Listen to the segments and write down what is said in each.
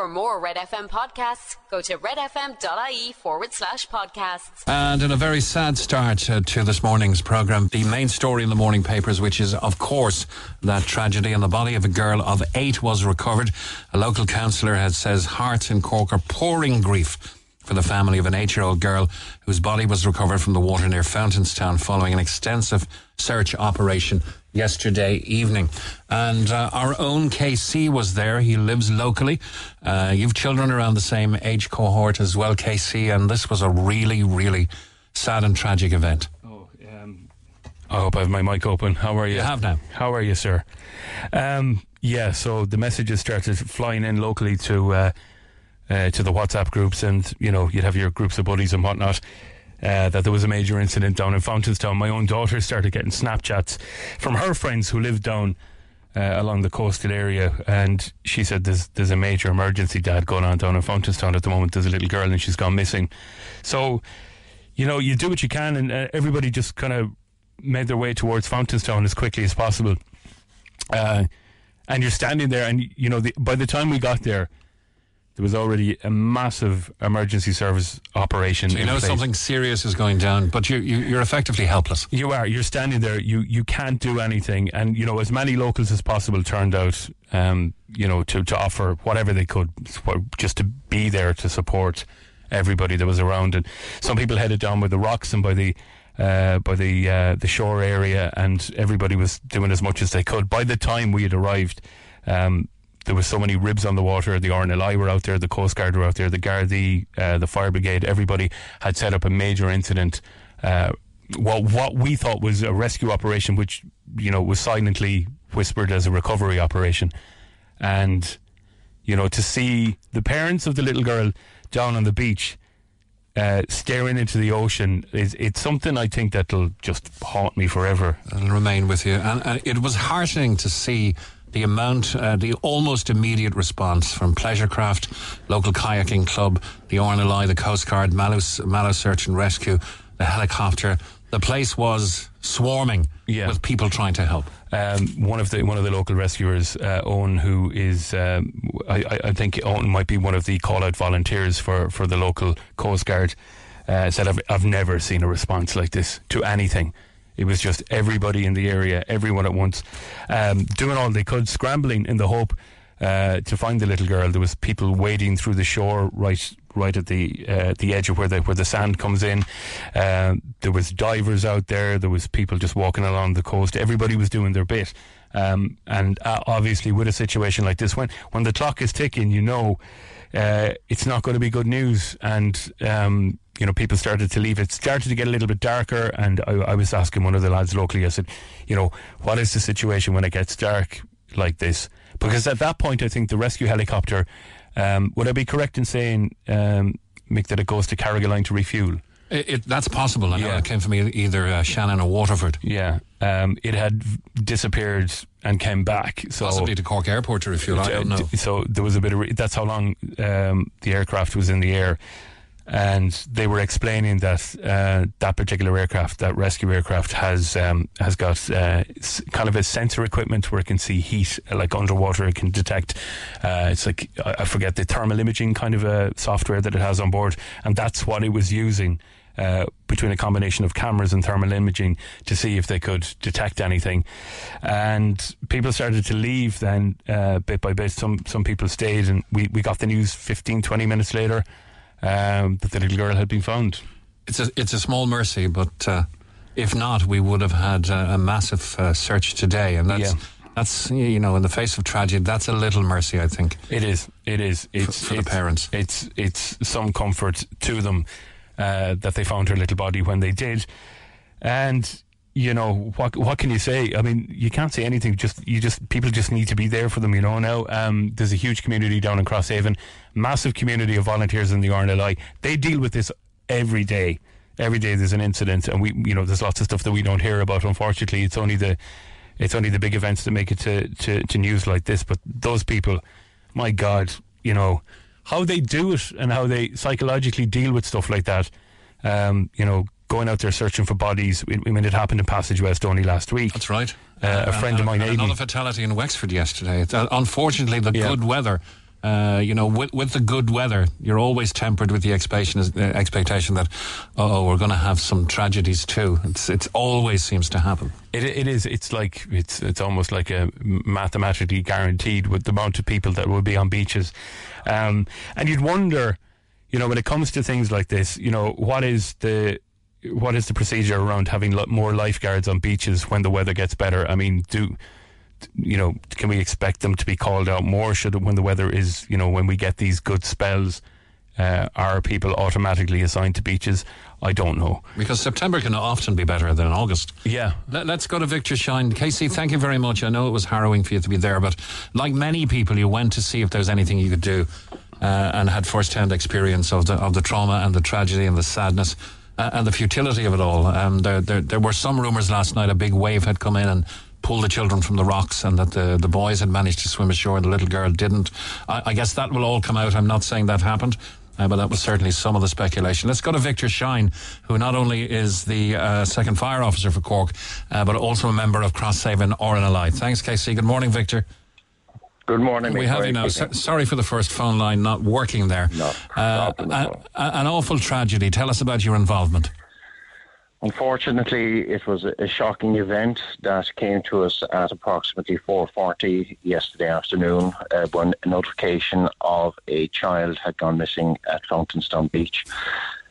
For more Red FM podcasts, go to redfm.ie forward slash podcasts. And in a very sad start uh, to this morning's programme, the main story in the morning papers, which is, of course, that tragedy and the body of a girl of eight was recovered. A local councillor has says hearts in Cork are pouring grief for the family of an eight year old girl whose body was recovered from the water near Fountainstown following an extensive search operation yesterday evening. And uh, our own KC was there. He lives locally. Uh, you've children around the same age cohort as well, KC, and this was a really, really sad and tragic event. Oh, um, I hope I have my mic open. How are you? You have now. How are you, sir? Um, yeah, so the messages started flying in locally to uh, uh, to the WhatsApp groups, and you know you'd have your groups of buddies and whatnot. Uh, that there was a major incident down in Fountainstown. My own daughter started getting Snapchats from her friends who live down uh, along the coastal area, and she said there's there's a major emergency, Dad, going on down in Fountainstown at the moment. There's a little girl and she's gone missing. So, you know, you do what you can, and uh, everybody just kind of made their way towards Fountainstown as quickly as possible. Uh, and you're standing there, and you know, the, by the time we got there there was already a massive emergency service operation. So you know place. something serious is going down, but you, you, you're effectively helpless. You are. You're standing there. You you can't do anything, and you know as many locals as possible turned out. Um, you know to to offer whatever they could, just to be there to support everybody that was around. And some people headed down by the rocks and by the uh, by the uh, the shore area, and everybody was doing as much as they could. By the time we had arrived. Um, there was so many ribs on the water. The RNLI were out there, the Coast Guard were out there, the Gardaí, uh, the fire brigade. Everybody had set up a major incident. Uh, what what we thought was a rescue operation, which you know was silently whispered as a recovery operation, and you know to see the parents of the little girl down on the beach. Uh, staring into the ocean is it's something I think that'll just haunt me forever. It'll remain with you, and, and it was heartening to see the amount, uh, the almost immediate response from Pleasurecraft, local kayaking club, the RNLI, the Coast Guard, Mallow Search and Rescue, the helicopter. The place was swarming yeah. with people trying to help. Um, one of the one of the local rescuers, uh, Owen, who is um, I, I, think Owen might be one of the call out volunteers for, for the local Coast Guard, uh, said I've, I've never seen a response like this to anything. It was just everybody in the area, everyone at once, um, doing all they could, scrambling in the hope uh, to find the little girl. There was people wading through the shore right right at the uh, the edge of where the where the sand comes in. Uh, there was divers out there. There was people just walking along the coast. Everybody was doing their bit. Um, and uh, obviously, with a situation like this, when when the clock is ticking, you know uh, it's not going to be good news. And um, you know, people started to leave. It started to get a little bit darker, and I, I, was asking one of the lads locally. I said, you know, what is the situation when it gets dark like this? Because at that point, I think the rescue helicopter. Um, would I be correct in saying, um, Mick, that it goes to Carrigaline to refuel? It, it, that's possible. I know yeah. it came from either uh, Shannon or Waterford. Yeah, um, it had disappeared and came back. So possibly to Cork Airport to refuel. I don't know. So there was a bit of. Re- that's how long um, the aircraft was in the air and they were explaining that uh, that particular aircraft, that rescue aircraft, has um, has got uh, kind of a sensor equipment where it can see heat, like underwater. It can detect. Uh, it's like I forget the thermal imaging kind of a software that it has on board, and that's what it was using. Uh, between a combination of cameras and thermal imaging to see if they could detect anything. And people started to leave then uh, bit by bit. Some some people stayed, and we, we got the news 15, 20 minutes later um, that the little girl had been found. It's a it's a small mercy, but uh, if not, we would have had a, a massive uh, search today, and that's. Yeah. That's you know, in the face of tragedy, that's a little mercy. I think it is. It is. It's for, for it's, the parents. It's it's some comfort to them uh, that they found her little body when they did, and you know what what can you say i mean you can't say anything just you just people just need to be there for them you know now um, there's a huge community down in crosshaven massive community of volunteers in the rnli they deal with this every day every day there's an incident and we you know there's lots of stuff that we don't hear about unfortunately it's only the it's only the big events that make it to, to, to news like this but those people my god you know how they do it and how they psychologically deal with stuff like that um, you know going out there searching for bodies. I mean, it happened in Passage West only last week. That's right. Uh, a friend of mine, Another fatality in Wexford yesterday. Uh, unfortunately, the yeah. good weather Uh, you know, with, with the good weather, you're always tempered with the expectation, uh, expectation that, oh, we're going to have some tragedies too. It's, it always seems to happen. It, it is. It's like it's it's almost like a mathematically guaranteed with the amount of people that will be on beaches, um, and you'd wonder, you know, when it comes to things like this, you know, what is the what is the procedure around having more lifeguards on beaches when the weather gets better? I mean, do you know, can we expect them to be called out more? Should when the weather is, you know, when we get these good spells, uh, are people automatically assigned to beaches? I don't know. Because September can often be better than August. Yeah. Let, us go to Victor Shine. Casey, thank you very much. I know it was harrowing for you to be there, but like many people, you went to see if there's anything you could do uh, and had first hand experience of the, of the trauma and the tragedy and the sadness. Uh, and the futility of it all. Um, there, there, there were some rumours last night a big wave had come in and pull the children from the rocks and that the, the boys had managed to swim ashore and the little girl didn't. I, I guess that will all come out. I'm not saying that happened. Uh, but that was certainly some of the speculation. Let's go to Victor Shine, who not only is the uh, second fire officer for Cork, uh, but also a member of Cross Crosshaven RNLI. Thanks, Casey. Good morning, Victor. Good morning. We have you now. So, sorry for the first phone line not working there. No, uh, an awful tragedy. Tell us about your involvement. Unfortunately, it was a shocking event that came to us at approximately 4:40 yesterday afternoon uh, when a notification of a child had gone missing at Fountainstown Beach.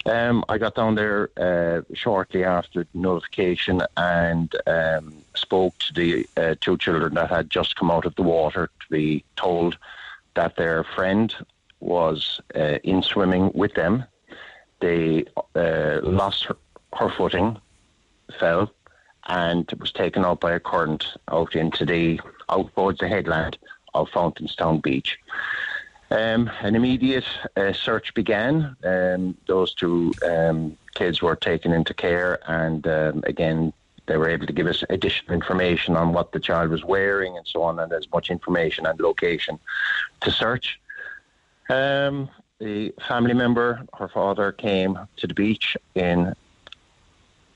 Um, I got down there uh, shortly after the notification and um, spoke to the uh, two children that had just come out of the water to be told that their friend was uh, in swimming with them. They uh, lost her her footing, fell, and was taken out by a current out into the out towards the headland of Fountainstown Beach. Um, an immediate uh, search began. Um, those two um, kids were taken into care, and um, again, they were able to give us additional information on what the child was wearing and so on, and as much information and location to search. Um, the family member, her father, came to the beach in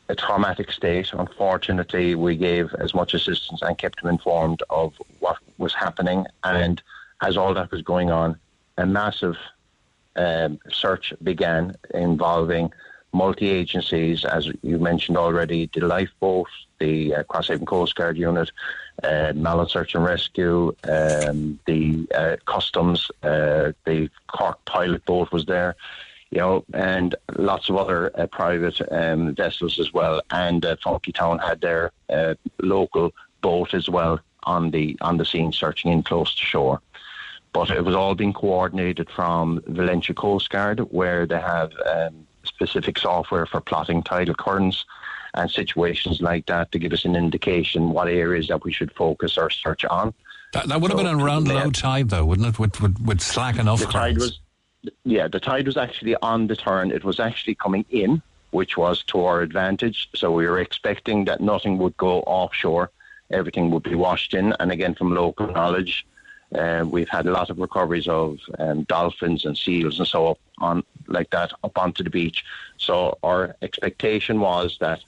a traumatic state. Unfortunately, we gave as much assistance and kept him informed of what was happening. And as all that was going on, a massive um, search began involving multi agencies, as you mentioned already, the lifeboat, the uh, Crosshaven Coast Guard unit, uh, Mallow Search and Rescue, um, the uh, Customs, uh, the Cork pilot boat was there you know, and lots of other uh, private um, vessels as well. And uh, Funky Town had their uh, local boat as well on the on the scene, searching in close to shore. But it was all being coordinated from Valentia Coast Guard, where they have um, specific software for plotting tidal currents and situations like that to give us an indication what areas that we should focus our search on. That, that would so have been around low tide, though, wouldn't it? With, with, with slack enough. The tide was yeah, the tide was actually on the turn. It was actually coming in, which was to our advantage. So we were expecting that nothing would go offshore. Everything would be washed in. And again, from local knowledge, uh, we've had a lot of recoveries of um, dolphins and seals and so on like that up onto the beach. So our expectation was that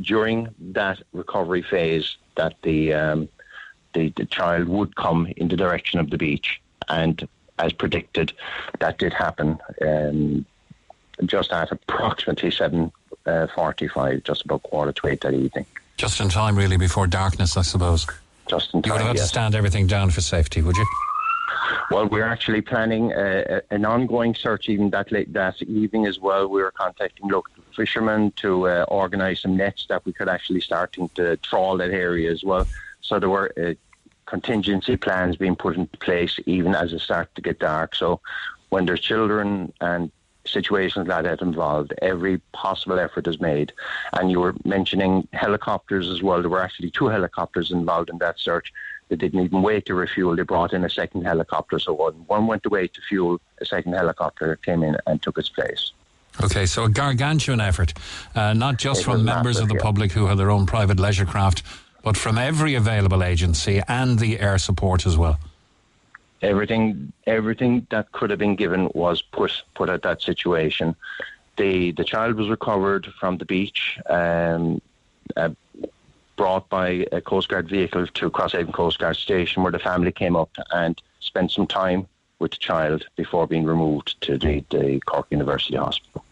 during that recovery phase, that the um, the, the child would come in the direction of the beach and as predicted, that did happen um, just at approximately 7.45, uh, just about quarter to eight that evening. Just in time, really, before darkness, I suppose. Just in time, You would have yes. to stand everything down for safety, would you? Well, we're actually planning uh, an ongoing search even that late that evening as well. We were contacting local fishermen to uh, organise some nets that we could actually starting to trawl that area as well. So there were uh, contingency plans being put into place even as it starts to get dark. So when there's children and situations like that involved, every possible effort is made. And you were mentioning helicopters as well. There were actually two helicopters involved in that search. They didn't even wait to refuel. They brought in a second helicopter. So one, one went away to fuel, a second helicopter came in and took its place. Okay, so a gargantuan effort, uh, not just It from members massive, of the yeah. public who have their own private leisure craft, but from every available agency and the air support as well. everything everything that could have been given was put put at that situation. The the child was recovered from the beach, um, uh, brought by a Coast Guard vehicle to Crosshaven Coast Guard station, where the family came up and spent some time with the child before being removed to the, the Cork University Hospital.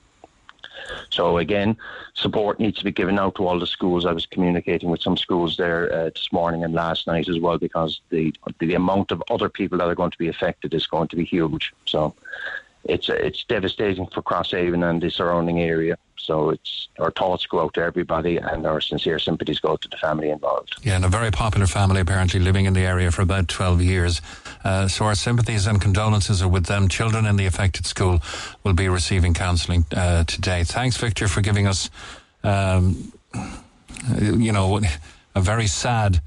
So again, support needs to be given out to all the schools. I was communicating with some schools there uh, this morning and last night as well because the the amount of other people that are going to be affected is going to be huge. So it's it's devastating for Crosshaven and the surrounding area. So it's our thoughts go out to everybody, and our sincere sympathies go to the family involved. Yeah, and a very popular family apparently living in the area for about twelve years. Uh, so our sympathies and condolences are with them. Children in the affected school will be receiving counselling uh, today. Thanks, Victor, for giving us, um, you know, a very sad.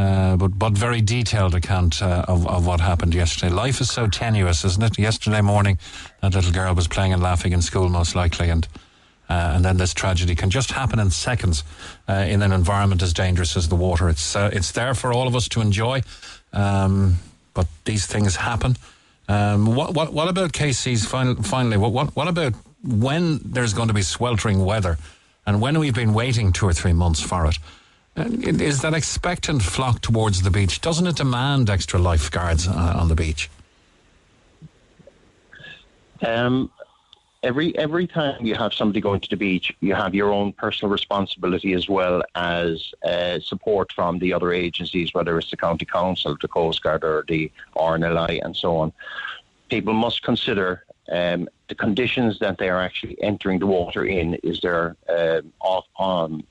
Uh, but but very detailed account uh, of of what happened yesterday. Life is so tenuous, isn't it? Yesterday morning, that little girl was playing and laughing in school, most likely, and uh, and then this tragedy can just happen in seconds uh, in an environment as dangerous as the water. It's uh, it's there for all of us to enjoy, um, but these things happen. Um, what what what about KC's final, finally? What, what what about when there's going to be sweltering weather, and when we've been waiting two or three months for it? Is that expectant flock towards the beach? Doesn't it demand extra lifeguards uh, on the beach? Um, every every time you have somebody going to the beach, you have your own personal responsibility as well as uh, support from the other agencies, whether it's the county council, the Coast Guard, or the RNLI, and so on. People must consider um, the conditions that they are actually entering the water in. Is there uh, off on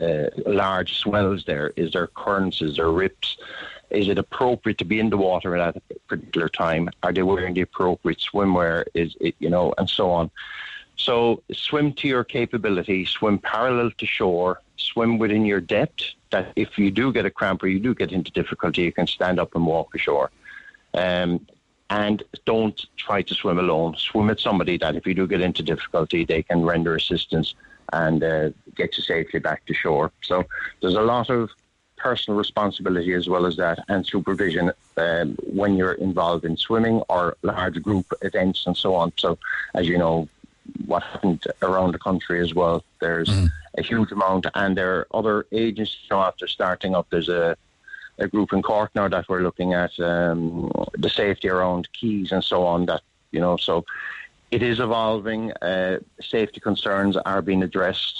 uh, large swells there? Is there currents? Is there rips? Is it appropriate to be in the water at a particular time? Are they wearing the appropriate swimwear? Is it, you know, and so on. So swim to your capability, swim parallel to shore, swim within your depth. That if you do get a cramp or you do get into difficulty, you can stand up and walk ashore. Um, and don't try to swim alone. Swim with somebody that if you do get into difficulty, they can render assistance and uh, get you safely back to shore. So there's a lot of personal responsibility as well as that and supervision um, when you're involved in swimming or large group events and so on. So, as you know, what happened around the country as well, there's mm. a huge amount, and there are other agencies now after starting up. There's a a group in Cork now that we're looking at um, the safety around quays and so on. That you know, so it is evolving. Uh, safety concerns are being addressed.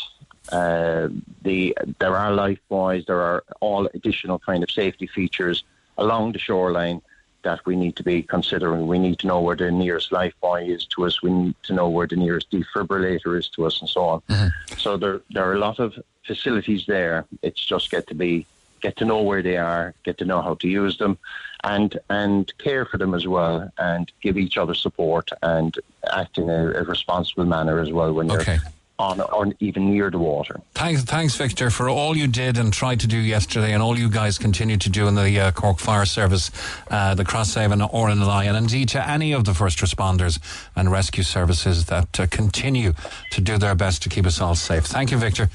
Uh, the there are life buoys. There are all additional kind of safety features along the shoreline that we need to be considering. We need to know where the nearest life buoy is to us. We need to know where the nearest defibrillator is to us, and so on. Mm-hmm. So there there are a lot of facilities there. It's just get to be get to know where they are, get to know how to use them, and and care for them as well, and give each other support and act in a, a responsible manner as well when okay. you're on or even near the water. Thanks, thanks, Victor, for all you did and tried to do yesterday, and all you guys continue to do in the uh, Cork Fire Service, uh, the Crosshaven RNLI, and indeed to any of the first responders and rescue services that uh, continue to do their best to keep us all safe. Thank you, Victor.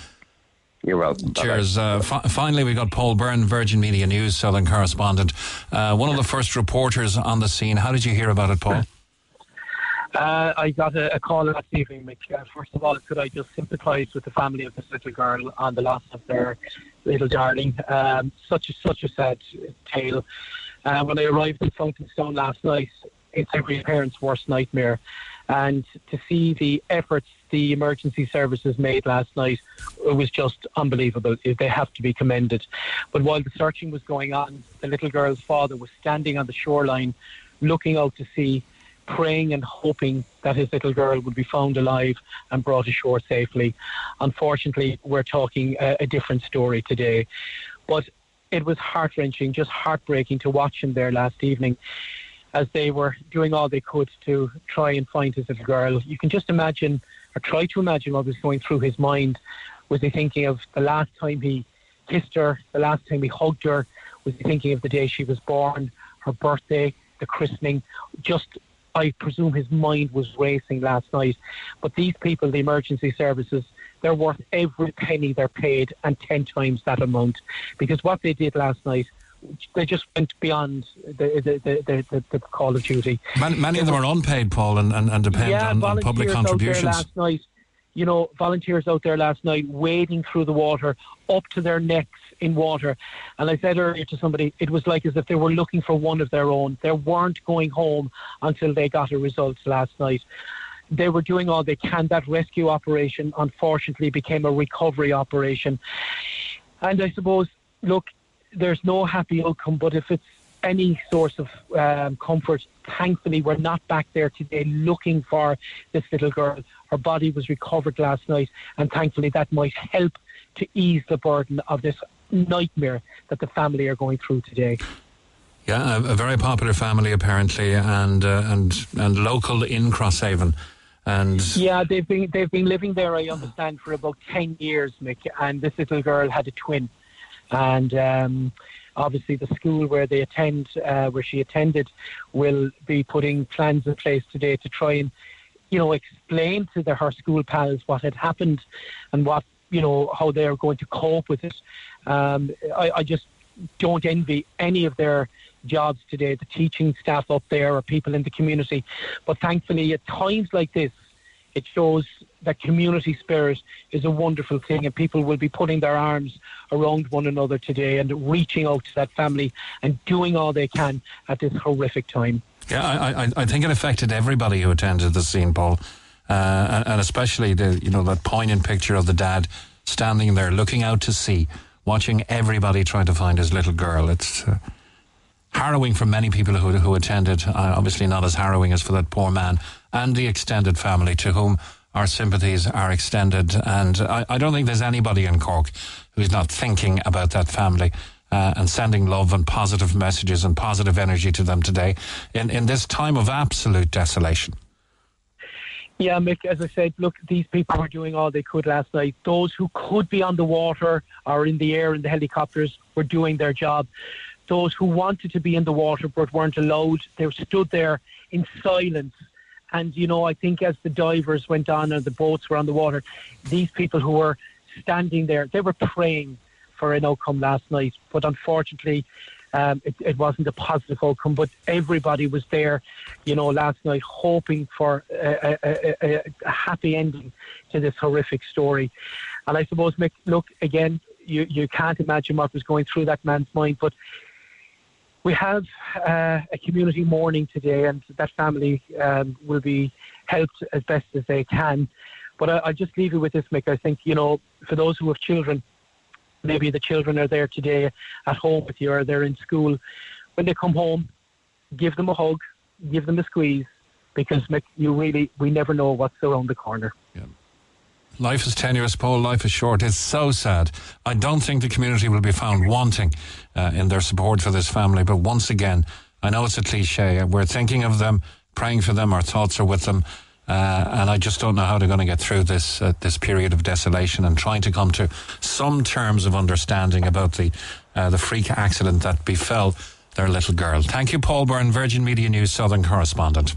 You're welcome. Cheers. Uh, fi- finally, we got Paul Byrne, Virgin Media News Southern correspondent, uh, one of the first reporters on the scene. How did you hear about it, Paul? Uh, I got a, a, call last evening, Mick. Uh, first of all, could I just sympathise with the family of this little girl on the loss of their little darling? Um, such a such a sad tale. Uh, when I arrived in Fountainstown last night, it's every parent's worst nightmare. And to see the efforts the emergency services made last night, was just unbelievable. They have to be commended. But while the searching was going on, the little girl's father was standing on the shoreline, looking out to sea praying and hoping that his little girl would be found alive and brought ashore safely. Unfortunately, we're talking a, a different story today. But it was heart wrenching, just heartbreaking to watch him there last evening as they were doing all they could to try and find his little girl. You can just imagine, or try to imagine, what was going through his mind. Was he thinking of the last time he kissed her, the last time he hugged her? Was he thinking of the day she was born, her birthday, the christening? Just I presume his mind was racing last night. But these people, the emergency services, they're worth every penny they're paid and 10 times that amount. Because what they did last night, they just went beyond the the, the, the, the call of duty. Many, many of them are unpaid, Paul, and, and, and depend yeah, on, on public contributions. last night, you know, volunteers out there last night wading through the water up to their necks in water. And I said earlier to somebody, it was like as if they were looking for one of their own. They weren't going home until they got a result last night. They were doing all they can. That rescue operation, unfortunately, became a recovery operation. And I suppose, look, there's no happy outcome, but if it's any source of um, comfort, thankfully, we're not back there today looking for this little girl. Her body was recovered last night, and thankfully, that might help to ease the burden of this nightmare that the family are going through today. Yeah, a, a very popular family apparently, and uh, and and local in Crosshaven. And yeah, they've been they've been living there. I understand for about ten years, Mick. And this little girl had a twin, and um, obviously the school where they attend, uh, where she attended, will be putting plans in place today to try and, you know, explain to the, her school pals what had happened and what you know how they are going to cope with it. Um, I, I just don't envy any of their jobs today, the teaching staff up there or people in the community. But thankfully, at times like this, it shows that community spirit is a wonderful thing, and people will be putting their arms around one another today and reaching out to that family and doing all they can at this horrific time. Yeah, I, I, I think it affected everybody who attended the scene, Paul, uh, and, especially the you know that poignant picture of the dad standing there looking out to sea, watching everybody trying to find his little girl. It's uh, harrowing for many people who, who attended. Uh, obviously, not as harrowing as for that poor man and the extended family to whom our sympathies are extended. And I, I don't think there's anybody in Cork who's not thinking about that family. Uh, and sending love and positive messages and positive energy to them today in, in this time of absolute desolation. Yeah, Mick, as I said, look, these people were doing all they could last night. Those who could be on the water or in the air in the helicopters were doing their job. Those who wanted to be in the water but weren't allowed, they stood there in silence. And, you know, I think as the divers went on and the boats were on the water, these people who were standing there, they were praying for an outcome last night. But unfortunately, um, it, it, wasn't a positive outcome, but everybody was there, you know, last night hoping for a, a, a, a happy ending to this horrific story. And I suppose, Mick, look, again, you, you can't imagine what was going through that man's mind, but we have uh, a community mourning today, and that family um, will be helped as best as they can. But I, will just leave you with this, Mick. I think, you know, for those who have children, maybe the children are there today at home with you or they're in school. When they come home, give them a hug, give them a squeeze, because Mick, you really, we never know what's around the corner. Yeah. Life is tenuous, Paul. Life is short. It's so sad. I don't think the community will be found wanting uh, in their support for this family. But once again, I know it's a cliche. We're thinking of them, praying for them. Our thoughts are with them. Uh, and I just don't know how they're going to get through this uh, this period of desolation and trying to come to some terms of understanding about the uh, the freak accident that befell their little girl. Thank you, Paul Byrne, Virgin Media News Southern correspondent.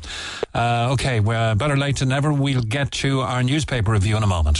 Uh, okay, we're better late than never. We'll get to our newspaper review in a moment.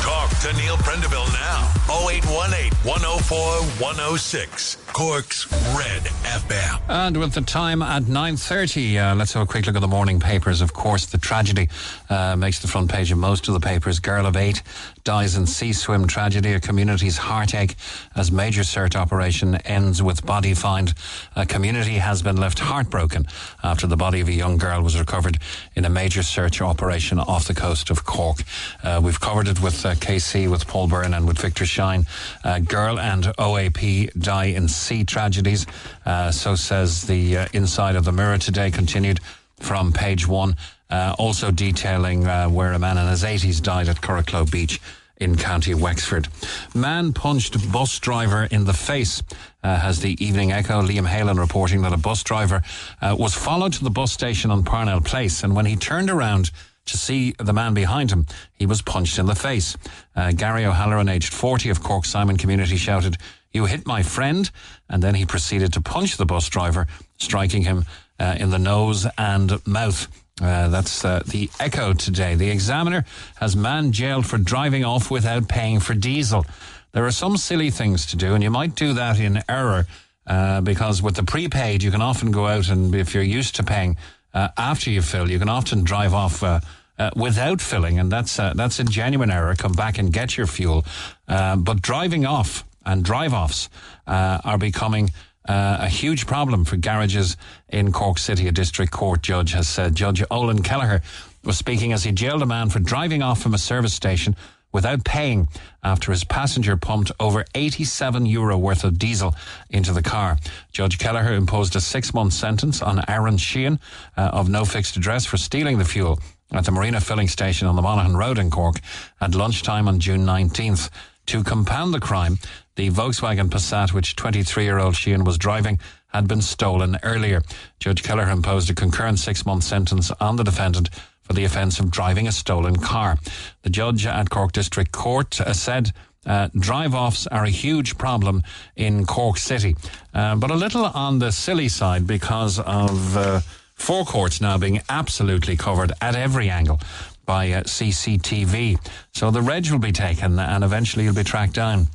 Talk to Neil Prendeville now. 0818 104 106. Cork's Red FM. And with the time at 9.30, uh, let's have a quick look at the morning papers. Of course, the tragedy uh, makes the front page of most of the papers. Girl of eight dies in sea swim tragedy. A community's heartache as major search operation ends with body find. A community has been left heartbroken after the body of a young girl was recovered in a major search operation off the coast of Cork. Uh, we've covered it with uh, KC, with Paul Byrne and with Victor Shine. Uh, girl and OAP die in sea tragedies. Uh, so says the uh, inside of the mirror today, continued from page one. Uh, also detailing where a man in his 80s died at Curracloe Beach in County Wexford. Man punched bus driver in the face, uh, has the Evening Echo. Liam Heylin reporting that a bus driver uh, was followed to the bus station on Parnell Place, and when he turned around to see the man behind him, he was punched in the face. Uh, Gary O'Halloran, aged 40 of Cork Simon community, shouted, You hit my friend. And then he proceeded to punch the bus driver, striking him uh, in the nose and mouth. Uh, that's uh, the Echo today. The Examiner has man jailed for driving off without paying for diesel. There are some silly things to do, and you might do that in error uh, because with the prepaid, you can often go out and if you're used to paying uh, after you fill, you can often drive off uh, uh, without filling, and that's uh, that's a genuine error. Come back and get your fuel. Uh, but driving off and drive offs are becoming. Uh, a huge problem for garages in Cork City, a district court judge has said. Judge Olann Kelleher was speaking as he jailed a man for driving off from a service station without paying after his passenger pumped over 87 euro worth of diesel into the car. Judge Kelleher imposed a six month sentence on Aaron Sheehan uh, of no fixed address for stealing the fuel at the Marina filling station on the Monahan Road in Cork at lunchtime on June 19th. To compound the crime, the Volkswagen Passat, which 23 year old Sheehan was driving, had been stolen earlier. Judge Kelleher imposed a concurrent six month sentence on the defendant for the offence of driving a stolen car. The judge at Cork District Court uh, said uh, drive offs are a huge problem in Cork City, uh, but a little on the silly side because of uh, forecourts now being absolutely covered at every angle by uh, CCTV. So the reg will be taken and eventually you'll be tracked down.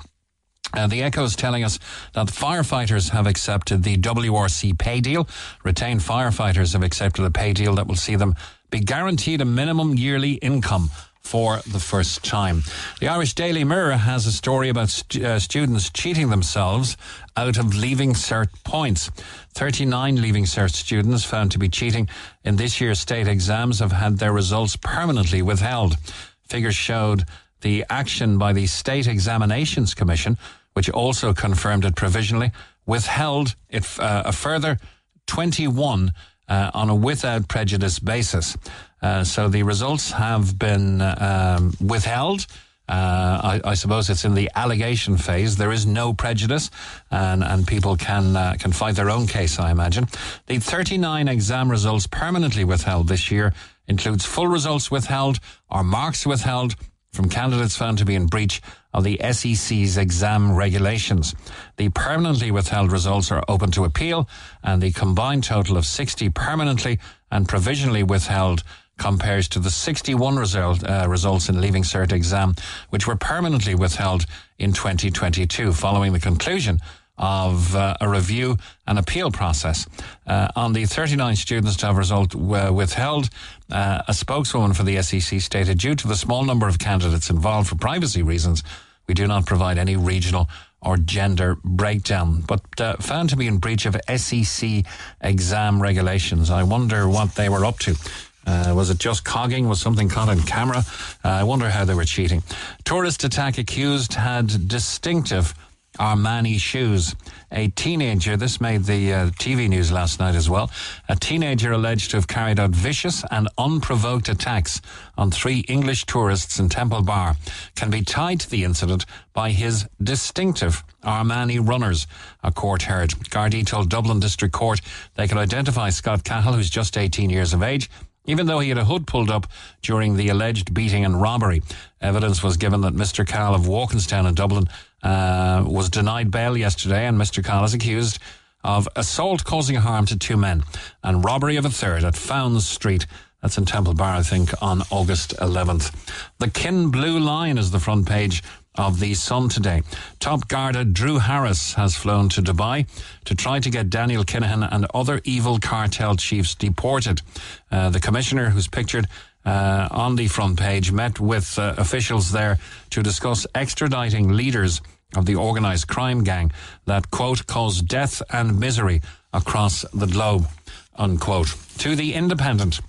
Uh, the Echo is telling us that firefighters have accepted the WRC pay deal. Retained firefighters have accepted a pay deal that will see them be guaranteed a minimum yearly income for the first time. The Irish Daily Mirror has a story about st- uh, students cheating themselves out of Leaving Cert points. 39 Leaving Cert students found to be cheating in this year's state exams have had their results permanently withheld. Figures showed the action by the State Examinations Commission, which also confirmed it provisionally, withheld it uh, a further 21 uh, on a without prejudice basis. Uh, so the results have been um, withheld. Uh, I, I, suppose it's in the allegation phase. There is no prejudice, and, and people can uh, can fight their own case. I imagine the 39 exam results permanently withheld this year includes full results withheld or marks withheld from candidates found to be in breach of the SEC's exam regulations. The permanently withheld results are open to appeal, and the combined total of 60 permanently and provisionally withheld compares to the 61 result, uh, results in Leaving Cert exam, which were permanently withheld in 2022 following the conclusion of uh, a review and appeal process. Uh, on the 39 students to have result uh, withheld, uh, a spokeswoman for the SEC stated, due to the small number of candidates involved for privacy reasons, we do not provide any regional or gender breakdown, but uh, found to be in breach of SEC exam regulations. I wonder what they were up to. Uh, was it just cogging? Was something caught on camera? Uh, I wonder how they were cheating. Tourist attack accused had distinctive Armani shoes. A teenager, this made the uh, TV news last night as well, a teenager alleged to have carried out vicious and unprovoked attacks on three English tourists in Temple Bar can be tied to the incident by his distinctive Armani runners, a court heard. Gardaí told Dublin District Court they could identify Scott Cahill, who's just 18 years of age, even though he had a hood pulled up during the alleged beating and robbery. Evidence was given that Mr. Cahill of Walkinstown in Dublin uh, was denied bail yesterday, and Mr. Cahill is accused of assault causing harm to two men and robbery of a third at Fownes Street. That's in Temple Bar, I think, on August 11th. The Kin Blue Line is the front page of the Sun today. Top Garda Drew Harris has flown to Dubai to try to get Daniel Kinahan and other evil cartel chiefs deported. Uh, the commissioner, who's pictured uh, on the front page, met with uh, officials there to discuss extraditing leaders of the organised crime gang that, quote, caused death and misery across the globe, unquote. To the Independent.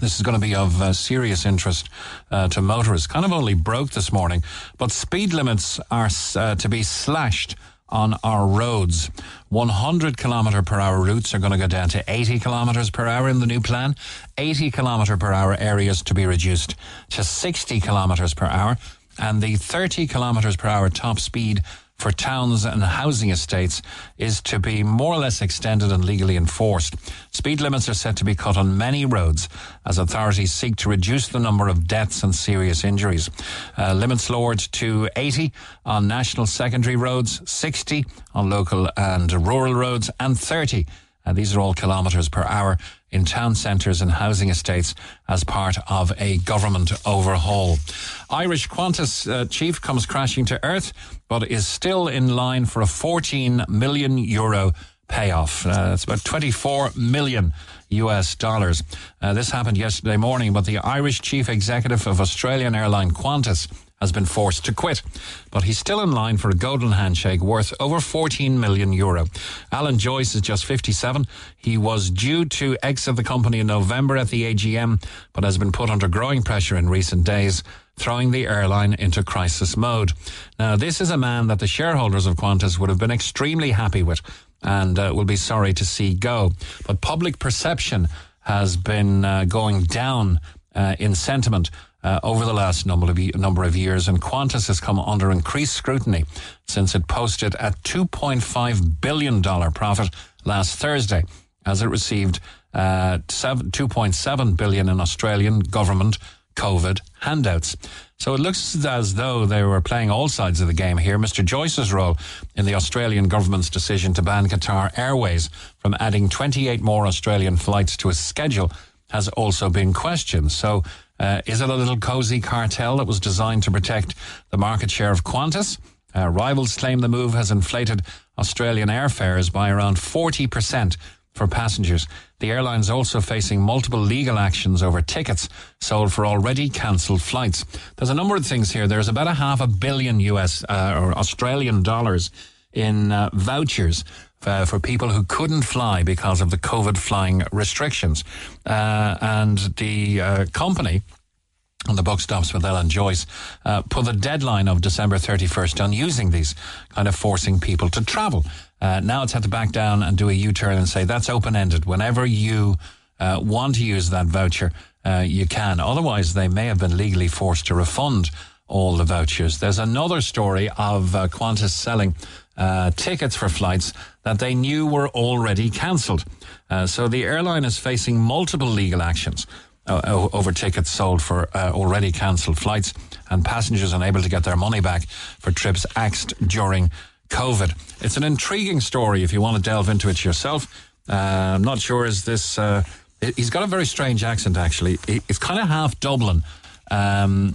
This is going to be of uh, serious interest uh, to motorists. Kind of only broke this morning, but speed limits are uh, to be slashed on our roads. 100 kilometre per hour routes are going to go down to 80 kilometres per hour in the new plan. 80 kilometre per hour areas to be reduced to 60 kilometres per hour. And the 30 kilometres per hour top speed for towns and housing estates is to be more or less extended and legally enforced. Speed limits are set to be cut on many roads as authorities seek to reduce the number of deaths and serious injuries. Uh, limits lowered to 80 on national secondary roads, 60 on local and rural roads, and 30 uh, these are all kilometres per hour in town centres and housing estates as part of a government overhaul. Irish Qantas uh, chief comes crashing to earth, but is still in line for a 14 million euro payoff. Uh, it's about 24 million US dollars. Uh, this happened yesterday morning, but the Irish chief executive of Australian airline Qantas has been forced to quit. But he's still in line for a golden handshake worth over 14 million euro. Alan Joyce is just 57. He was due to exit the company in November at the AGM, but has been put under growing pressure in recent days throwing the airline into crisis mode. Now, this is a man that the shareholders of Qantas would have been extremely happy with and uh, will be sorry to see go. But public perception has been uh, going down uh, in sentiment uh, over the last number of, number of years, and Qantas has come under increased scrutiny since it posted a $2.5 billion profit last Thursday as it received uh, 2.7 billion in Australian government COVID handouts. So it looks as though they were playing all sides of the game here. Mr. Joyce's role in the Australian government's decision to ban Qatar Airways from adding 28 more Australian flights to its schedule has also been questioned. So uh, is it a little cozy cartel that was designed to protect the market share of Qantas? Uh, rivals claim the move has inflated Australian airfares by around 40% for passengers. The airline is also facing multiple legal actions over tickets sold for already cancelled flights. There's a number of things here. There's about a half a billion US uh, or Australian dollars in uh, vouchers uh, for people who couldn't fly because of the COVID flying restrictions. Uh, and the uh, company, and the book stops with Alan Joyce, uh, put a deadline of December 31st on using these, kind of forcing people to travel. Uh, now it's had to back down and do a U-turn and say that's open-ended. Whenever you uh, want to use that voucher, you can. Otherwise, they may have been legally forced to refund all the vouchers. There's another story of Qantas selling uh, tickets for flights that they knew were already cancelled. Uh, so the airline is facing multiple legal actions. Uh, over tickets sold for uh, already cancelled flights and passengers unable to get their money back for trips axed during COVID. It's an intriguing story if you want to delve into it yourself. Uh, I'm not sure is this. Uh, he's got a very strange accent actually. It's kind of half Dublin. Um,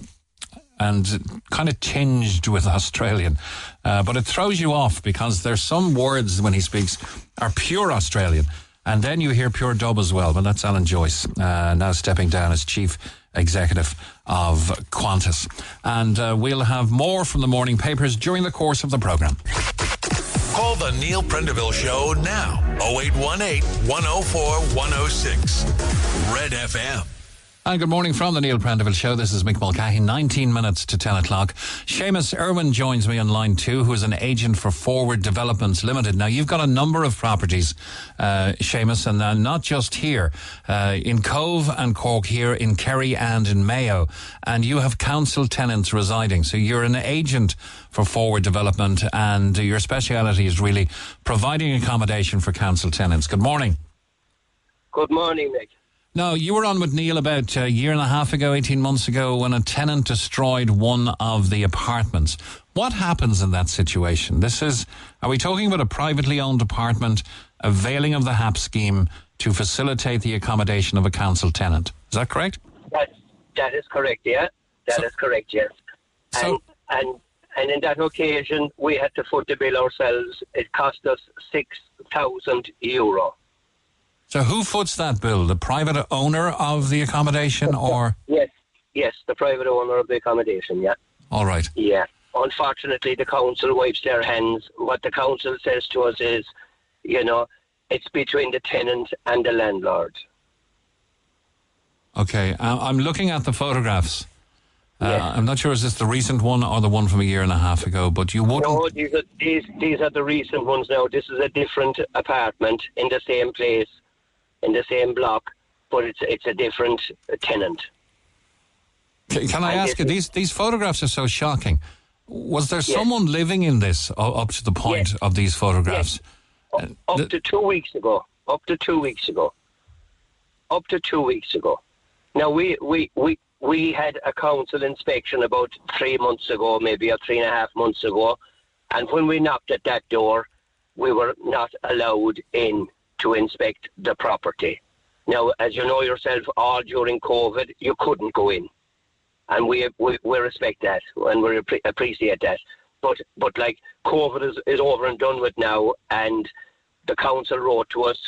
and kind of tinged with Australian. Uh, but it throws you off because there's some words when he speaks are pure Australian. And then you hear pure dub as well. But that's Alan Joyce, uh, now stepping down as chief executive of Qantas. And uh, we'll have more from the morning papers during the course of the programme. Call the Neil Prendeville Show now. 0818 104 106. Red FM. And good morning from the Neil Prendeville Show. This is Mick Mulcahy, 19 minutes to 10 o'clock. Seamus Irwin joins me on line two, who is an agent for Forward Developments Limited. Now, you've got a number of properties, uh, Seamus, and uh, not just here, uh, in Cobh and Cork, here in Kerry and in Mayo. And you have council tenants residing. So you're an agent for Forward Development, and your speciality is really providing accommodation for council tenants. Good morning. Good morning, Mick. No, you were on with Neil about a year and a half ago, 18 months ago, when a tenant destroyed one of the apartments. What happens in that situation? This is, are we talking about a privately owned apartment availing of the HAP scheme to facilitate the accommodation of a council tenant? Is that correct? That, that is correct, yeah. That so, is correct, yes. So, and, and, and in that occasion, we had to foot the bill ourselves. It cost us 6,000 euro. So who foots that bill? The private owner of the accommodation or? Yes, yes, the private owner of the accommodation, yeah. All right. Yeah. Unfortunately, the council wipes their hands. What the council says to us is, you know, it's between the tenant and the landlord. Okay, I'm looking at the photographs. Uh. I'm not sure is this the recent one or the one from a year and a half ago, but you wouldn't. No, these are these these are the recent ones now. This is a different apartment in the same place in the same block, but it's it's a different tenant. Can, I ask you? These these photographs are so shocking. Was there yes. someone living in this up to the point yes. of these photographs? Yes. Up, up to two weeks ago. Up to two weeks ago. Up to two weeks ago. Now we we we. We had a council inspection about three months ago, maybe or three and a half months ago, and when we knocked at that door, we were not allowed in to inspect the property. Now, as you know yourself, all during COVID, you couldn't go in. And we, we, we respect that and we appreciate that. But, but like, COVID is, is over and done with now, and the council wrote to us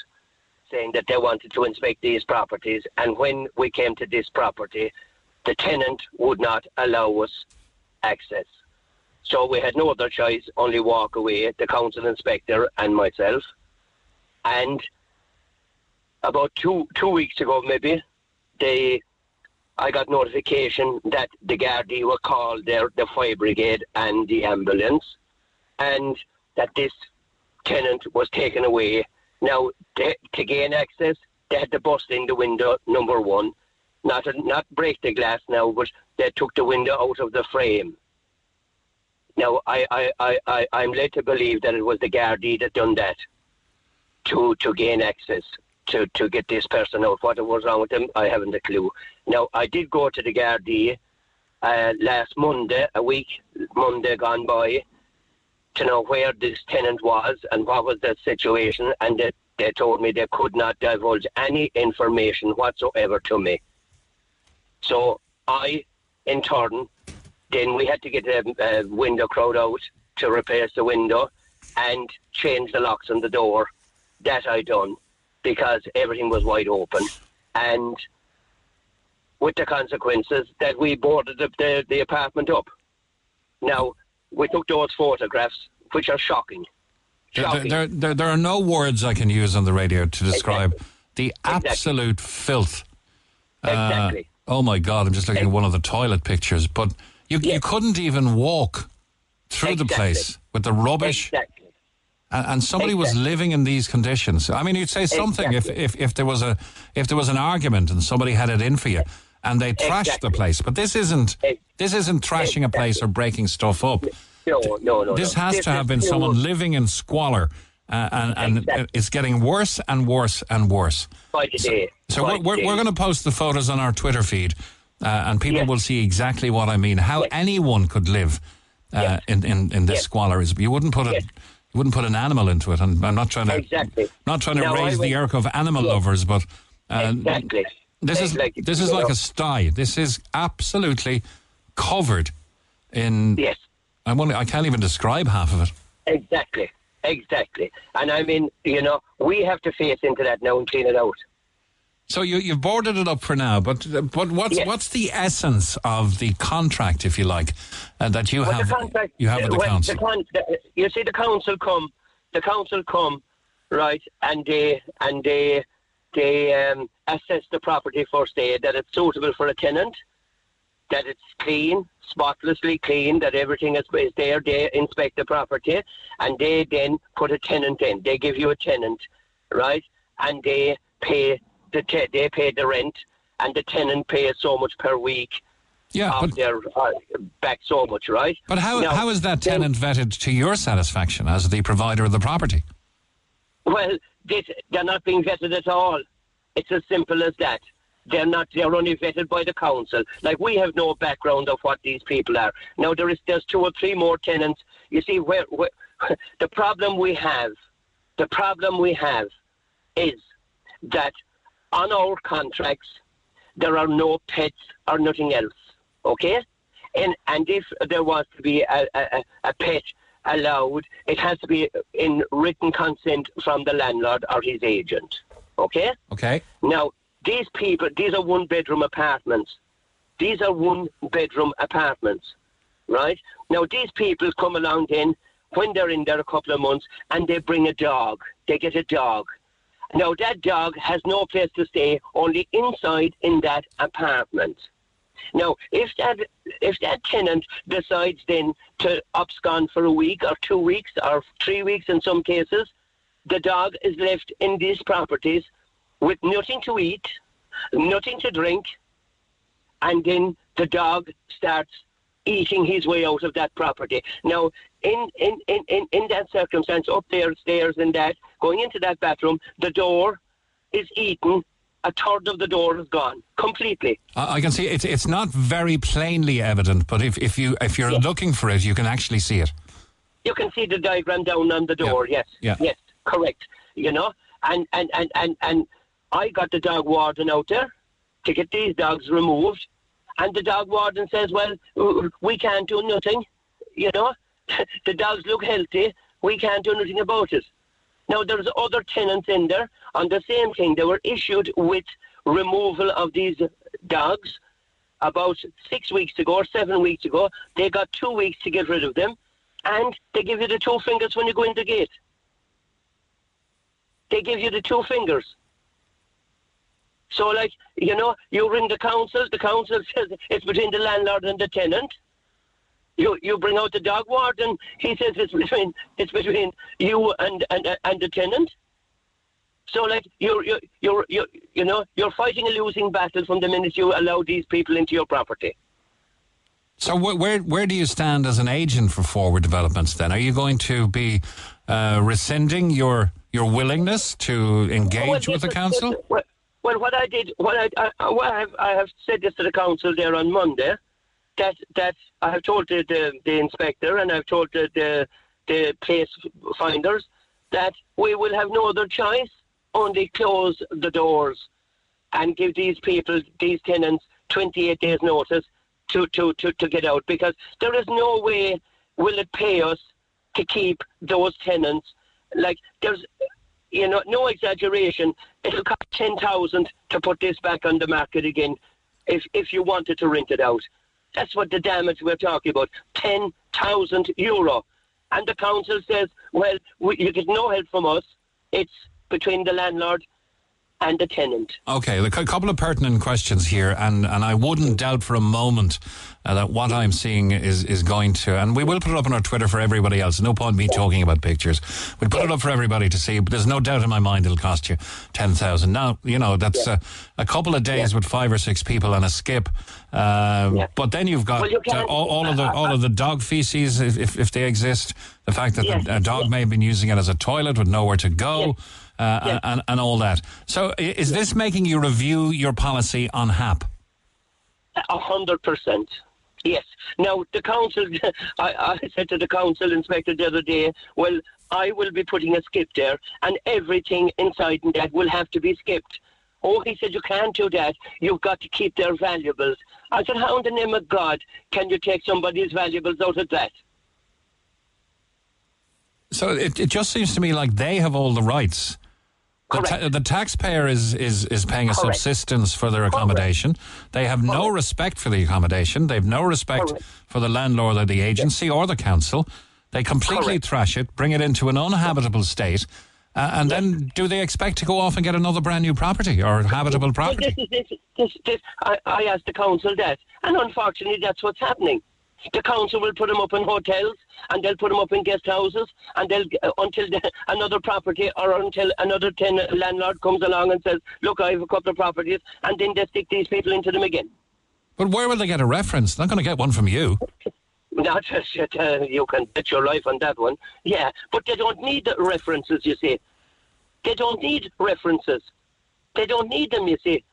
saying that they wanted to inspect these properties, and when we came to this property, the tenant would not allow us access. So we had no other choice, only walk away, the council inspector and myself. And about two two weeks ago, maybe, they I got notification that the Gardaí were called there, the fire brigade and the ambulance, and that this tenant was taken away. Now, they, to gain access, they had to bust in the window, number one. Not, not break the glass now, but they took the window out of the frame. Now, I, I, I, I, I'm led to believe that it was the Gardaí that done that to, to gain access to, to get this person out. What was wrong with them, I haven't a clue. Now, I did go to the Gardaí uh, last Monday, a week, Monday gone by, to know where this tenant was and what was the situation, and they, they told me they could not divulge any information whatsoever to me. So I, in turn, then we had to get a, a window crowd out to replace the window and change the locks on the door. That I done because everything was wide open, and with the consequences that we boarded the, the, the apartment up. Now we took those photographs, which are shocking. There, Shocking. there, there, there are no words I can use on the radio to describe the Exactly. absolute filth. Uh, Exactly. oh my God, I'm just looking at one of the toilet pictures, but you, you couldn't even walk through the place with the rubbish. Exactly. And, and somebody was living in these conditions. I mean, you'd say something Exactly. if, if, if there was a if there was an argument and somebody had it in for you, and they trashed the place. But this isn't this isn't trashing a place or breaking stuff up. No, no, no. This no. has to have been someone living in squalor, uh, and, and Exactly. it's getting worse and worse and worse. by the day. So By we're, we're, day. we're going to post the photos on our Twitter feed, uh, and people Yes. will see exactly what I mean. How Yes. anyone could live uh, Yes. in, in, in this squalor is you wouldn't put Yes. You wouldn't put an animal into it. And I'm not trying to Exactly. not trying to raise the irk of animal Yes. lovers, but uh, Exactly. this is Like, this is like know, a sty. This is absolutely covered in. Yes, I won't, I can't even describe half of it. exactly. Exactly. And I mean, you know, we have to face into that now and clean it out. So you you've boarded it up for now, but but what's Yes. what's the essence of the contract, if you like, uh, that you Well, have the contract, you have with the well, council? con- the- you see, the council come, the council come, right, and they and they they um, assess the property first day that it's suitable for a tenant, that it's clean, spotlessly clean, that everything is, is there. They inspect the property, and they then put a tenant in. They give you a tenant, right, and they pay the te- they pay the rent, and the tenant pays so much per week yeah, but their uh, back so much, right? but how Now, how is that then- tenant vetted to your satisfaction as the provider of the property? Well, this, they're not being vetted at all. It's as simple as that. They're not. They're only vetted by the council. Like we have no background of what these people are. Now there is there's two or three more tenants. You see, where, where the problem we have, the problem we have, is that on our contracts there are no pets or nothing else. Okay, and and if there was to be a, a, a pet allowed, it has to be in written consent from the landlord or his agent. Okay. Okay, Now, these people, these are one bedroom apartments. These are one bedroom apartments, right? Now, these people come along then when they're in there a couple of months and they bring a dog. They get a dog. Now, that dog has no place to stay, only inside in that apartment. Now, if that if that tenant decides then to abscond for a week or two weeks or three weeks in some cases, the dog is left in these properties with nothing to eat, nothing to drink, and then the dog starts eating his way out of that property. Now, in, in, in, in, in that circumstance, up there, stairs and that, going into that bathroom, the door is eaten. A third of the door is gone completely. I, can see it's it's not very plainly evident, but if, if you if you're Yeah. looking for it, you can actually see it. You can see the diagram down on the door. Yes. Yeah. Yes. Correct. You know, and and and and and I got the dog warden out there to get these dogs removed, and the dog warden says, "Well, we can't do nothing. You know, the dogs look healthy. We can't do nothing about it." Now there's other tenants in there on the same thing. They were issued with removal of these dogs about six weeks ago or seven weeks ago. They got two weeks to get rid of them, and they give you the two fingers when you go in the gate. They give you the two fingers. So, like, you know, you ring the council, the council says it's between the landlord and the tenant. You you bring out the dog warden, he says it's between it's between you and and, and the tenant. So like you're you're you're you're you know you're fighting a losing battle from the minute you allow these people into your property. So wh- where where do you stand as an agent for forward developments? Then are you going to be uh, rescinding your your willingness to engage Well, with the council? Well, well, what I did, what I, I, what I, have, I have said this to the council there on Monday, that that I have told the, the, the inspector and I've told the, the the place finders that we will have no other choice, only close the doors and give these people, these tenants, 28 days notice to, to, to, to get out because there is no way will it pay us to keep those tenants. Like there's, you know, no exaggeration. It'll cost ten thousand to put this back on the market again, if if you wanted to rent it out. That's what the damage we're talking about. Ten thousand euro, and the council says, well, we, you get no help from us. It's between the landlord and the tenant. Okay, a couple of pertinent questions here, and, and I wouldn't doubt for a moment uh, that what I'm seeing is, is going to, and we will put it up on our Twitter for everybody else. No point me talking about pictures. We'll put it up for everybody to see, but there's no doubt in my mind it'll cost you 10,000. Now, you know, that's uh, a couple of days with five or six people on a skip. Um, Yeah. But then you've got Well, you uh, all, all of the all of the dog feces, if, if, if they exist, the fact that the, a dog may have been using it as a toilet with nowhere to go. Yes. Uh, Yes. and, and all that. So, is this making you review your policy on HAP? A hundred percent. Yes. Now the council. I, I said to the council inspector the other day, well, I will be putting a skip there, and everything inside that will have to be skipped. Oh, he said you can't do that. You've got to keep their valuables. I said, how in the name of God can you take somebody's valuables out of that? So it, it just seems to me like they have all the rights. The, ta- the taxpayer is, is, is paying a Correct. subsistence for their accommodation. They have no respect for the accommodation. They've no respect Correct. for the landlord or the agency or the council. They completely Correct. thrash it, bring it into an uninhabitable state, uh, and then do they expect to go off and get another brand new property or habitable Well, property? this is this, this, this. I, I asked the council that, and unfortunately, that's what's happening. The council will put them up in hotels, and they'll put them up in guest houses, and they'll uh, until the, another property or until another ten landlord comes along and says, "Look, I have a couple of properties," and then they stick these people into them again. But where will they get a reference? They're not going to get one from you. Not just uh, you can bet your life on that one. Yeah, but they don't need the references. You see, they don't need references. They don't need them. You see.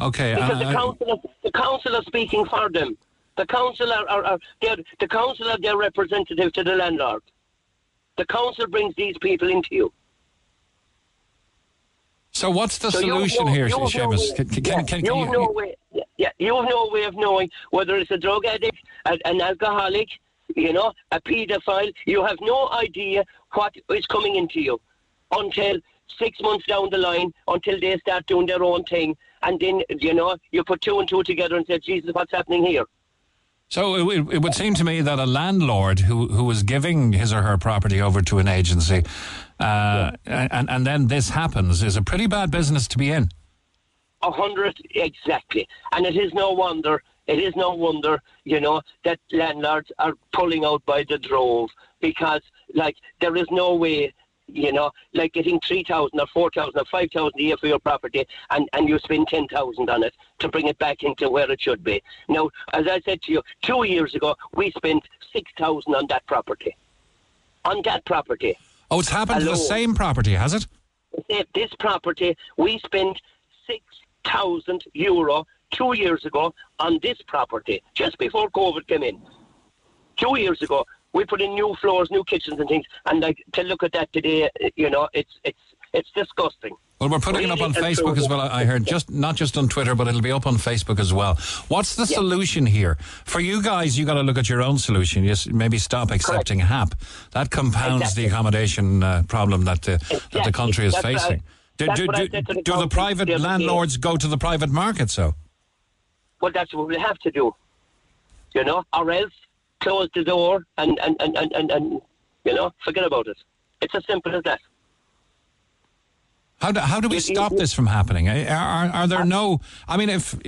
Okay. because uh, the council, are, the council are speaking for them. The council are, are, are the council are their representative to the landlord. The council brings these people into you. so what's the So solution no- here, no Seamus? way- Can, can, yeah, can, you have no way. Yeah, you have no way of knowing whether it's a drug addict, a, an alcoholic, you know, a paedophile. You have no idea what is coming into you until six months down the line, until they start doing their own thing, and then you know you put two and two together and say, Jesus, what's happening here? So it, it would seem to me that a landlord who who was giving his or her property over to an agency, uh, and and then this happens, is a pretty bad business to be in. A hundred exactly, and it is no wonder. It is no wonder, you know, that landlords are pulling out by the drove because, like, there is no way, you know, like getting three thousand or four thousand or five thousand a year for your property, and and you spend ten thousand on it to bring it back into where it should be. Now, as I said to you, two years ago we spent six thousand on that property, on that property. Oh, it's happened to the same property, has it? This property, we spent 6,000 euro two years ago on this property, just before COVID came in. Two years ago, we put in new floors, new kitchens and things, and like to look at that today, you know, it's it's it's disgusting. Well, we're putting it up on Facebook as well. I heard just not just on Twitter, but it'll be up on Facebook as well. What's the solution here for you guys? You got to look at your own solution. Yes, maybe stop accepting HAP. That compounds Exactly. the accommodation uh, problem that the that the country is That's facing. Do, do, do, the do the private the other day. landlords go to the private market? So Well, that's what we have to do. You know, or else close the door and, and, and, and, and, and you know, forget about it. It's as simple as that. how do, how do we stop this from happening? Are, are, are there no? I mean, if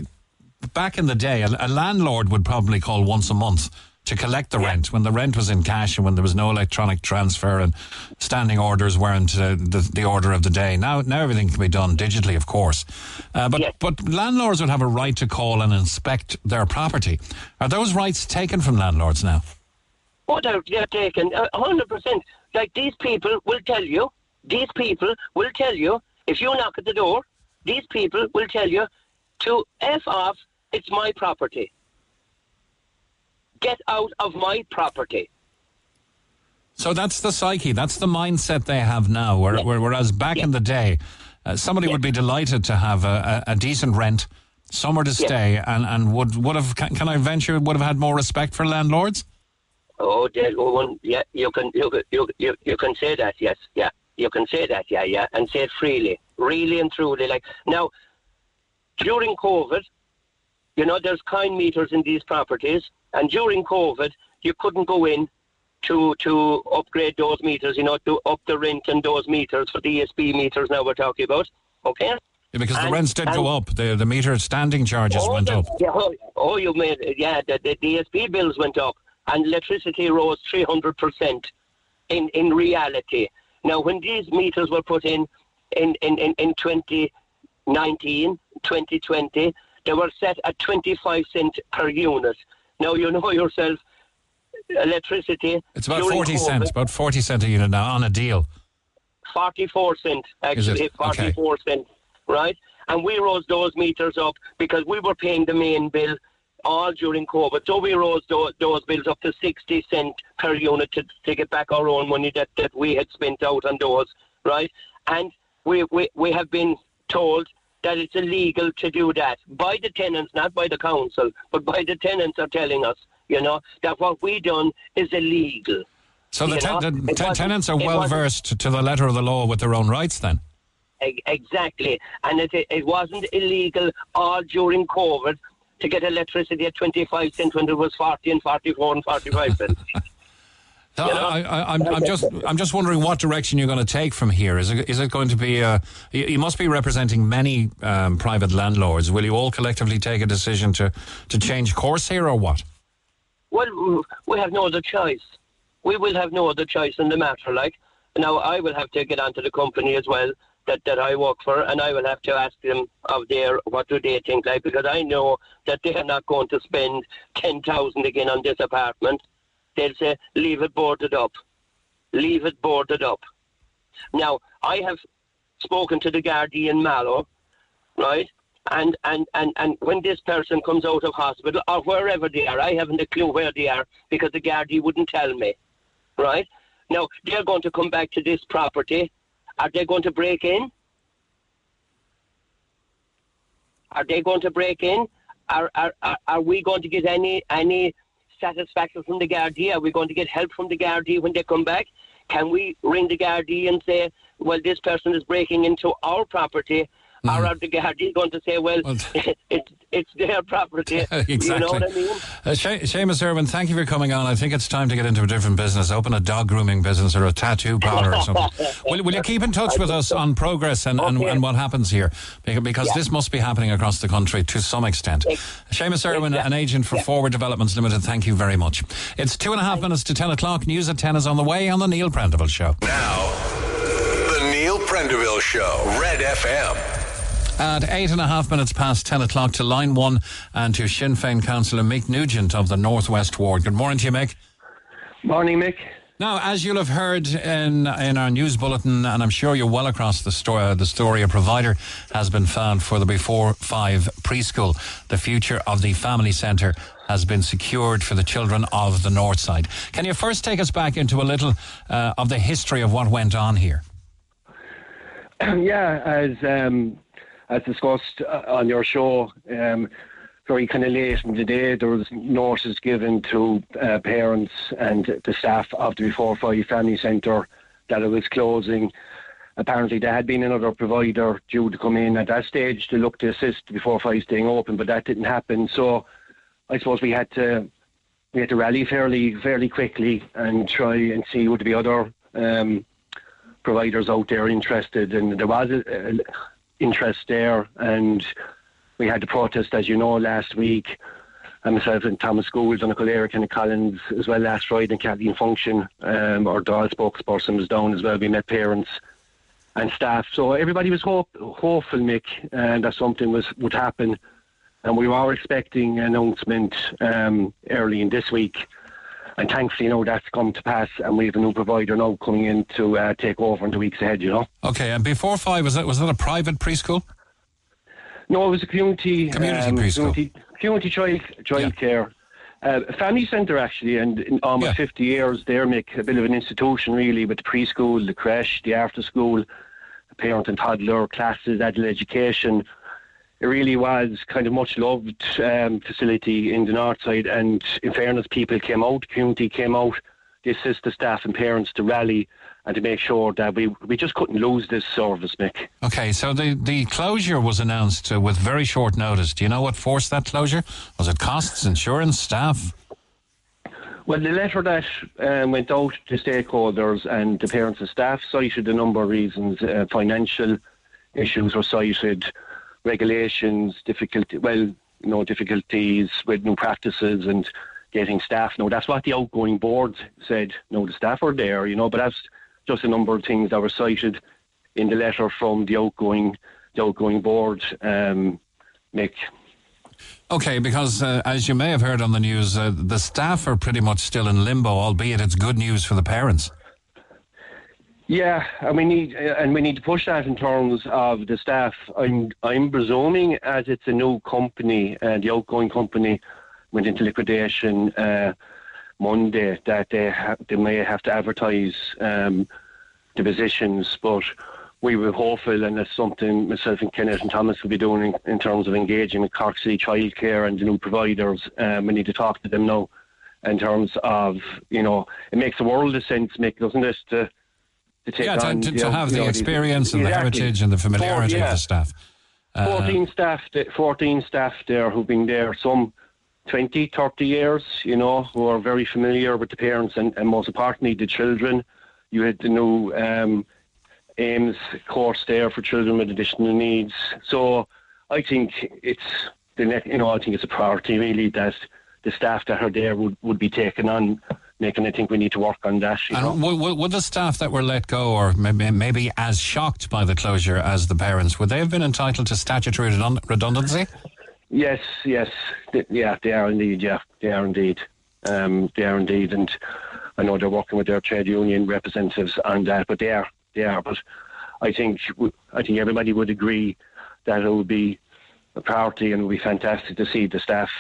back in the day, a, a landlord would probably call once a month to collect the rent when the rent was in cash and when there was no electronic transfer and standing orders weren't uh, the, the order of the day. Now, now everything can be done digitally, of course. Uh, but Yes. but landlords would have a right to call and inspect their property. Are those rights taken from landlords now? Oh, they're, they're taken a hundred percent. Like these people will tell you. These people will tell you if you knock at the door. These people will tell you to f off. It's my property. Get out of my property. So that's the psyche, that's the mindset they have now. Whereas back Yeah. in the day, uh, somebody Yeah. would be delighted to have a, a, a decent rent, somewhere to stay, and, and would would have can, can I venture would have had more respect for landlords. Oh, one. Yeah, you can you, can- you you you can say that. Yes, yeah, you can say that. Yeah, yeah, and say it freely, really and truly. Like now, during COVID, you know, there's kind meters in these properties, and during COVID, you couldn't go in to to upgrade those meters. You know, to up the rent and those meters for the ESB meters. Now we're talking about. Okay. Yeah, because the rents did go up, the the meter standing charges Oh, went up. Yeah, oh, oh, you made yeah. The, the DSP bills went up, and electricity rose three hundred percent. In in reality, now when these meters were put in in in in, in 2019, 2020, they were set at twenty five cent per unit. Now you know yourself, electricity. It's about forty cents, about forty cent a unit now on a deal. 44 cent, actually, Okay. 44 cent, right? And we rose those meters up because we were paying the main bill all during COVID. So we rose those, those bills up to 60 cent per unit to, to get back our own money that, that we had spent out on those, right? And we, we, we have been told that it's illegal to do that by the tenants, not by the council, but by the tenants are telling us, you know, that what we done is illegal. So the, ten- the ten- tenants are well versed to the letter of the law with their own rights. Then Exactly. And it, it wasn't illegal all during COVID to get electricity at 25 cents when it was 40 and 44 and 45 cents. So You know? I, I, I'm, I'm just I'm just wondering what direction you're going to take from here. Is it, is it going to be? Uh, you, you must be representing many um, private landlords. Will you all collectively take a decision to, to change course here, or what? well, we have no other choice. We will have no other choice in the matter. Like, now I will have to get onto the company as well that, that I work for, and I will have to ask them of their what do they think like because I know that they are not going to spend ten thousand again on this apartment. They'll say leave it boarded up, leave it boarded up. Now I have spoken to the Gardaí in Mallow, right? And, and, and, and when this person comes out of hospital or wherever they are, I haven't a clue where they are because the Gardaí wouldn't tell me, right? Now, they're going to come back to this property. Are they going to break in? Are they going to break in? Are, are, are, are we going to get any, any satisfaction from the Gardaí? Are we going to get help from the Gardaí when they come back? Can we ring the Gardaí and say, well, this person is breaking into our property? Or are the Gardaí going to say, well, Well, it's, it's their property? exactly. You know what I mean? Uh, Se- Seamus Irwin, thank you for coming on. I think it's time to get into a different business. Open a dog grooming business or a tattoo parlor or something. will, will you keep in touch with us on progress and, and, Okay. and what happens here? Because, because Yeah. this must be happening across the country to some extent. Ex- Seamus Irwin, Exactly. an agent for Yeah. Forward Developments Limited, thank you very much. It's two and a half minutes to 10 o'clock. News at 10 is on the way on the Neil Prendeville Show. Now, the Neil Prendeville Show, Red FM. At eight and a half minutes past 10 o'clock to line one and to Sinn Féin councillor Mick Nugent of the Northwest Ward. Good morning to you, Mick. Morning, Mick. Now, as you'll have heard in in our news bulletin, and I'm sure you're well across the story, the story, a provider has been found for the Before Five preschool. The future of the family centre has been secured for the children of the North Side. Can you first take us back into a little uh, of the history of what went on here? yeah, as um, as discussed uh, on your show, um, very kind of late in the day, there was notice given to uh, parents and the staff of the Before Five Family Centre that it was closing. Apparently, there had been another provider due to come in at that stage to look to assist Before Five staying open, but that didn't happen. So, I suppose we had to we had to rally fairly fairly quickly and try and see would there be other um, providers out there interested, and there was a, a interest there, and we had the protest, as you know, last week. And myself and Thomas Schools, Uncle Eric and Collins as well last Friday, and Kathleen Funchion, um, our Dáil spokesperson was down as well. We met parents and staff. So everybody was hope, hopeful, Mick, and that something was would happen. And we were expecting an announcement um, early in this week. And thankfully, you know, that's come to pass, and we have a new provider now coming in to uh, take over in the weeks ahead, you know. Okay, and before five, was that, was that a private preschool? No, it was a community Community um, preschool. community, community child child Yeah. care, uh, family centre actually, and in almost Yeah. fifty years, they make a bit of an institution really with the preschool, the creche, the after school, the parent and toddler classes, adult education. It really was kind of much loved um, facility in the north side, and in fairness, people came out, community came out, to assist the staff and parents to rally and to make sure that we we just couldn't lose this service, Mick. Okay, so the, the closure was announced uh, with very short notice. Do you know what forced that closure? Was it costs, insurance, staff? Well, the letter that um, went out to stakeholders and the parents and staff cited a number of reasons. Uh, financial issues were cited, regulations, difficulty, well, you know, difficulties with new practices and getting staff. No, that's what the outgoing board said. No, the staff are there, you know, but that's just a number of things that were cited in the letter from the outgoing, the outgoing board. Um, Mick. Okay, because uh, as you may have heard on the news, uh, the staff are pretty much still in limbo, albeit it's good news for the parents. Yeah, and we need and we need to push that in terms of the staff. I'm I'm presuming as it's a new company and the outgoing company went into liquidation uh, Monday that they ha- they may have to advertise um, the positions, but we were hopeful and that's something myself and Kenneth and Thomas will be doing in, in terms of engaging with Cork City Childcare and the new providers. Um, we need to talk to them now in terms of you know it makes a world of sense, Mick, doesn't it? To, to take Yeah, to, on, to, you to know, have you the know, experience and the heritage and the familiarity Four- of the staff. Uh, 14 staff, 14 staff there who've been there some 20, 30 years, you know, who are very familiar with the parents and, and most importantly the children. You had the new um, AIMS course there for children with additional needs. So I think it's the you know I think it's a priority really that the staff that are there would, would be taken on. Making, I think we need to work on that. You know? And would, the staff that were let go, or maybe, maybe as shocked by the closure as the parents, would they have been entitled to statutory redund- redundancy? Yes, yes, Th- yeah, they are indeed. Yeah, they are indeed. Um, they are indeed, and I know they're working with their trade union representatives on that, but they are, they are. But I think, I think everybody would agree that it would be a priority and it would be fantastic to see the staff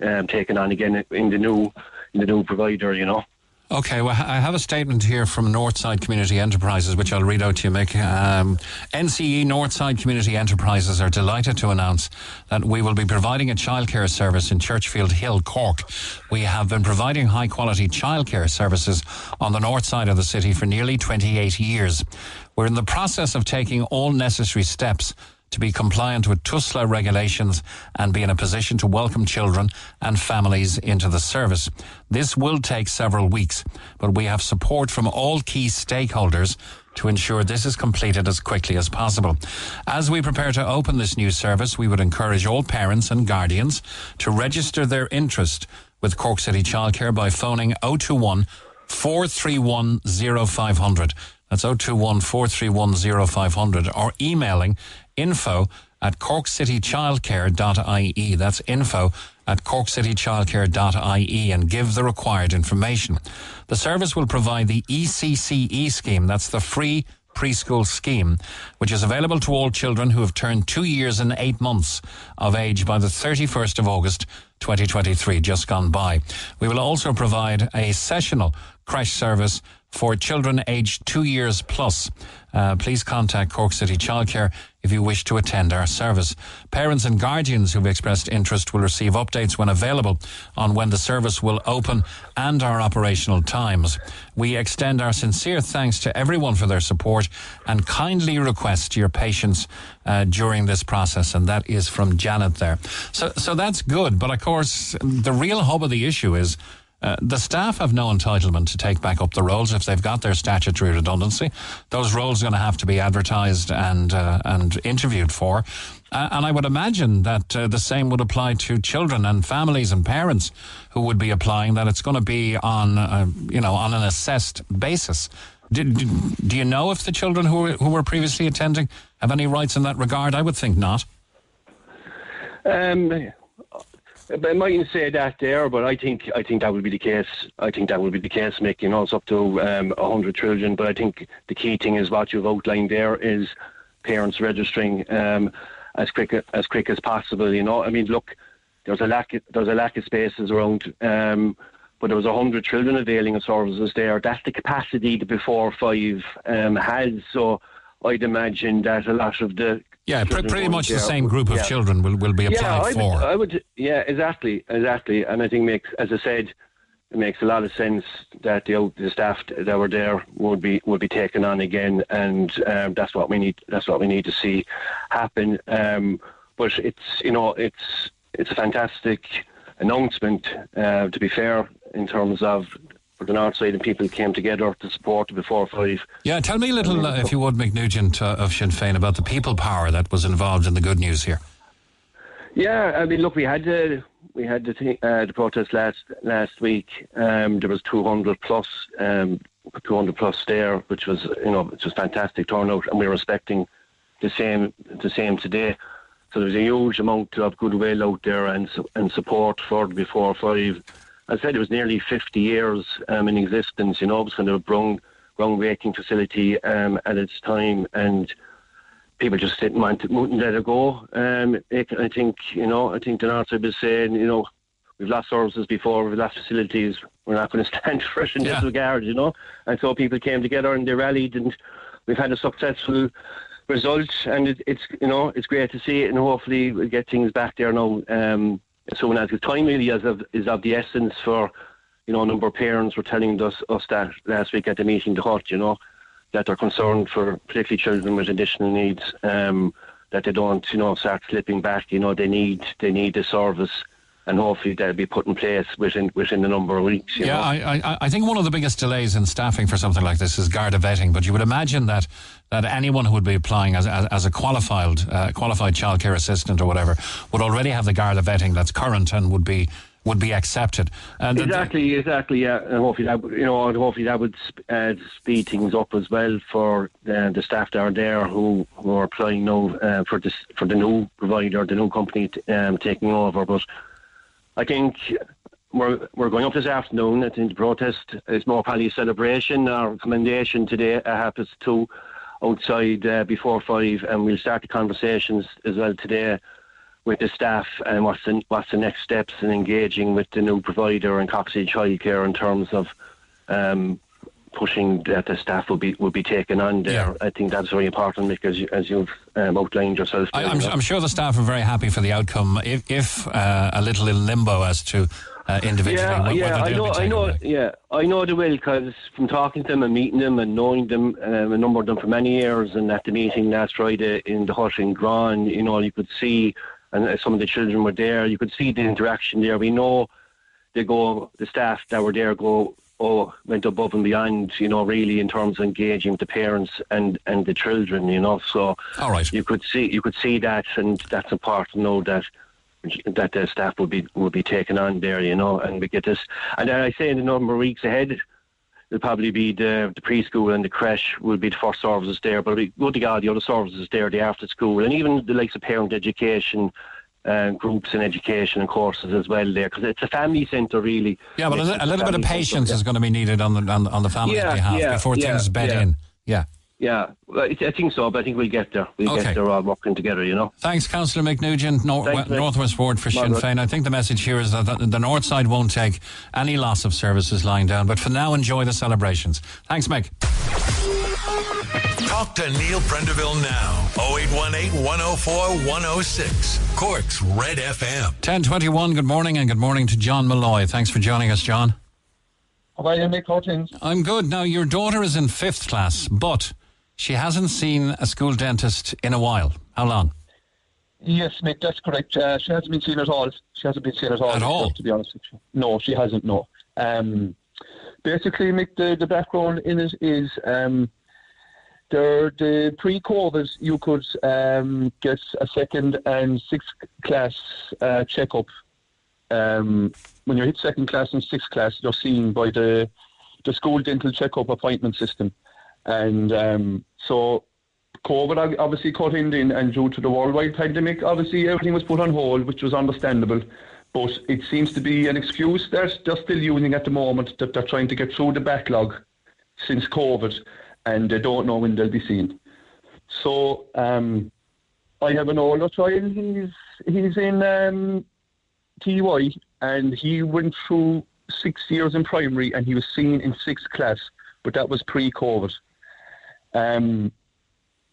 um, taken on again in the new, the new provider. You know. Okay, well, I have a statement here from Northside Community Enterprises, which I'll read out to you, Mick. Um, NCE Northside Community Enterprises are delighted to announce that we will be providing a childcare service in Churchfield Hill, Cork. We have been providing high quality childcare services on the north side of the city for nearly 28 years. We're in the process of taking all necessary steps to be compliant with TUSLA regulations and be in a position to welcome children and families into the service. This will take several weeks, but we have support from all key stakeholders to ensure this is completed as quickly as possible. As we prepare to open this new service, we would encourage all parents and guardians to register their interest with Cork City Childcare by phoning 021 431 0500. That's 021 431 0500 or emailing info at corkcitychildcare.ie. That's info at corkcitychildcare.ie and give the required information. The service will provide the ECCE scheme. That's the free preschool scheme, which is available to all children who have turned two years and eight months of age by the 31st of August 2023, just gone by. We will also provide a sessional creche service for children aged two years plus. Uh, please contact Cork City Childcare if you wish to attend our service. Parents and guardians who've expressed interest will receive updates when available on when the service will open and our operational times. We extend our sincere thanks to everyone for their support and kindly request your patience uh, during this process. And that is from Janet there. So, so that's good. But of course, the real hub of the issue is uh, the staff have no entitlement to take back up the roles if they've got their statutory redundancy. Those roles are going to have to be advertised and uh, and interviewed for. Uh, and I would imagine that uh, the same would apply to children and families and parents who would be applying. That it's going to be on uh, you know on an assessed basis. Do, do, you know if the children who were, who were previously attending have any rights in that regard? I would think not. Um, I mightn't say that there, but I think I think that would be the case. I think that would be the case, Mick. You know, it's up to um, 100 children, but I think the key thing is what you've outlined there is parents registering um, as quick as quick as possible. You know, I mean, look, there's a lack there's a lack of spaces around, um, but there was 100 children availing of services there. That's the capacity the before five um, has. So I'd imagine that a lot of the yeah, pr- pretty much the same group of yeah. children will, will be applied yeah, I for. Would, I would, yeah, exactly, exactly, and I think makes, as I said, it makes a lot of sense that the, the staff that were there would be would be taken on again, and um, that's what we need. That's what we need to see happen. Um, but it's you know it's it's a fantastic announcement. Uh, to be fair, in terms of for the north side and people came together to support the before five. Yeah, tell me a little, uh, if you would, Mick Nugent uh, of Sinn Féin, about the people power that was involved in the good news here. Yeah, I mean, look, we had the we had the th- uh, the protest last last week. Um, there was 200 plus, um, 200 plus there, which was you know which was fantastic turnout, and we were expecting the same the same today. So there was a huge amount of goodwill out there and and support for before five I said it was nearly 50 years um, in existence. You know, it was kind of a ground, groundbreaking facility um, at its time, and people just didn't want to wouldn't let it go. Um, it, I think you know, I think the North was saying, you know, we've lost services before, we've lost facilities, we're not going to stand for it in yeah. this regard, you know. And so people came together and they rallied, and we've had a successful result, and it, it's you know it's great to see it, and hopefully we'll get things back there now. Um, so as the time really is of, is of the essence for, you know, a number of parents were telling us, us that last week at the meeting, the hut, you know, that they're concerned for particularly children with additional needs, um, that they don't, you know, start slipping back. You know, they need they need the service and hopefully that'll be put in place within within a number of weeks. yeah, I, I, I think one of the biggest delays in staffing for something like this is Garda vetting. But you would imagine that that anyone who would be applying as as, as a qualified uh, qualified childcare assistant or whatever would already have the Garda vetting that's current and would be would be accepted. And exactly, exactly. Yeah, and hopefully that you know, hopefully that would uh, speed things up as well for uh, the staff that are there who, who are applying now uh, for this for the new provider, the new company t- um, taking over. But I think we're we're going up this afternoon. I think the protest is more probably a celebration or commendation today at half past two outside uh, before five, and we'll start the conversations as well today with the staff and what's the what's the next steps in engaging with the new provider and Cork City Childcare in terms of um, pushing that the staff will be will be taken on there. Yeah. I think that's very important because as you've um, outlined yourself. I, am sure the staff are very happy for the outcome, if, if uh, a little in limbo as to. Uh, individually, yeah, yeah, I know, I know, yeah, I know they will because from talking to them and meeting them and knowing them, um, a number of them for many years, and at the meeting last Friday in the hut in Gran, you know, you could see, and some of the children were there, you could see the interaction there. We know they go, the staff that were there go oh, went above and beyond, you know, really in terms of engaging with the parents and, and the children, you know. So All right. you could see you could see that, and that's important to know that that the staff will be will be taken on there, you know, and we get this. And then I say in the number of weeks ahead, it'll probably be the the preschool and the creche will be the first services there, but it'll be to God the other services there, the after school, and even the likes of parent education uh, groups in education and courses as well there because it's a family centre really. Yeah, but a, a little bit of patience is going to be needed on the on, on the family yeah, behalf yeah, before things bed in. Yeah. Yeah, well, I think so, but I think we'll get there. We'll Okay. get there all working together, you know. Thanks, Councillor Mick Nugent, Nor- Thanks, Northwest Ward for Sinn Féin. I think the message here is that the, the North Side won't take any loss of services lying down, but for now, enjoy the celebrations. Thanks, Mick. Talk to Neil Prendeville now. 0818 104 106. Cork's Red FM. 1021, good morning, and good morning to John Malloy. Thanks for joining us, John. How are you, Mick? How things? I'm good. Now, your daughter is in fifth class, but she hasn't seen a school dentist in a while. How long? Yes, Mick, that's correct. Uh, she hasn't been seen at all. She hasn't been seen at all. At all? To be honest with you. No, she hasn't, no. Um, basically, Mick, the, the background in it is um, there, the pre-COVID, you could um, get a second and sixth class uh, checkup. Um, when you hit second class and sixth class, you're seen by the the school dental checkup appointment system, and um, so COVID obviously cut in, and due to the worldwide pandemic, obviously everything was put on hold, which was understandable. But it seems to be an excuse they're, they're still using at the moment that they're trying to get through the backlog since COVID, and they don't know when they'll be seen. So um, I have an older child. He's he's in um, TY, and he went through six years in primary, and he was seen in sixth class, but that was pre-COVID. Um,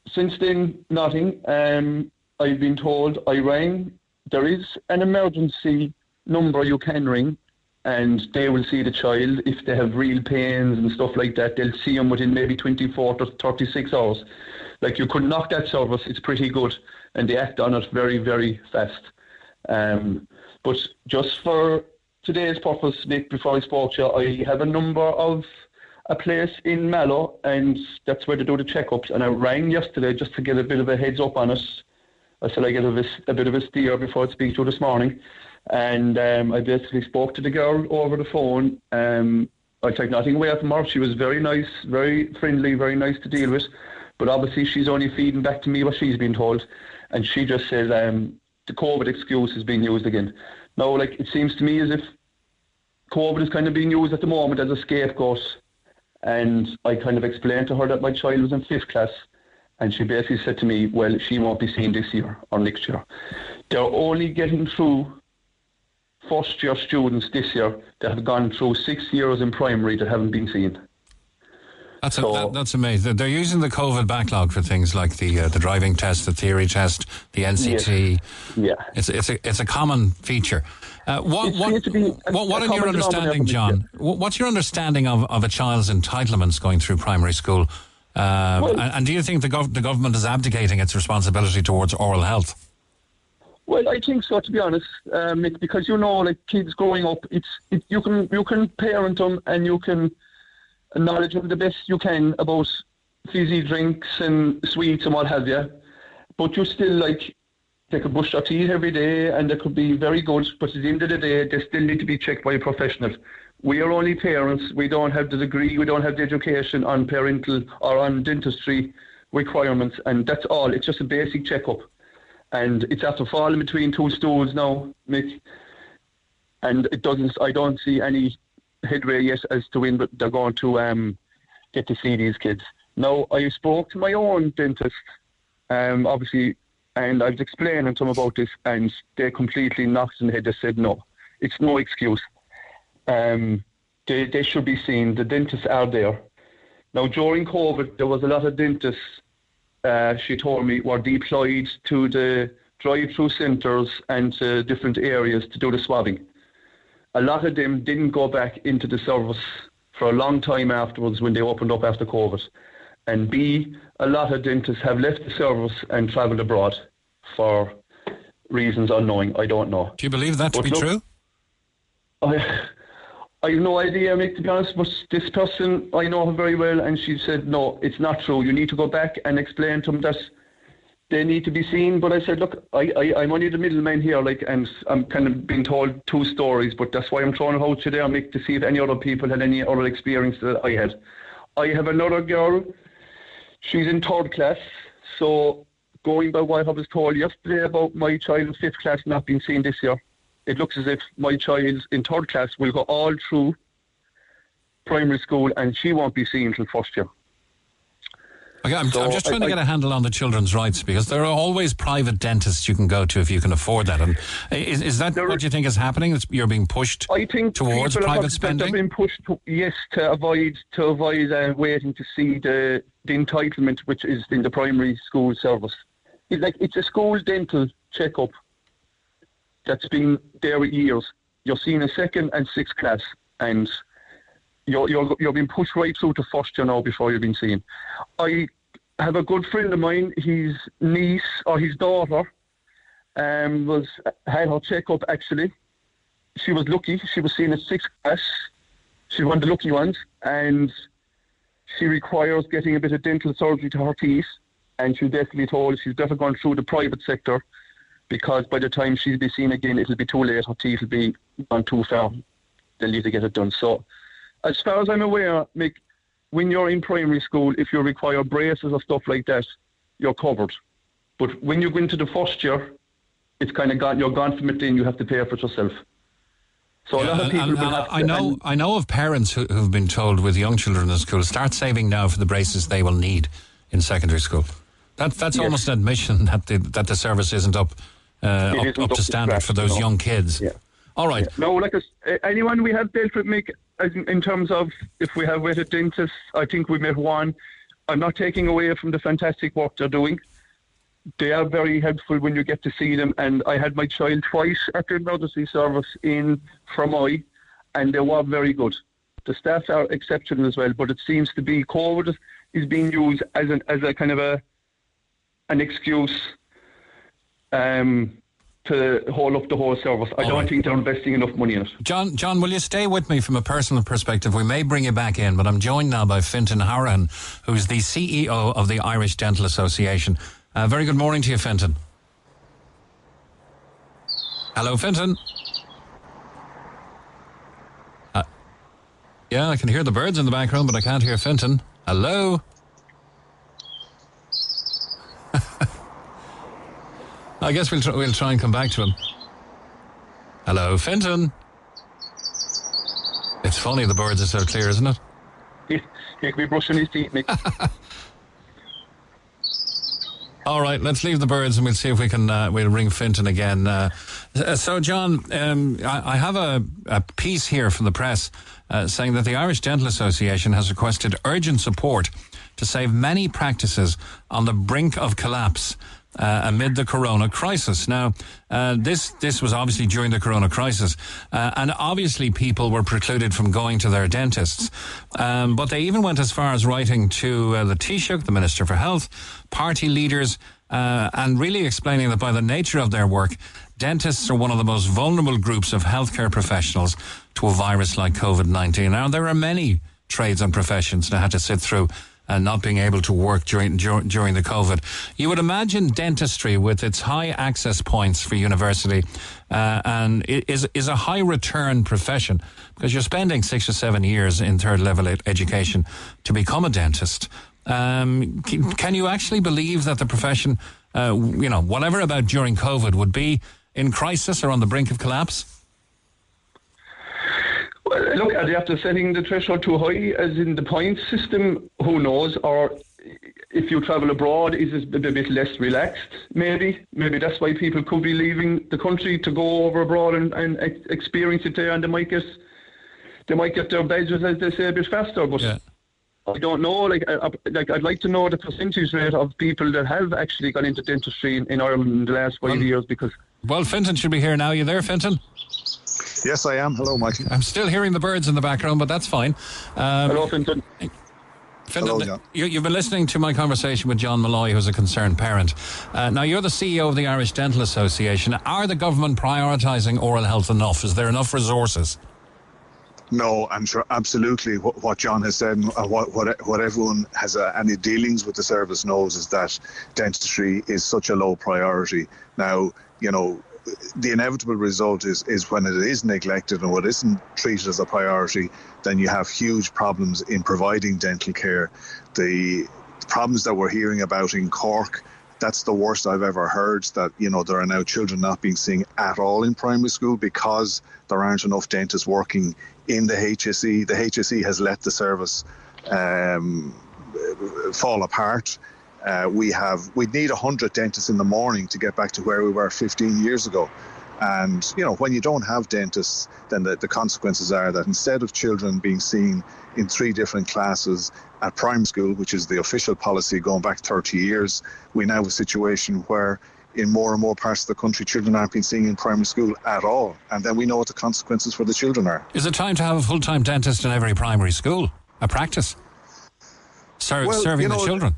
since then, nothing. Um, I've been told I rang. There is an emergency number you can ring, and they will see the child if they have real pains and stuff like that. They'll see him within maybe 24 to 36 hours. Like you could knock that service, it's pretty good, and they act on it very, very fast. Um, but just for today's purpose, Nick, before I spoke to you, I have a number of a place in Mallow, and that's where they do the checkups. And I rang yesterday just to get a bit of a heads up on it. I said I get a, a bit of a steer before I speak to you this morning. And um, I basically spoke to the girl over the phone. Um, I took nothing away from her. She was very nice, very friendly, very nice to deal with. But obviously, she's only feeding back to me what she's been told. And she just said um, the COVID excuse is being used again. Now, like, it seems to me as if COVID is kind of being used at the moment as a scapegoat. And I kind of explained to her that my child was in fifth class. And she basically said to me, well, she won't be seen this year or next year. They're only getting through first year students this year that have gone through six years in primary that haven't been seen. That's, a, So- that, that's amazing. They're using the COVID backlog for things like the uh, the driving test, the theory test, the NCT. Yeah. It's it's a it's a common feature. Uh, what what a- what, what in your understanding, John? wh- What's your understanding of, of a child's entitlements going through primary school? Uh, Well- and, and do you think the gov- the government is abdicating its responsibility towards oral health? Well, I think so. To be honest, um, Mick, because you know, like kids growing up, it's it, you can you can parent them and you can acknowledge them the best you can about fizzy drinks and sweets and what have you. But you still like they could brush their teeth every day and they could be very good. But at the end of the day, they still need to be checked by a professional. We are only parents. We don't have the degree. We don't have the education on parental or on dentistry requirements, and that's all. It's just a basic checkup and it's after falling between two stools now, Mick. And it doesn't. I don't see any headway yet as to when they're going to um, get to see these kids. Now, I spoke to my own dentist, um, obviously, and I was explaining to them about this, and they completely knocked in the head. They said no, it's no excuse. Um, they they should be seen. The dentists are there. Now, during COVID, there was a lot of dentists uh, she told me, were deployed to the drive-through centres and to different areas to do the swabbing. A lot of them didn't go back into the service for a long time afterwards when they opened up after COVID. And B, a lot of dentists have left the service and travelled abroad for reasons unknowing. I don't know. Do you believe that to But be look- true? I, I have no idea, Mick, to be honest, but this person, I know her very well, and she said, no, it's not true. You need to go back and explain to them that they need to be seen. But I said, look, I, I, I'm only the middleman here, like, and I'm kind of being told two stories, but that's why I'm throwing it out to there, Mick, to see if any other people had any other experience that I had. I have another girl, she's in third class, so going by what I was told yesterday about my child in fifth class not being seen this year, it looks as if my child in third class will go all through primary school and she won't be seen until first year. Okay, I'm, So I'm just trying I- to get a handle on the children's rights because there are always private dentists you can go to if you can afford that. And is, is that what you think is happening? It's, you're being pushed I think towards private spending? They've been pushed, to, yes, to avoid to avoid uh, waiting to see the the entitlement, which is in the primary school service. It's like it's a school dental checkup that's been there years. You're seeing a second and sixth class, and you're you're you're being pushed right through to first year now before you've been seen. I have a good friend of mine. His niece or his daughter um, was had her checkup actually she was lucky. She was seen in sixth class. She was one of the lucky ones, and she requires getting a bit of dental surgery to her teeth. And she's definitely told she's definitely gone through the private sector because by the time she'll be seen again, it'll be too late. Her teeth will be gone too far. They'll need to get it done. So, as far as I'm aware, Mick, when you're in primary school, if you require braces or stuff like that, you're covered. But when you go into the first year, it's kind of gone. You're gone from it. Then you have to pay for it yourself. So a lot of people and- will and have to, I know, I know of parents who, who've been told with young children in school, start saving now for the braces they will need in secondary school. That, that's Yes. almost an admission that the, that the service isn't up, uh, up, up to standard for those young kids. Yeah. All right. No, like uh, anyone we have dealt with, as in, terms of if we have with a dentist, I think we met one. I'm not taking away from the fantastic work they're doing. They are very helpful when you get to see them. And I had my child twice at the emergency service in Fermoy, and they were very good. The staff are exceptional as well, but it seems to be COVID is being used as an as a kind of a an excuse um, to hold up the whole service. I All don't right. think they're investing enough money in it. John, John, will you stay with me from a personal perspective? We may bring you back in, but I'm joined now by Fintan Hourihane, who's the CEO of the Irish Dental Association. Uh, very good morning to you, Fintan. Hello, Fintan. Uh, yeah, I can hear the birds in the background, but I can't hear Fintan. Hello. I guess we'll try, we'll try and come back to him. Hello, Fintan. It's funny the birds are so clear, isn't it? He, he could be brushing his teeth. All right, let's leave the birds and we'll see if we can uh, we'll ring Fintan again. Uh, so, John, um, I, I have a, a piece here from the press uh, saying that the Irish Dental Association has requested urgent support to save many practices on the brink of collapse. Uh, amid the corona crisis. Now, uh, this this was obviously during the corona crisis, uh, and obviously people were precluded from going to their dentists. Um, but they even went as far as writing to uh, the Taoiseach, the Minister for Health, party leaders, uh, and really explaining that by the nature of their work, dentists are one of the most vulnerable groups of healthcare professionals to a virus like COVID 19. Now, there are many trades and professions that had to sit through and not being able to work during dur- during the COVID. You would imagine dentistry, with its high access points for university, uh, and is is a high return profession because you're spending six or seven years in third level education to become a dentist. Um, can, can you actually believe that the profession, uh, you know, whatever about during COVID, would be in crisis or on the brink of collapse? Well, look, are they after setting the threshold too high, as in the point system? Who knows? Or if you travel abroad, is it a bit less relaxed? Maybe, maybe that's why people could be leaving the country to go over abroad and, and experience it there, and they might get they might get their badges, as they say, a bit faster. But Yeah. I don't know. Like, I, like I'd like to know the percentage rate of people that have actually gone into dentistry in, in Ireland in the last five years, because Well, Fintan should be here now. You there, Fintan? Yes, I am. Hello, Michael. I'm still hearing the birds in the background, but that's fine. Um, hello, Fintan. Fintan, Hello, John. You, you've been listening to my conversation with John Malloy, who's a concerned parent. Uh, now, you're the CEO of the Irish Dental Association. Are the government prioritising oral health enough? Is there enough resources? No, I'm sure absolutely what, what John has said and what, what, what everyone has uh, any dealings with the service knows is that dentistry is such a low priority. Now, you know, the inevitable result is, is when it is neglected and what isn't treated as a priority, then you have huge problems in providing dental care. The problems that we're hearing about in Cork, that's the worst I've ever heard. That you know there are now children not being seen at all in primary school because there aren't enough dentists working in the HSE. The HSE has let the service um, fall apart. Uh, we have we need 100 dentists in the morning to get back to where we were 15 years ago. And you know, when you don't have dentists, then the, the consequences are that instead of children being seen in three different classes at primary school, which is the official policy going back 30 years, we now have a situation where in more and more parts of the country, children aren't being seen in primary school at all. And then we know what the consequences for the children are. Is it time to have a full time dentist in every primary school? A practice? Ser- Well, serving you know, the children?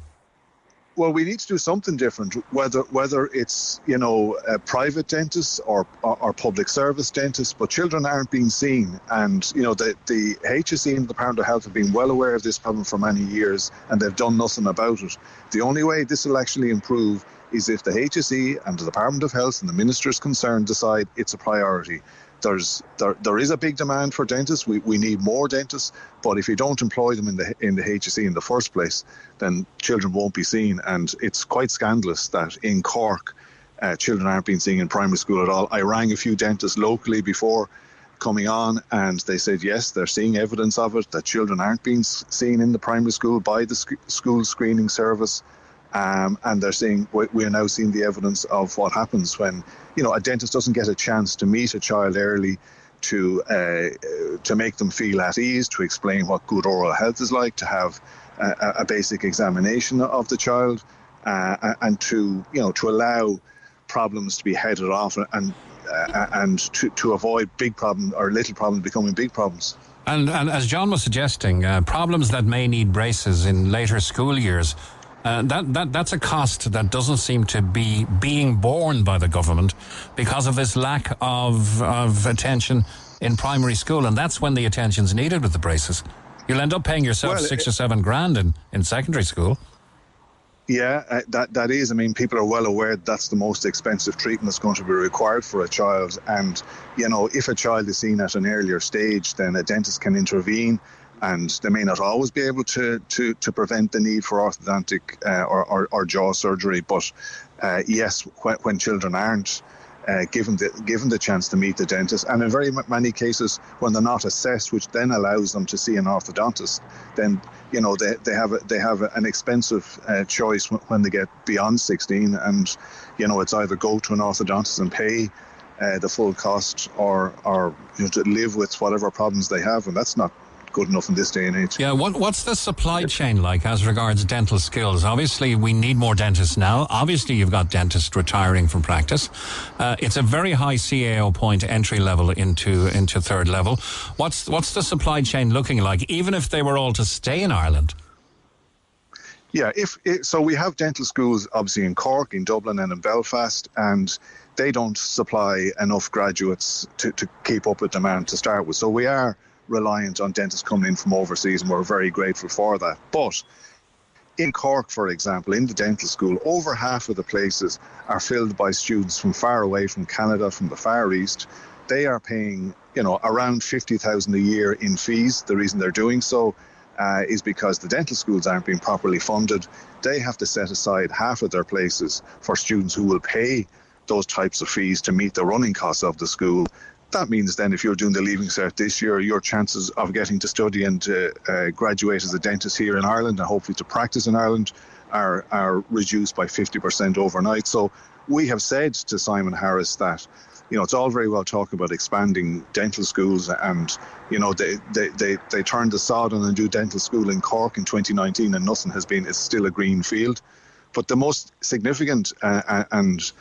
Well, we need to do something different. Whether whether it's you know a private dentists or, or or public service dentists, but children aren't being seen, and you know the the HSE and the Department of Health have been well aware of this problem for many years, and they've done nothing about it. The only way this will actually improve is if the HSE and the Department of Health and the ministers concerned decide it's a priority. There's there, there is a big demand for dentists. We, we need more dentists, but if you don't employ them in the in the HSE in the first place, then children won't be seen. And it's quite scandalous that in Cork, uh, children aren't being seen in primary school at all. I rang a few dentists locally before coming on, and they said yes, they're seeing evidence of it that children aren't being seen in the primary school by the sc- school screening service. Um, and they're saying we we are now seeing the evidence of what happens when you know a dentist doesn't get a chance to meet a child early to uh, to make them feel at ease, to explain what good oral health is like, to have a, a- a basic examination of the child, uh, and to you know to allow problems to be headed off and uh, and to, to avoid big problems or little problems becoming big problems. And, and as John was suggesting, uh, problems that may need braces in later school years, uh, that, that that's a cost that doesn't seem to be being borne by the government because of this lack of of attention in primary school, and that's when the attention's needed with the braces. You'll end up paying yourself Well, six it- or seven grand in, in secondary school. Yeah, uh, that that is. I mean, people are well aware that's the most expensive treatment that's going to be required for a child. And you know, if a child is seen at an earlier stage, then a dentist can intervene, and they may not always be able to to, to prevent the need for orthodontic uh, or, or or jaw surgery. But uh, yes, when, when children aren't. Uh, given the given the chance to meet the dentist, and in very many cases, when they're not assessed, which then allows them to see an orthodontist, then you know they, they have a, they have an expensive uh, choice when, they get beyond 16, and you know it's either go to an orthodontist and pay uh, the full cost, or or you know, to live with whatever problems they have, and that's not good enough in this day and age. Yeah, what, what's the supply chain like as regards dental skills? Obviously, we need more dentists now. Obviously, you've got dentists retiring from practice. Uh, it's a very high CAO point entry level into into third level. What's what's the supply chain looking like? Even if they were all to stay in Ireland, Yeah, if it, so, we have dental schools obviously in Cork, in Dublin, and in Belfast, and they don't supply enough graduates to, to keep up with demand to start with. So we are reliant on dentists coming in from overseas, and we're very grateful for that. But in Cork, for example, in the dental school, over half of the places are filled by students from far away, from Canada, from the Far East. They are paying, you know, around fifty thousand a year in fees. The reason they're doing so uh, is because the dental schools aren't being properly funded. They have to set aside half of their places for students who will pay those types of fees to meet the running costs of the school. That means then if you're doing the Leaving Cert this year, your chances of getting to study and to uh, graduate as a dentist here in Ireland and hopefully to practice in Ireland are, are reduced by 50% overnight. So we have said to Simon Harris that you know, it's all very well talking about expanding dental schools and, you know, they, they, they, they turned the sod on and do dental school in Cork in 2019 and nothing has been, it's still a green field. But the most significant uh, and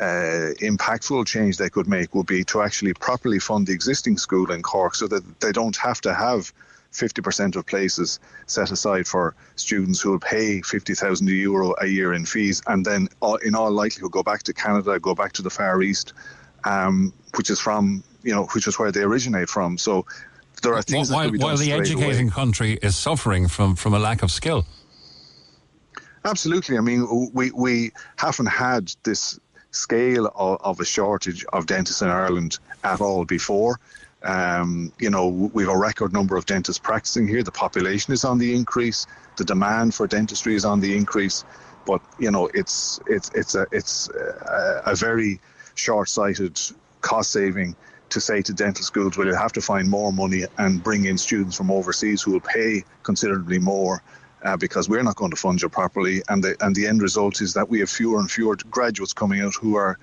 uh, impactful change they could make would be to actually properly fund the existing school in Cork so that they don't have to have 50% of places set aside for students who will pay 50,000 euro a year in fees and then in all likelihood go back to Canada, go back to the Far East, um, which is from, you know, which is where they originate from. So there are things while, be done while the educating away. country is suffering from, from a lack of skill. Absolutely. I mean, we, we haven't had this scale of, of a shortage of dentists in Ireland at all before. Um, you know, we have a record number of dentists practicing here. The population is on the increase. The demand for dentistry is on the increase. But you know, it's it's it's a it's a, a very short-sighted cost saving to say to dental schools, well, you have to find more money and bring in students from overseas who will pay considerably more uh, because we're not going to fund you properly. And the, and the end result is that we have fewer and fewer graduates coming out who are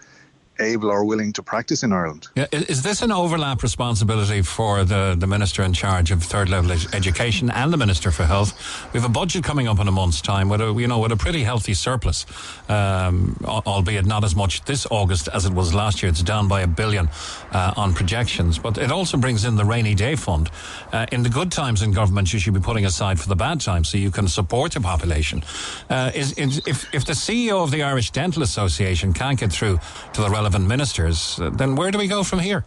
able or willing to practice in Ireland. Yeah, is this an overlap responsibility for the, the Minister in charge of third level ed- education and the Minister for Health? We have a budget coming up in a month's time with a, you know, with a pretty healthy surplus, um, albeit not as much this August as it was last year. It's down by a billion uh, on projections, but it also brings in the rainy day fund. Uh, in the good times in government, you should be putting aside for the bad times so you can support the population. Uh, is, is, if, if the CEO of the Irish Dental Association can't get through to the relevant relevant ministers, uh, then where do we go from here?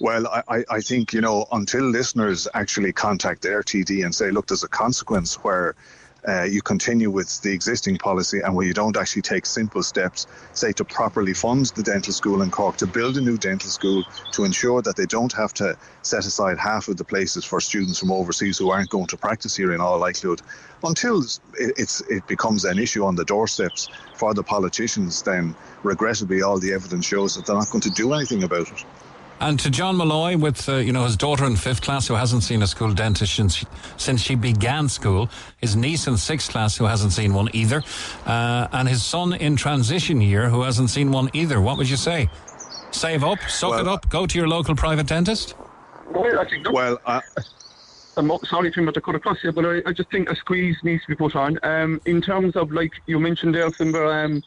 Well, I, I think, you know, until listeners actually contact their TD and say, look, there's a consequence where uh, you continue with the existing policy and where you don't actually take simple steps, say to properly fund the dental school in Cork, to build a new dental school, to ensure that they don't have to set aside half of the places for students from overseas who aren't going to practice here in all likelihood. Until it, it becomes an issue on the doorsteps for the politicians, then regrettably all the evidence shows that they're not going to do anything about it. And to John Malloy, with uh, you know his daughter in fifth class who hasn't seen a school dentist since she, since she began school, his niece in sixth class who hasn't seen one either, uh, and his son in transition year who hasn't seen one either. What would you say? Save up, suck well, it up, go to your local private dentist. Well, I think well. Uh, I'm sorry to to cut across here, but I, I, just think a squeeze needs to be put on. Um, in terms of like you mentioned there, Simber, um,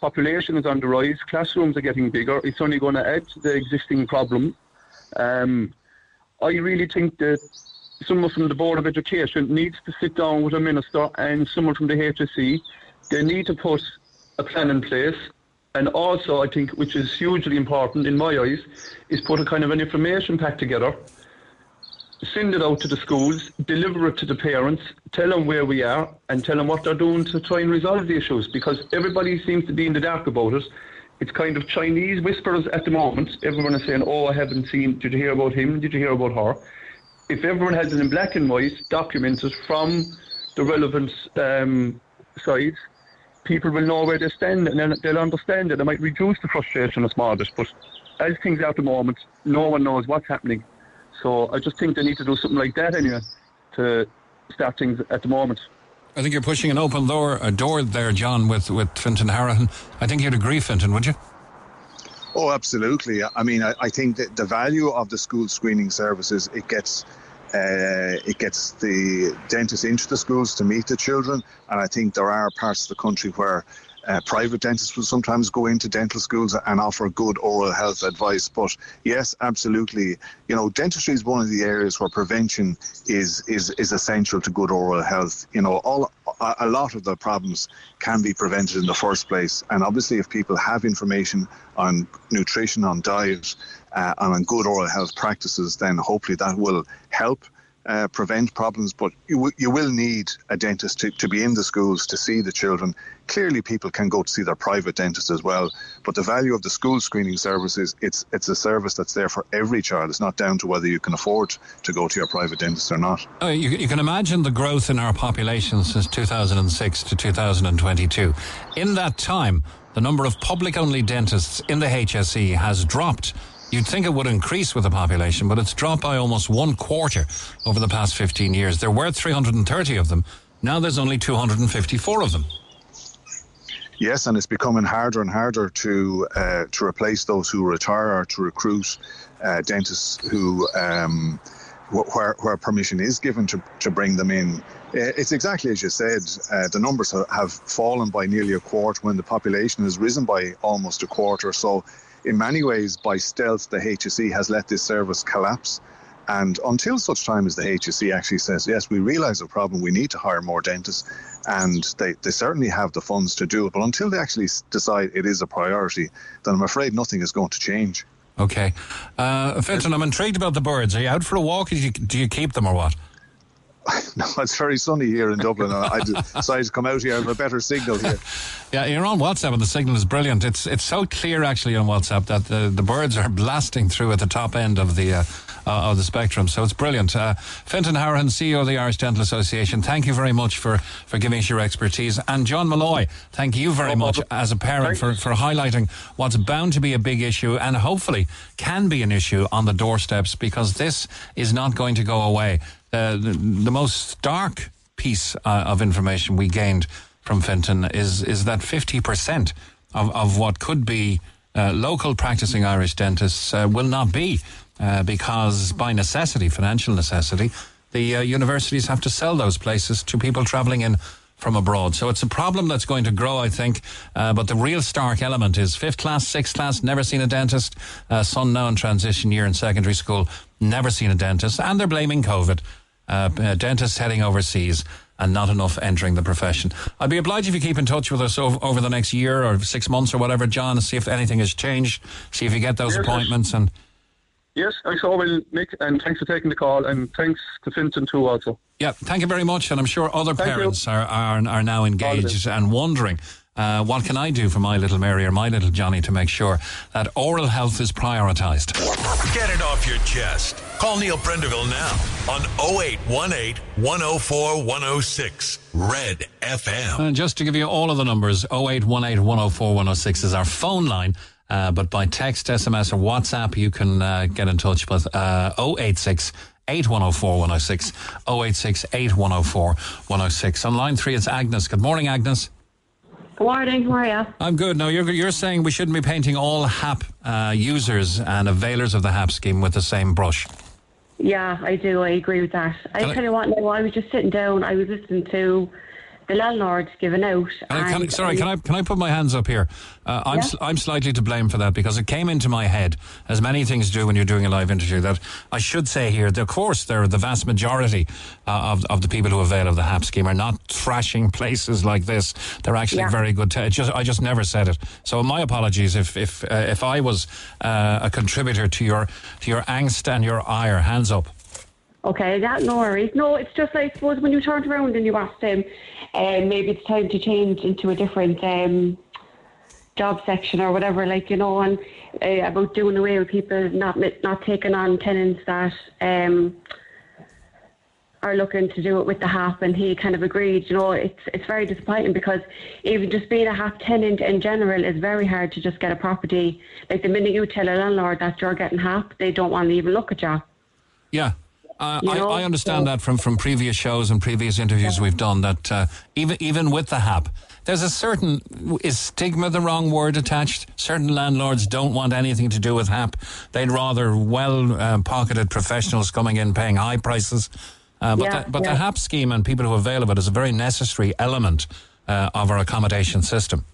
population is on the rise, classrooms are getting bigger. It's only going to add to the existing problem. Um, I really think that someone from the Board of Education needs to sit down with a minister and someone from the HSE. They need to put a plan in place. And also, I think, which is hugely important in my eyes, is put a kind of an information pack together send it out to the schools, deliver it to the parents, tell them where we are, and tell them what they're doing to try and resolve the issues because everybody seems to be in the dark about it. It's kind of Chinese whispers at the moment. Everyone is saying, Oh, I haven't seen, did you hear about him? Did you hear about her? If everyone has it in black and white, documented from the relevant um, sides, people will know where they stand and they'll understand it. It might reduce the frustration a small bit, but as things are at the moment, no one knows what's happening. So I just think they need to do something like that anyway to start things at the moment. I think you're pushing an open door, a door there, John, with, with Fintan Hourihane. I think you'd agree, Fintan, would you? Oh, absolutely. I mean, I, I think that the value of the school screening services, it gets uh, it gets the dentists into the schools to meet the children, and I think there are parts of the country where uh, private dentists will sometimes go into dental schools and offer good oral health advice. But yes, absolutely. You know, dentistry is one of the areas where prevention is is is essential to good oral health. You know, all a lot of the problems can be prevented in the first place. And obviously, if people have information on nutrition, on diet, uh, and on good oral health practices, then hopefully that will help uh, prevent problems, but you, you will need a dentist to, to be in the schools to see the children. Clearly, people can go to see their private dentist as well, but the value of the school screening service is it's, it's a service that's there for every child. It's not down to whether you can afford to go to your private dentist or not. Uh, you, you can imagine the growth in our population since 2006 to 2022. In that time, the number of public only dentists in the HSE has dropped You'd think it would increase with the population, but it's dropped by almost one quarter over the past 15 years. There were 330 of them. Now there's only 254 of them. Yes, and it's becoming harder and harder to uh, to replace those who retire or to recruit uh, dentists who um, where where permission is given to, to bring them in. Uh, it's exactly as you said. Uh, the numbers have fallen by nearly a quarter when the population has risen by almost a quarter. So in many ways, by stealth, the HSE has let this service collapse. And until such time as the HSE actually says, yes, we realise the problem, we need to hire more dentists, and they, they certainly have the funds to do it, but until they actually decide it is a priority, then I'm afraid nothing is going to change. Okay. Uh, Fintan, I'm intrigued about the birds. Are you out for a walk? Do you, do you keep them or what? no, it's very sunny here in Dublin. I decided to come out here. I have a better signal here. Yeah, you're on WhatsApp, and the signal is brilliant. It's it's so clear actually on WhatsApp that the, the birds are blasting through at the top end of the. Uh, uh, of the spectrum. So it's brilliant. Uh, Fintan Hourihane, CEO of the Irish Dental Association, thank you very much for, for giving us your expertise. And John Malloy, thank you very no much as a parent for, for highlighting what's bound to be a big issue and hopefully can be an issue on the doorsteps because this is not going to go away. Uh, the, the most stark piece uh, of information we gained from Fintan is is that fifty percent of of what could be uh, local practicing Irish dentists uh, will not be uh, because by necessity, financial necessity, the universities have to sell those places to people travelling in from abroad. So it's a problem that's going to grow, I think. Uh, but the real stark element is fifth class, sixth class, never seen a dentist. Uh, son now in transition year in secondary school, never seen a dentist. And they're blaming COVID. Uh, uh, dentists heading overseas and not enough entering the profession. I'd be obliged if you keep in touch with us over, over the next year or six months or whatever, John, and see if anything has changed, see if you get those Yes, appointments and Yes, I sure will, Nick, and thanks for taking the call, and thanks to Fintan too also. Yeah, thank you very much. And I'm sure other Thank you. parents are, are, are now engaged and wondering uh, what can I do for my little Mary or my little Johnny to make sure that oral health is prioritised. Get it off your chest. Call Neil Prendeville now on 0818 104 106 Red FM. And just to give you all of the numbers, 0818 104 106 is our phone line. Uh, but by text, SMS, or WhatsApp, you can uh, get in touch with uh, 086 8104 106, 086 8104 106. On line three, it's Agnes. Good morning, Agnes. Good morning, how are you? I'm good. Now, you're, you're saying we shouldn't be painting all HAP uh, users and availers of the HAP scheme with the same brush. Yeah, I do. I agree with that. I I- tell you what, now, I was just sitting down, I was listening to the landlords giving out. Can I, can sorry, can I can I put my hands up here? Uh, I'm Yeah. sl- I'm slightly to blame for that because it came into my head, as many things do when you're doing a live interview. That I should say here, that of course, there are the vast majority uh, of of the people who avail of the HAP scheme are not thrashing places like this. They're actually Yeah. very good. T- it just I just never said it. So my apologies if if uh, if I was uh, a contributor to your to your angst and your ire. Hands up. Okay, that no worries. No, it's just I suppose when you turned around and you asked him, um, maybe it's time to change into a different um, job section or whatever, like you know, and uh, about doing away with people not not taking on tenants that um, are looking to do it with the HAP, and he kind of agreed. You know, it's it's very disappointing because even just being a HAP tenant in general is very hard to just get a property. Like the minute you tell a landlord that you're getting HAP, they don't want to even look at you. Yeah. Uh, I, I understand so- that from, from previous shows and previous interviews we've done that uh, even even with the HAP, there's a certain is stigma the wrong word attached. Certain landlords don't want anything to do with HAP. They'd rather well uh, pocketed professionals coming in paying high prices. Uh, but Yeah, the, but yeah. the HAP scheme and people who avail of it is a very necessary element uh, of our accommodation system.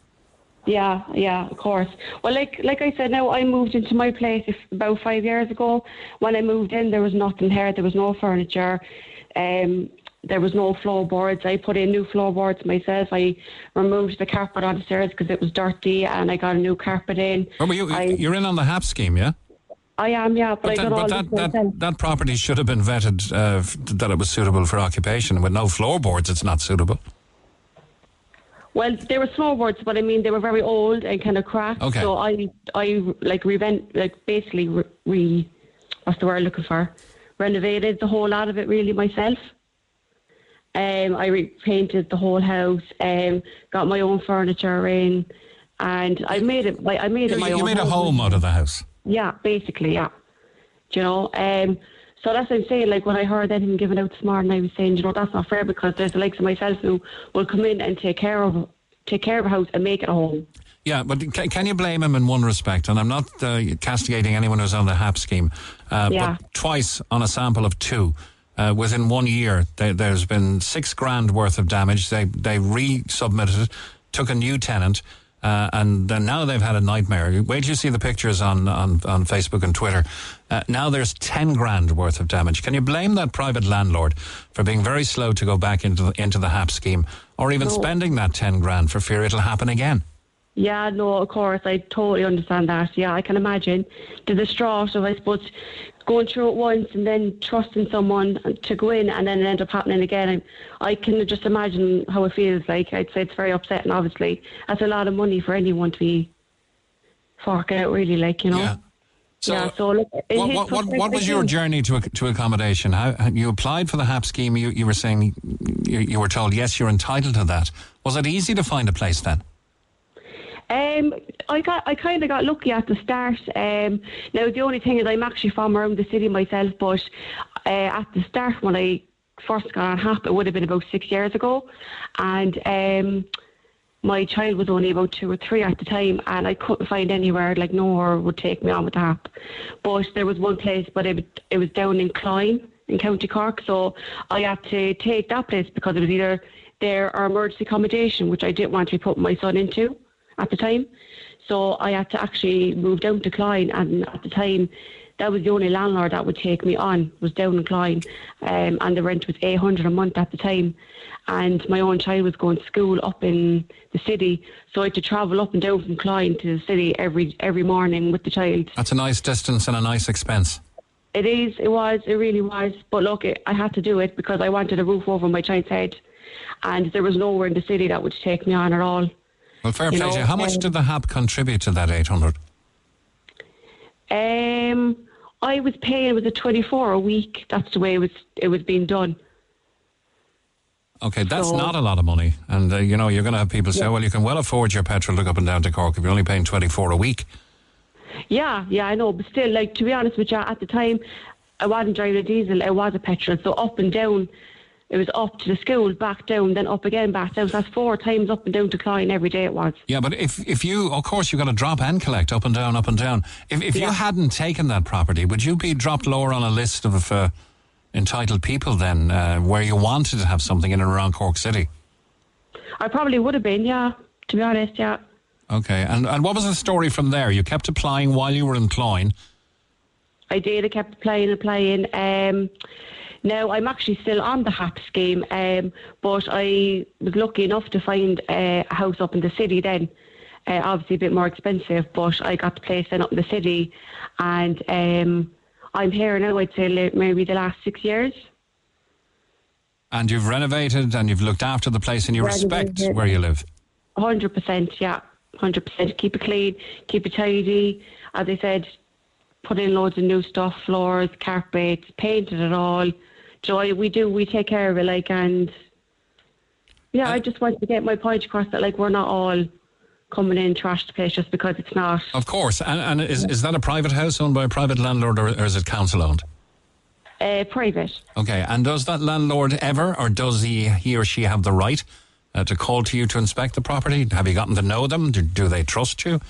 Yeah, yeah, of course. Well, like like I said, now I moved into my place about five years ago. When I moved in, there was nothing here. There was no furniture. Um, there was no floorboards. I put in new floorboards myself. I removed the carpet on the stairs because it was dirty, and I got a new carpet in. Oh, but you, I, you're in on the HAP scheme, yeah? I am, yeah, but, But, I that, got all but that, that, myself. that property should have been vetted uh, that it was suitable for occupation. With no floorboards, it's not suitable. Well, they were floorboards, but I mean they were very old and kind of cracked. Okay. So I, I like revent, like basically re, re, what's the word I'm looking for? Renovated the whole lot of it really myself. Um, I repainted the whole house. Um, got my own furniture in, and I made it. I made it You, my you own. made a home out of the house. Yeah, basically, yeah. Do you know, um, so that's what I'm saying. Like when I heard that him giving out this morning, I was saying, you know, that's not fair because there's the likes of myself who will come in and take care of take care of a house and make it a home. Yeah, but can, can you blame him in one respect? And I'm not uh, castigating anyone who's on the HAP scheme, uh, Yeah. but twice on a sample of two. Uh, within one year, there, there's been six grand worth of damage. They they resubmitted it, took a new tenant, uh, and then now they've had a nightmare. Wait till you see the pictures on on, on Facebook and Twitter. Uh, now there's ten grand worth of damage. Can you blame that private landlord for being very slow to go back into the, into the HAP scheme, or even No. spending that ten grand for fear it'll happen again? Yeah, no, of course, I totally understand that. Yeah, I can imagine the distraught of, I suppose, going through it once and then trusting someone to go in and then it end up happening again. I, I can just imagine how it feels like. I'd say it's very upsetting, obviously. That's a lot of money for anyone to be forking out, really, like, you know. Yeah. So, yeah, so look, what, what, what, what was your journey to to accommodation? How how- you applied for the HAP scheme? You, you were saying you, you were told yes, you're entitled to that. Was it easy to find a place then? Um, I got, I kind of got lucky at the start. Um, now the only thing is, I'm actually from around the city myself, but uh, at the start when I first got on HAP, it would have been about six years ago, and um, my child was only about two or three at the time, and I couldn't find anywhere like nowhere would take me on with the HAP. But there was one place, but it, it was down in Cloyne in County Cork, so I had to take that place because it was either there or emergency accommodation, which I didn't want to be putting my son into at the time. So I had to actually move down to Cloyne, and at the time, that was the only landlord that would take me on was down in Cloyne, um, and the rent was eight hundred a month at the time, and my own child was going to school up in the city, so I had to travel up and down from Cloyne to the city every every morning with the child. That's a nice distance and a nice expense. It is, it was, it really was. But look, it, I had to do it because I wanted a roof over my child's head, and there was nowhere in the city that would take me on at all. Well, fair You play to you. know, How much um, did the HAP contribute to that 800? Um, I was paying it was a twenty four a week. That's the way it was it was being done. Okay, that's So- not a lot of money. And, uh, you know, you're going to have people say, Yeah. well, you can well afford your petrol to go up and down to Cork if you're only paying 24 a week. Yeah, yeah, I know, but still, like to be honest with you, at the time, I wasn't driving a diesel; it was a petrol. So up and down, it was up to the school, back down, then up again, back down. So that's four times up and down to Cloyne every day. It was. Yeah, but if, if you, of course, you've got to drop and collect up and down, up and down. If, if you hadn't taken that property, would you be dropped lower on a list of uh, entitled people then, uh, where you wanted to have something in and around Cork City? I probably would have been, yeah. To be honest, yeah. Okay, and, and what was the story from there? You kept applying while you were in Cloyne. I did. I kept applying, and applying. Um, now I'm actually still on the HAP scheme, um, but I was lucky enough to find uh, a house up in the city then. Uh, obviously a bit more expensive, but I got the place then up in the city, and um, I'm here now. I'd say maybe the last six years. And you've renovated and you've looked after the place and you respect where you live. Hundred percent, yeah, hundred percent. Keep it clean, keep it tidy. As I said, put in loads of new stuff, floors, carpets, painted it all. Joy, we do, we take care of it, like, and yeah, I just want to get my point across that, like, we're not all coming in trash the place just because it's not. Of course. And, and is, is that a private house owned by a private landlord or, or is it council owned? Uh, private. Okay. And does that landlord ever or does he, he or she have the right uh, to call to you to inspect the property? Have you gotten to know them? Do, do they trust you?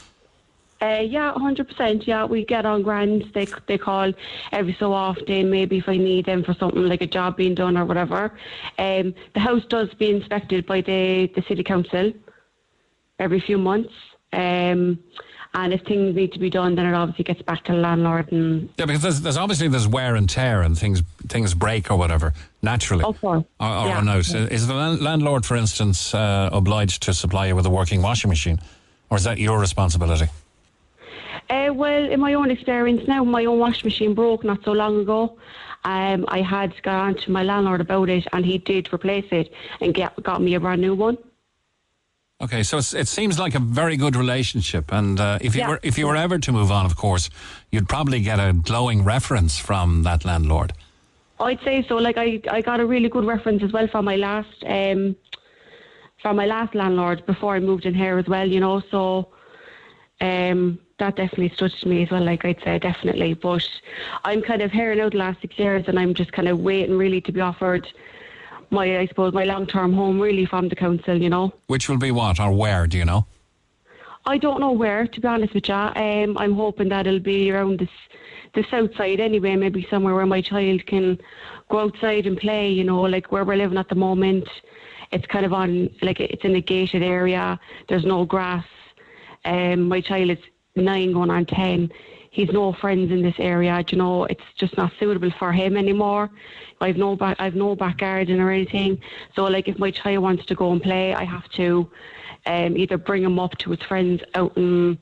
Uh, yeah, hundred percent. Yeah, we get on grand. They they call every so often. Maybe if I need them for something like a job being done or whatever. Um, the house does be inspected by the the city council every few months. Um, and if things need to be done, then it obviously gets back to the landlord. And Yeah, because there's, there's obviously there's wear and tear and things things break or whatever naturally. Of course. Or, or, Yeah. no. Is the landlord, for instance, uh, obliged to supply you with a working washing machine, or is that your responsibility? Uh, well, in my own experience now, my own washing machine broke not so long ago. Um, I had gone on to my landlord about it, and he did replace it and get, got me a brand new one. Okay, so it seems like a very good relationship, and uh, if you Yeah. were if you were ever to move on, of course, you'd probably get a glowing reference from that landlord. I'd say so. Like I, I got a really good reference as well from my last, um, from my last landlord before I moved in here as well. You know, so um, that definitely stood to me as well. Like I'd say definitely, but I'm kind of hearing out the last six years, and I'm just kind of waiting really to be offered my, I suppose, my long term home really from the council. You know. Which will be what or where? Do you know? I don't know where, to be honest with you. Um, I'm hoping that it'll be around this, the south side anyway, maybe somewhere where my child can go outside and play, you know, like where we're living at the moment. It's kind of on, like, it's in a gated area. There's no grass. Um, my child is nine going on 10. He's no friends in this area, do you know, it's just not suitable for him anymore. I've no back, I've no back garden or anything. So, like, if my child wants to go and play, I have to um, either bring him up to his friends out in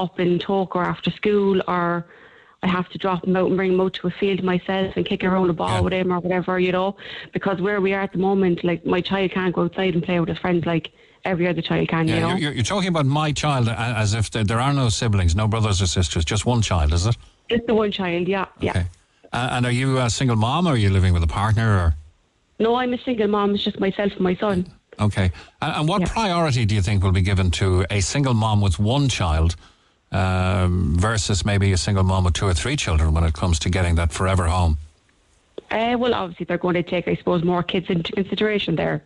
up in Talk or after school, or I have to drop him out and bring him out to a field myself and kick around a ball Yeah. with him or whatever, you know. Because where we are at the moment, like my child can't go outside and play with his friends like every other child can, you know. you're, you're, talking about my child as if there, there are no siblings, no brothers or sisters, just one child, is it? Just the one child, yeah, yeah. Okay. Uh, and are you a single mom, or are you living with a partner, or? No, I'm a single mom. It's just myself and my son. Okay. And, and what Yeah. priority do you think will be given to a single mom with one child um, versus maybe a single mom with two or three children when it comes to getting that forever home? Uh, well, obviously they're going to take, I suppose, more kids into consideration there.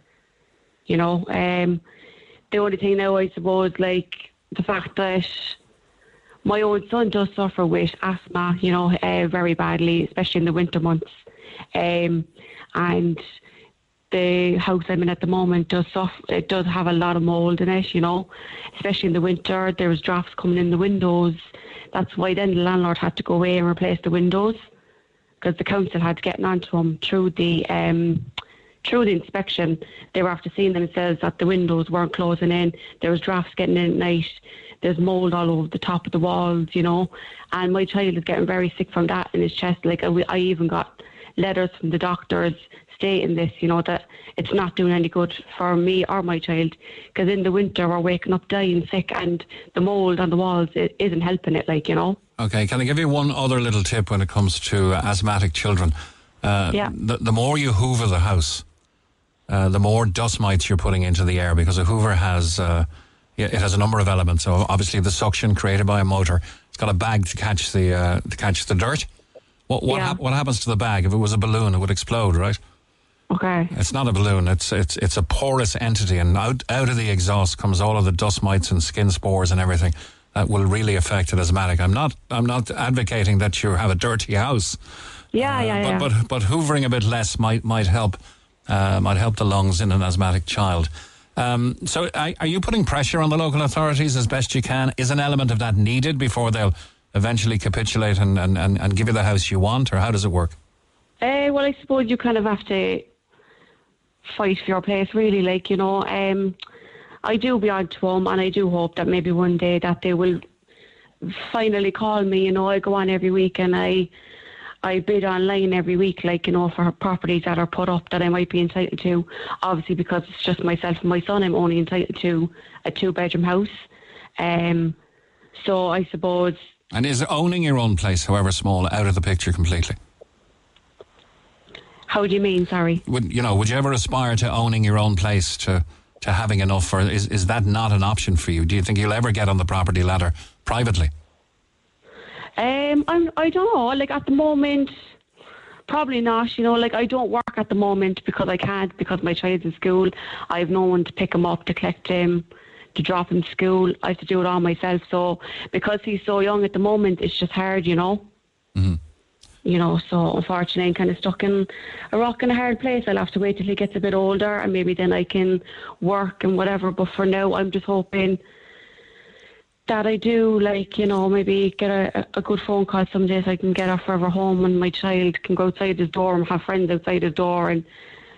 You know, um, the only thing now, I suppose, like the fact that my own son does suffer with asthma, you know, uh, very badly, especially in the winter months. Um, and the house I'm in at the moment does suffer, it does have a lot of mold in it, you know, especially in the winter. There was drafts coming in the windows. That's why then the landlord had to go away and replace the windows because the council had getting onto them through the um, through the inspection. They were after seeing themselves that the windows weren't closing in. There was drafts getting in at night. There's mold all over the top of the walls, you know. And my child is getting very sick from that in his chest. Like I, I even got letters from the doctors stating this, you know, that it's not doing any good for me or my child because in the winter we're waking up dying sick and the mold on the walls is isn't helping it, like, you know. Okay, can I give you one other little tip when it comes to asthmatic children? Uh, Yeah. The, the more you hoover the house, uh, the more dust mites you're putting into the air because a hoover has uh, it has a number of elements. So obviously the suction created by a motor. It's got a bag to catch the uh, to catch the dirt. What what, Yeah. hap- what happens to the bag? If it was a balloon, it would explode, right? Okay. It's not a balloon. It's it's it's a porous entity, and out out of the exhaust comes all of the dust mites and skin spores and everything that will really affect an asthmatic. I'm not I'm not advocating that you have a dirty house, Yeah, yeah, yeah. but but but hoovering a bit less might might help uh, might help the lungs in an asthmatic child. Um, so, are, you putting pressure on the local authorities as best you can? Is an element of that needed before they'll eventually capitulate and, and, and, and give you the house you want, or how does it work? Uh, well, I suppose you kind of have to fight for your place, really. Like you know, um, I do be on to them, and I do hope that maybe one day that they will finally call me. You know, I go on every week and I I bid online every week, like you know, for properties that are put up that I might be entitled to. Obviously, because it's just myself and my son, I'm only entitled to a two-bedroom house. Um, so I suppose And is owning your own place, however small, out of the picture completely? how do you mean? Sorry. Would you know? Would you ever aspire to owning your own place to to having enough, or is is that not an option for you? Do you think you'll ever get on the property ladder privately? Um, I'm, I don't know. Like at the moment, probably not. You know, like I don't work at the moment because I can't because my child's in school. I have no one to pick him up to collect him, to drop him to school. I have to do it all myself. So because he's so young at the moment, it's just hard. You know. You know, so unfortunately, I'm kind of stuck in a rock and a hard place. I'll have to wait till he gets a bit older, and maybe then I can work and whatever. But for now, I'm just hoping that I do, like, you know, maybe get a, a good phone call some days I can get her forever home and my child can go outside his door and have friends outside his door and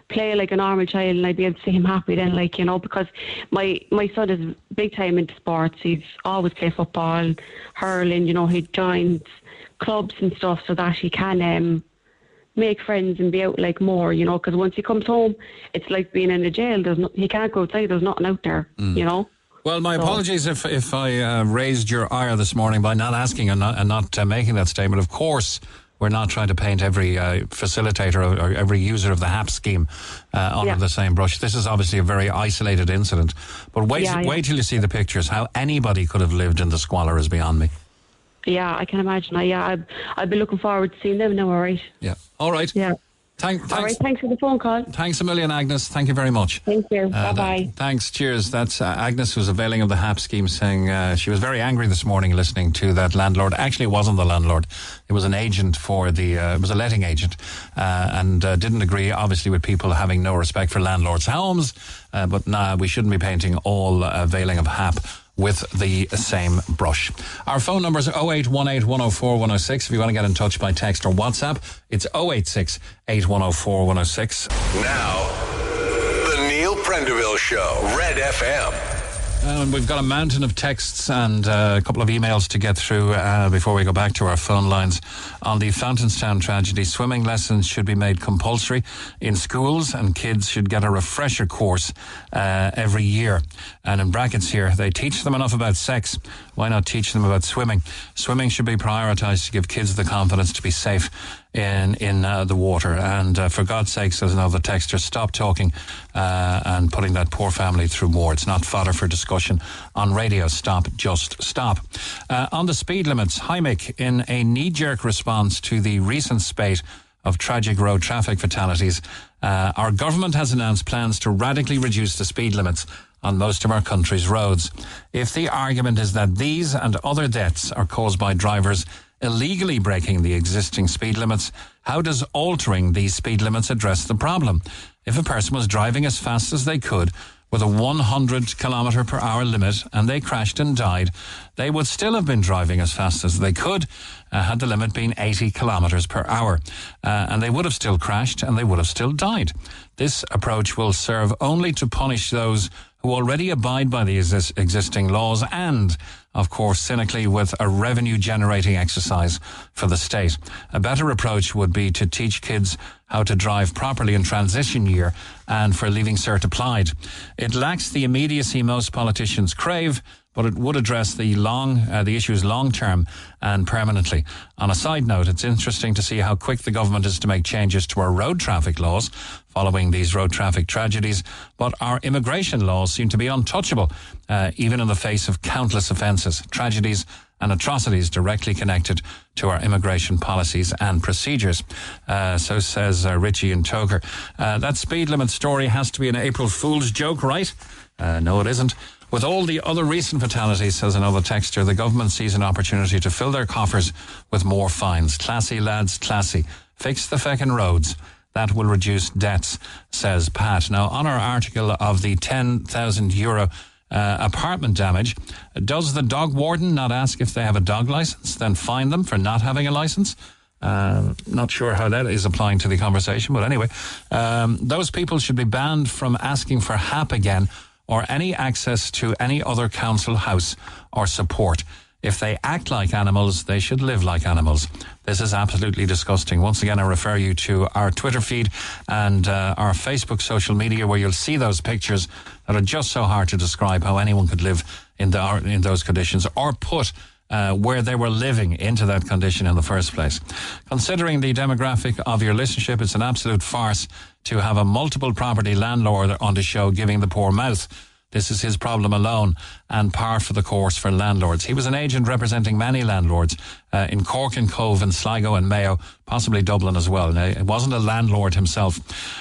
play like a normal child and I'd be able to see him happy then, like, you know, because my, my son is big time into sports. He's always played football, hurling, you know, he joins clubs and stuff so that he can um, make friends and be out like more, you know, because once he comes home, it's like being in a jail. There's no, he can't go outside. There's nothing out there, you know. Well, my So- apologies if if I uh, raised your ire this morning by not asking and not, and not uh, making that statement. Of course, we're not trying to paint every uh, facilitator or, every user of the HAP scheme uh, under Yeah. the same brush. This is obviously a very isolated incident. But wait, Yeah, yeah. wait till you see the pictures. How anybody could have lived in the squalor is beyond me. Yeah, I can imagine. I, yeah, I've, I've been looking forward to seeing them now, all right. Yeah. All right. Yeah. Thank, thanks, right, thanks for the phone call. thanks a million, Agnes. Thank you very much. Thank you. Uh, bye bye. Thanks. Cheers. That's uh, Agnes, who's availing of the HAP scheme, saying uh, she was very angry this morning listening to that landlord. Actually, it wasn't the landlord. It was an agent for the, uh, it was a letting agent, uh, and uh, didn't agree, obviously, with people having no respect for landlords' homes. Uh, but nah, we shouldn't be painting all uh, availing of HAP with the same brush. Our phone number is 0818 104 106. If you want to get in touch by text or WhatsApp, it's 086 8104 106. Now, the Neil Prendeville Show, Red FM. And we've got a mountain of texts and uh, a couple of emails to get through uh, before we go back to our phone lines. On the Fountainstown tragedy, swimming lessons should be made compulsory in schools and kids should get a refresher course uh, every year. And in brackets here, they teach them enough about sex. Why not teach them about swimming? Swimming should be prioritised to give kids the confidence to be safe in in uh, the water. And uh, for God's sake, says another texter, stop talking uh, and putting that poor family through more. It's not fodder for discussion on radio. Stop, just stop. Uh, on the speed limits, Heimik, in a knee jerk response to the recent spate of tragic road traffic fatalities. Uh, our government has announced plans to radically reduce the speed limits on most of our country's roads. If the argument is that these and other deaths are caused by drivers illegally breaking the existing speed limits, how does altering these speed limits address the problem? If a person was driving as fast as they could with a 100 kilometre per hour limit and they crashed and died, they would still have been driving as fast as they could uh, had the limit been 80 kilometres per hour. Uh, and they would have still crashed and they would have still died. This approach will serve only to punish those who already abide by the exis- existing laws and, of course, cynically with a revenue generating exercise for the state. A better approach would be to teach kids how to drive properly in transition year and for leaving cert applied. It lacks the immediacy most politicians crave but it would address the long uh, the issues long term and permanently. On a side note, it's interesting to see how quick the government is to make changes to our road traffic laws following these road traffic tragedies, but our immigration laws seem to be untouchable, uh, even in the face of countless offences, tragedies. And atrocities directly connected to our immigration policies and procedures. Uh, so says uh, Richie and Togher. Uh, that speed limit story has to be an April Fool's joke, right? Uh, no, it isn't. With all the other recent fatalities, says another texter, the government sees an opportunity to fill their coffers with more fines. Classy lads, classy. Fix the feckin' roads. That will reduce debts, says Pat. Now, on our article of the 10,000 euro uh, apartment damage, does the dog warden not ask if they have a dog license, then fine them for not having a license? Um, not sure how that is applying to the conversation, but anyway, um, those people should be banned from asking for HAP again or any access to any other council house or support. If they act like animals, they should live like animals. This is absolutely disgusting. Once again, I refer you to our Twitter feed and uh, our Facebook social media where you'll see those pictures that are just so hard to describe how anyone could live in, the, in those conditions or put uh, where they were living into that condition in the first place. Considering the demographic of your listenership, it's an absolute farce to have a multiple property landlord on the show giving the poor mouth. This is his problem alone and par for the course for landlords. He was an agent representing many landlords uh, in Cork and Cobh and Sligo and Mayo, possibly Dublin as well. Now, it wasn't a landlord himself.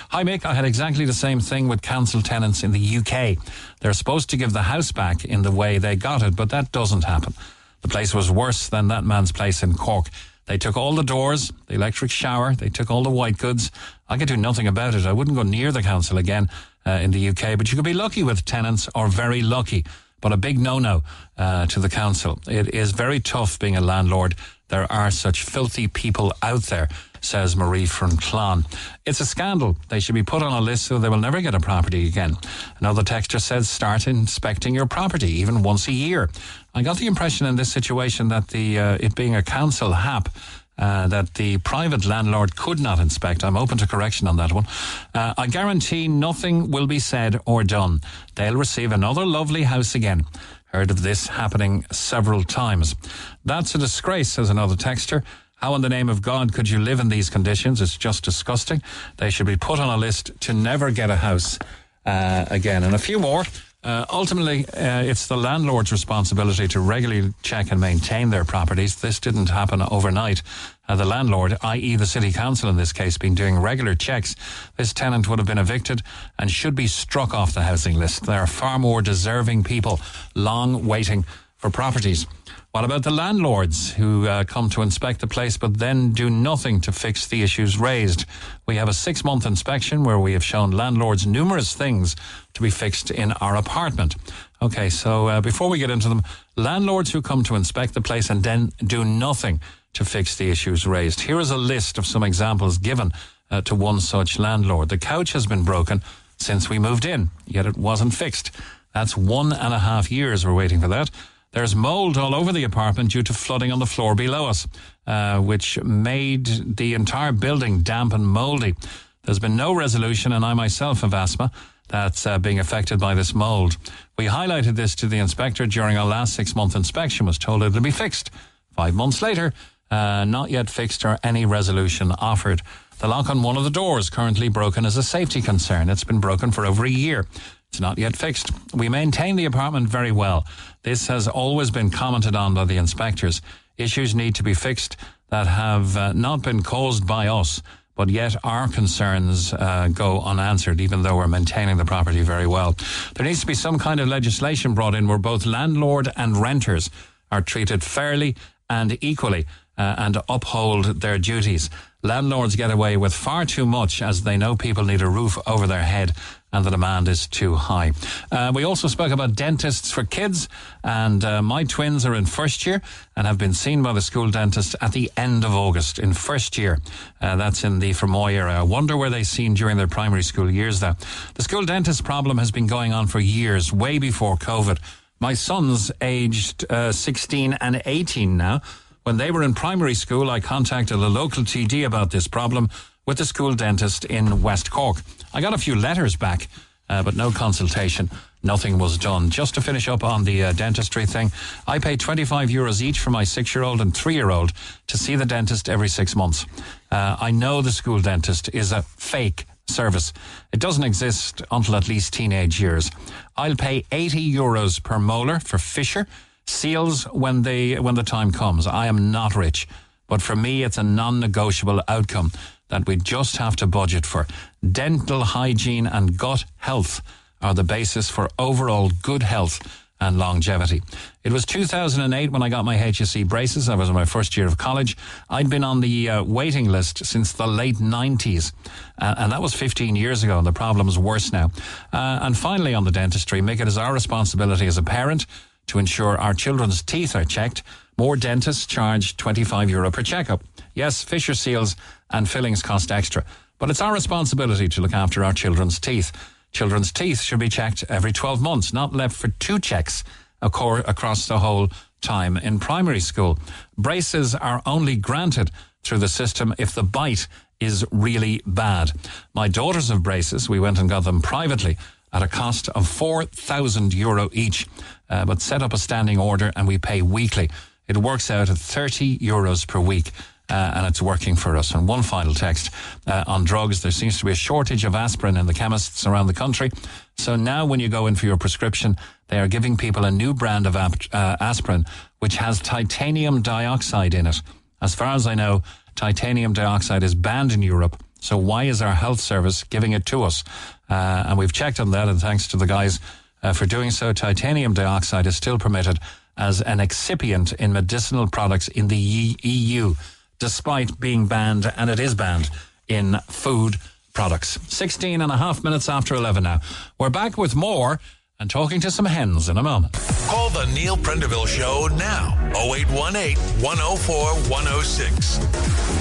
Hi, Mick. I had exactly the same thing with council tenants in the UK. They're supposed to give the house back in the way they got it, but that doesn't happen. The place was worse than that man's place in Cork. They took all the doors, the electric shower, they took all the white goods. I could do nothing about it. I wouldn't go near the council again uh, in the UK, but you could be lucky with tenants or very lucky. But a big no no uh, to the council. It is very tough being a landlord. There are such filthy people out there says Marie from Clon. It's a scandal. They should be put on a list so they will never get a property again. Another texter says start inspecting your property even once a year. I got the impression in this situation that the uh, it being a council HAP. Uh, that the private landlord could not inspect. I'm open to correction on that one. Uh, I guarantee nothing will be said or done. They'll receive another lovely house again. Heard of this happening several times. That's a disgrace, says another texter. How in the name of God could you live in these conditions? It's just disgusting. They should be put on a list to never get a house uh, again. And a few more. Uh, ultimately, uh, it's the landlord's responsibility to regularly check and maintain their properties. This didn't happen overnight. Uh, the landlord, i.e., the city council in this case, been doing regular checks. This tenant would have been evicted and should be struck off the housing list. There are far more deserving people long waiting for properties. What about the landlords who uh, come to inspect the place but then do nothing to fix the issues raised? We have a six month inspection where we have shown landlords numerous things to be fixed in our apartment. Okay, so uh, before we get into them, landlords who come to inspect the place and then do nothing to fix the issues raised. Here is a list of some examples given uh, to one such landlord. The couch has been broken since we moved in, yet it wasn't fixed. That's one and a half years we're waiting for that. There's mold all over the apartment due to flooding on the floor below us, uh, which made the entire building damp and mouldy. There's been no resolution, and I myself have asthma that's uh, being affected by this mold. We highlighted this to the inspector during our last six month inspection, was told it would be fixed. Five months later, uh, not yet fixed or any resolution offered. The lock on one of the doors currently broken is a safety concern. It's been broken for over a year. It's not yet fixed. We maintain the apartment very well. This has always been commented on by the inspectors. Issues need to be fixed that have uh, not been caused by us, but yet our concerns uh, go unanswered, even though we're maintaining the property very well. There needs to be some kind of legislation brought in where both landlord and renters are treated fairly and equally uh, and uphold their duties. Landlords get away with far too much as they know people need a roof over their head and the demand is too high. Uh, we also spoke about dentists for kids, and uh, my twins are in first year and have been seen by the school dentist at the end of August in first year. Uh, that's in the Fermoy area. I wonder where they seen during their primary school years though. The school dentist problem has been going on for years, way before COVID. My son's aged uh, 16 and 18 now. When they were in primary school, I contacted a local TD about this problem with the school dentist in West Cork. I got a few letters back, uh, but no consultation. Nothing was done. Just to finish up on the uh, dentistry thing, I pay 25 euros each for my six year old and three year old to see the dentist every six months. Uh, I know the school dentist is a fake service. It doesn't exist until at least teenage years. I'll pay 80 euros per molar for fissure seals when they when the time comes. I am not rich, but for me it's a non-negotiable outcome that we just have to budget for. Dental hygiene and gut health are the basis for overall good health and longevity. It was 2008 when I got my HSE braces. I was in my first year of college. I'd been on the uh, waiting list since the late 90s, uh, and that was 15 years ago, and the problem's worse now. Uh, and finally, on the dentistry, make it as our responsibility as a parent to ensure our children's teeth are checked. More dentists charge 25 euro per checkup. Yes, fissure seals and fillings cost extra, but it's our responsibility to look after our children's teeth. Children's teeth should be checked every 12 months, not left for two checks across the whole time in primary school. Braces are only granted through the system if the bite is really bad. My daughters have braces. We went and got them privately at a cost of 4,000 euro each, uh, but set up a standing order and we pay weekly. It works out at 30 euros per week. Uh, and it's working for us. And one final text uh, on drugs. There seems to be a shortage of aspirin in the chemists around the country. So now, when you go in for your prescription, they are giving people a new brand of ap- uh, aspirin which has titanium dioxide in it. As far as I know, titanium dioxide is banned in Europe. So why is our health service giving it to us? Uh, and we've checked on that, and thanks to the guys uh, for doing so, titanium dioxide is still permitted as an excipient in medicinal products in the EU despite being banned, and it is banned in food products. 16 and a half minutes after 11 now. We're back with more and talking to some hens in a moment. Call the Neil Prendeville Show now. 0818 104 106.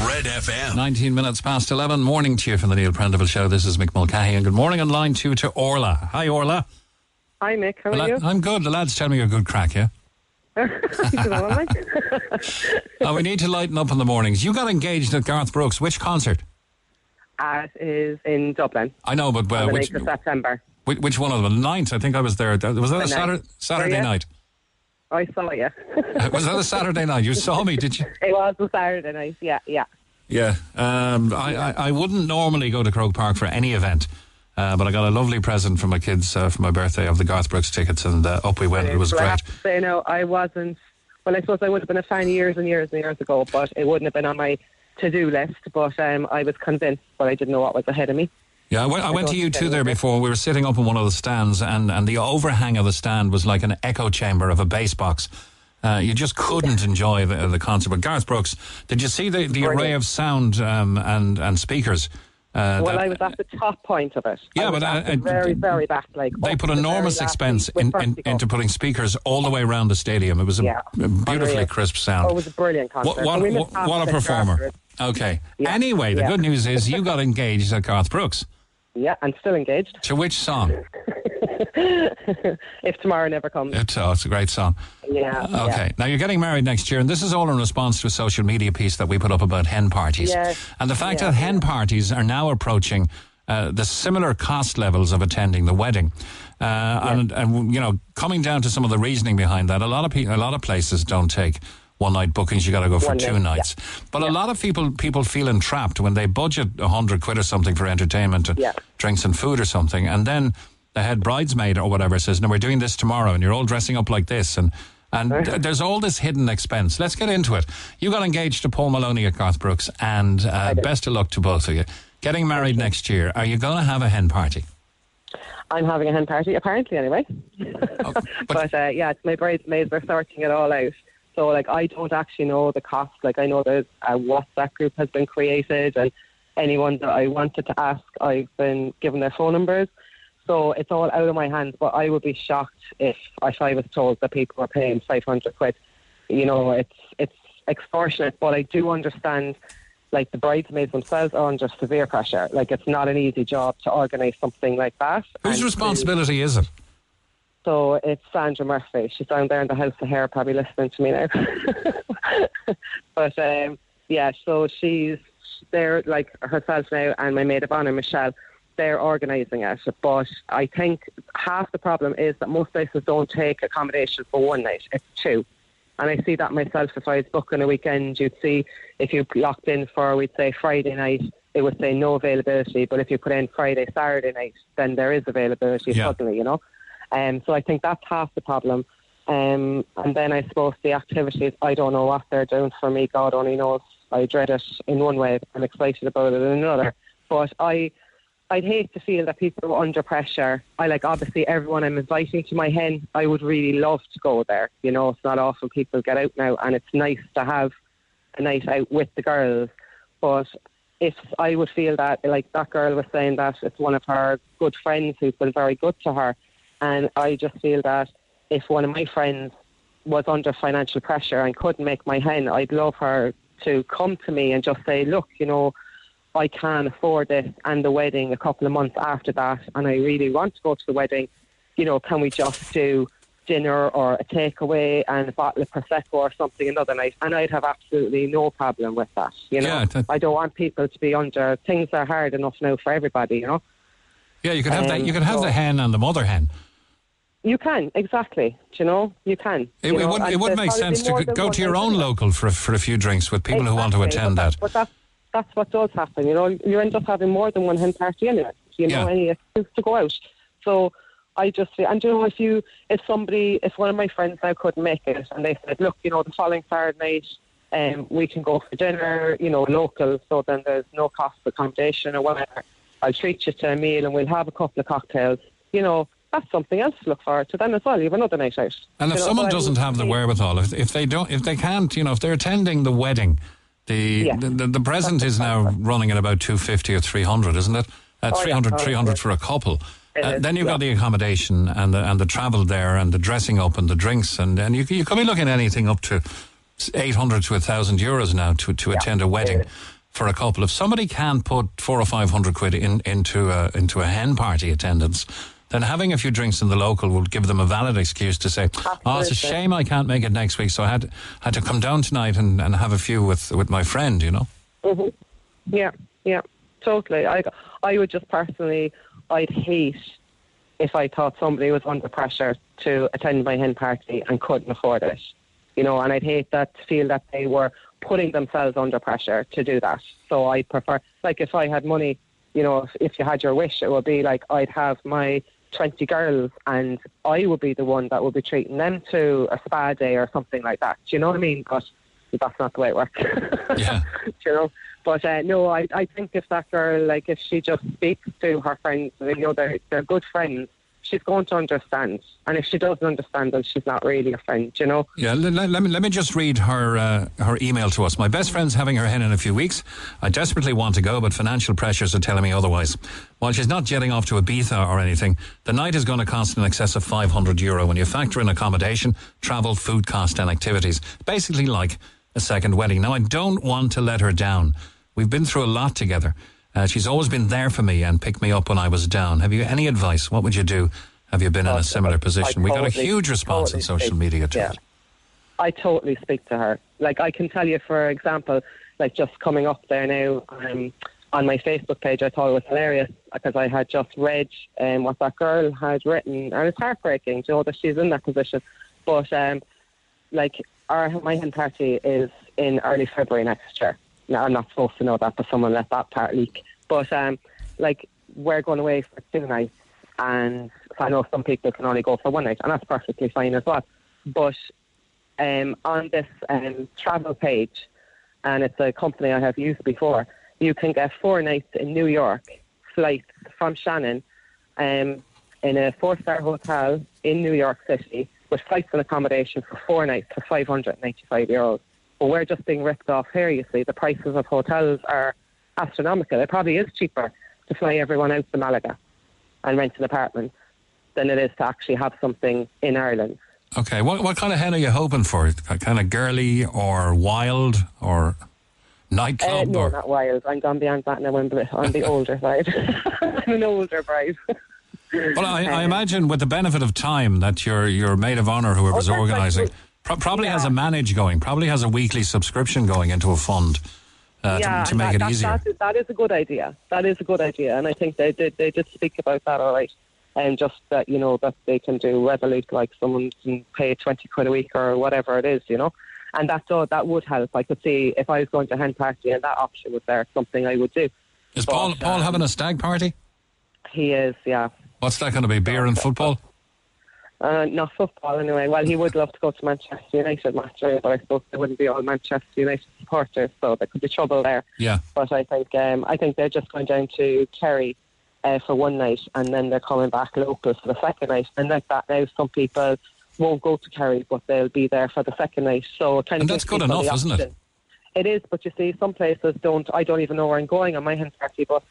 Red FM. 19 minutes past 11. Morning to you from the Neil Prendeville Show. This is Mick Mulcahy, and good morning on line two to Orla. Hi, Orla. Hi, Mick. How are la- you? I'm good. The lads tell me you're a good crack, yeah? Oh, we need to lighten up in the mornings. You got engaged at Garth Brooks. Which concert? Uh, it is in Dublin. I know, but uh, which, 9th of September. which which one of them? The ninth. I think I was there. Was that The a. Saturday, Saturday night? I saw you. Was that a Saturday night? You saw me, did you? it was a Saturday night. Yeah, yeah. Yeah. Um, I, I, I wouldn't normally go to Croke Park for any event, uh, but I got a lovely present for my kids uh, for my birthday of the Garth Brooks tickets, and uh, up we went. It was Well, I great. have to say, no, I wasn't. Well, I suppose I would have been a fan years and years and years ago, but it wouldn't have been on my to-do list. But um, I was convinced, but I didn't know what was ahead of me. Yeah, I went, I went to U2 there before. We were sitting up in one of the stands, and, and the overhang of the stand was like an echo chamber of a bass box. Uh, you just couldn't enjoy the, the concert. But Garth Brooks, did you see the, the array of sound um, and and speakers? Uh, well, that- I was at the top point of it. Yeah, but, uh, the very, very back. Like they put enormous expense in, in, into putting speakers all the way around the stadium. It was a Yeah. beautifully Unreal. crisp sound. Oh, it was a brilliant concert. What, what, what, what a performer. Okay. Yeah. Anyway, the Yeah. good news is you got engaged at Garth Brooks. Yeah, and still engaged. To which song? if tomorrow never comes. It's, oh, it's a great song. Yeah. Okay. Now you're getting married next year, and this is all in response to a social media piece that we put up about hen parties. Yes. And the fact Yeah. that hen parties are now approaching uh, the similar cost levels of attending the wedding. Uh, and, and, you know, coming down to some of the reasoning behind that, a lot of pe- a lot of places don't take one night bookings. You got to go for One two night, nights. But a lot of people people feel entrapped when they budget a hundred quid or something for entertainment and Yeah. drinks and food or something, and then the head bridesmaid or whatever says, "No, we're doing this tomorrow, and you're all dressing up like this." And And th- there's all this hidden expense. Let's get into it. You got engaged to Paul Maloney at Garth Brooks, and uh, best of luck to both of you. Getting married next year. Are you going to have a hen party? I'm having a hen party, apparently, anyway. but uh, yeah, it's my bridesmaids are sorting it all out. So, like, I don't actually know the cost. Like, I know there's a WhatsApp group has been created, and anyone that I wanted to ask, I've been given their phone numbers. So it's all out of my hands. But I would be shocked if if I was told that people are paying 500 quid. You know, it's it's extortionate. But I do understand. Like the bridesmaids themselves are under severe pressure. Like it's not an easy job to organise something like that. Whose And to- responsibility is it? So it's Sandra Murphy. She's down there in the House of Hair, probably listening to me now. but um, yeah, so she's there, like herself now, and my maid of honour, Michelle. They're organising it, but I think half the problem is that most places don't take accommodation for one night; it's two. And I see that myself. If I was booking a weekend, you'd see if you locked in for, we'd say Friday night, it would say no availability. But if you put in Friday, Saturday night, then there is availability Yeah. suddenly, you know. Um, so I think that's half the problem. Um, and then I suppose the activities, I don't know what they're doing for me. God only knows. I dread it in one way. I'm excited about it in another. But I, I'd hate to feel that people are under pressure. I like obviously everyone I'm inviting to my hen. I would really love to go there. You know, it's not often people get out now, and it's nice to have a night out with the girls. But if I would feel that, like that girl was saying that it's one of her good friends who's been very good to her, and I just feel that if one of my friends was under financial pressure and couldn't make my hen, I'd love her to come to me and just say, look, you know, I can afford this and the wedding a couple of months after that, and I really want to go to the wedding. You know, can we just do dinner or a takeaway and a bottle of prosecco or something another night? And I'd have absolutely no problem with that. You know, Yeah, that- I don't want people to be under. Things are hard enough now for everybody. You know. Yeah, you could have that. Um, You could have so- the hen and the mother hen. You can exactly. Do you know, you can. It, you it know, would it would make sense to go- than go one to your own local for a, for a few drinks with people who want to attend but that. But that's that's what does happen. You know, you end up having more than one hen party anyway. You know, Yeah. any excuse to go out. So I just feel, and you know, if you if somebody if one of my friends now couldn't make it, and they said, look, you know, the following Saturday night. Um, we can go for dinner, you know, local, so then there's no cost of accommodation or whatever. I'll treat you to a meal and we'll have a couple of cocktails. You know, that's something else to look forward to then as well. You have another night out. And if You know, someone so doesn't have the wherewithal, if, if they don't, if they can't, you know, if they're attending the wedding, the Yeah. the, the, the present is now running at about two fifty or three hundred, isn't it? Uh, Oh, 300, Oh, 300 for a couple. Uh, then you've got the accommodation and the and the travel there and the dressing up and the drinks and and you you could be looking at anything up to eight hundred to thousand euros now to to attend a wedding for a couple. If somebody can put four or five hundred quid in, into a into a hen party attendance, then having a few drinks in the local will give them a valid excuse to say, "Oh, it's a shame I can't make it next week, so I had had to come down tonight and, and have a few with with my friend." You know. hmm Yeah, yeah, totally. I, I would just personally, I'd hate if I thought somebody was under pressure to attend my hen party and couldn't afford it. You know, and I'd hate that to feel that they were putting themselves under pressure to do that. So I prefer, like, if I had money, you know, if, if you had your wish, it would be like I'd have my 20 girls and I would be the one that would be treating them to a spa day or something like that. Do you know what I mean? But that's not the way it works. Yeah. you know. But uh, no, I I think if that girl, like, if she just speaks to her friends, you know, they're they're good friends, she's going to understand. And if she doesn't understand, then she's not really a friend, you know. Yeah, let, let, me let me just read her uh, her email to us. My best friend's having her hen in a few weeks. I desperately want to go, but financial pressures are telling me otherwise. While she's not jetting off to Ibiza or anything, the night is going to cost in excess of 500 euro when you factor in accommodation, travel, food cost, and activities. Basically, like a second wedding. Now, I don't want to let her down. We've been through a lot together. Uh, she's always been there for me and picked me up when I was down. Have you any advice? What would you do? Have you been in a similar position? we got a huge response on social speak- media to yeah. it. I totally speak to her. Like I can tell you, for example, like just coming up there now um, on my Facebook page, I thought it was hilarious because I had just read um, what that girl had written, and it's heartbreaking to know that she's in that position. But um, like our my hen party is in early February next year. Now I'm not supposed to know that, but someone let that part leak. But um, like we're going away for two nights, and I know some people can only go for one night, and that's perfectly fine as well. But um, on this um, travel page, and it's a company I have used before. You can get four nights in New York, flights from Shannon, um, in a four-star hotel in New York City with flights and accommodation for four nights for 595 euros. But we're just being ripped off here. You see, the prices of hotels are astronomical. It probably is cheaper to fly everyone out to Malaga and rent an apartment than it is to actually have something in Ireland. Okay, what what kind of hen are you hoping for? Kind of girly or wild or Uh, no, or not wild. I'm gone beyond that now. I'm on the older side. I'm an older bride. Well, I, I imagine with the benefit of time that your your maid of honor, whoever's Oh, organising, right. Pro- probably has a manage going, probably has a weekly subscription going into a fund uh, yeah, to, to make that, it easier. that is- that is a good idea. That is a good idea, and I think they did they did speak about that all right. And just that you know that they can do Revolut, like someone can pay twenty quid a week or whatever it is, you know. And that so that would help. I could see if I was going to hen party and that option was there, something I would do. Is Paul Paul um, having a stag party? He is, yeah. What's that going to be? Beer and football? Uh, not football anyway. Well, he would love to go to Manchester United match, but I suppose there wouldn't be all Manchester United supporters, so there could be trouble there. Yeah. But I think um, I think they're just going down to Kerry uh, for one night, and then they're coming back local for the second night. And like that now, some people won't go to Kerry, but they'll be there for the second night. So kind And of that's good enough, isn't it? It is, but you see, some places don't. I don't even know where I'm going on my hen party, but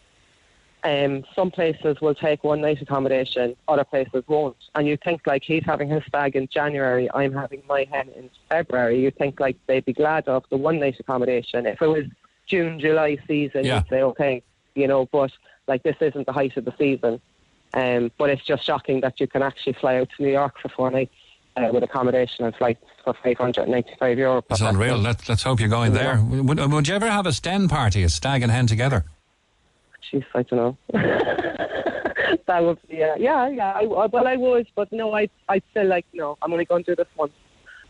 um, some places will take one night accommodation, other places won't. And you think like he's having his stag in January, I'm having my hen in February. You think like they'd be glad of the one night accommodation. If it was June, July season, Yeah. you'd say okay, you know. But like this isn't the height of the season. Um, but it's just shocking that you can actually fly out to New York for four nights uh, with accommodation and flights for 595 euro. It's unreal. Let, let's hope you're going there. Would, would you ever have a sten party, a stag and hen together? Jeez, I don't know. that would be, uh, yeah, yeah. I, I, well, I would, but no, I, I'd still like, no, I'm only going to do this once.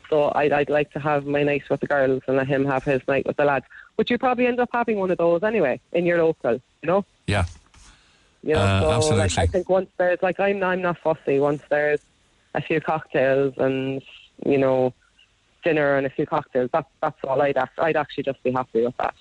So I'd, I'd like to have my night with the girls and let him have his night with the lads. But you probably end up having one of those anyway in your local, you know? Yeah. You know, Uh, so like, absolutely. I think once there's like I'm I'm not fussy. Once there's a few cocktails and you know dinner and a few cocktails, that's that's all I'd act, I'd actually just be happy with that.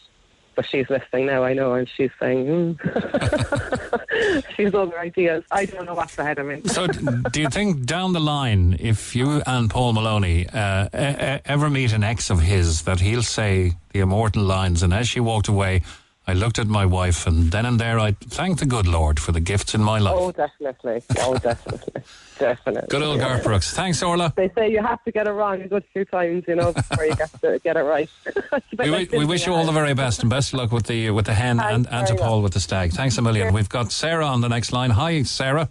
But she's listening now, I know, and she's saying mm. she's other ideas. I don't know what's ahead of me. So, do you think down the line, if you and Paul Maloney uh, e- e- ever meet an ex of his, that he'll say the immortal lines, and as she walked away, I looked at my wife, and then and there I thanked the good Lord for the gifts in my life. Oh, definitely. Oh, definitely. definitely. Good old Yeah. Garth Brooks. Thanks, Orla. They say you have to get it wrong a good few times, you know, before you get to get it right. It's a bit We, like we wish you all the very best, and best of luck with the with the hen and, and to very Paul with the stag. Thanks a million. We've got Sarah on the next line. Hi, Sarah.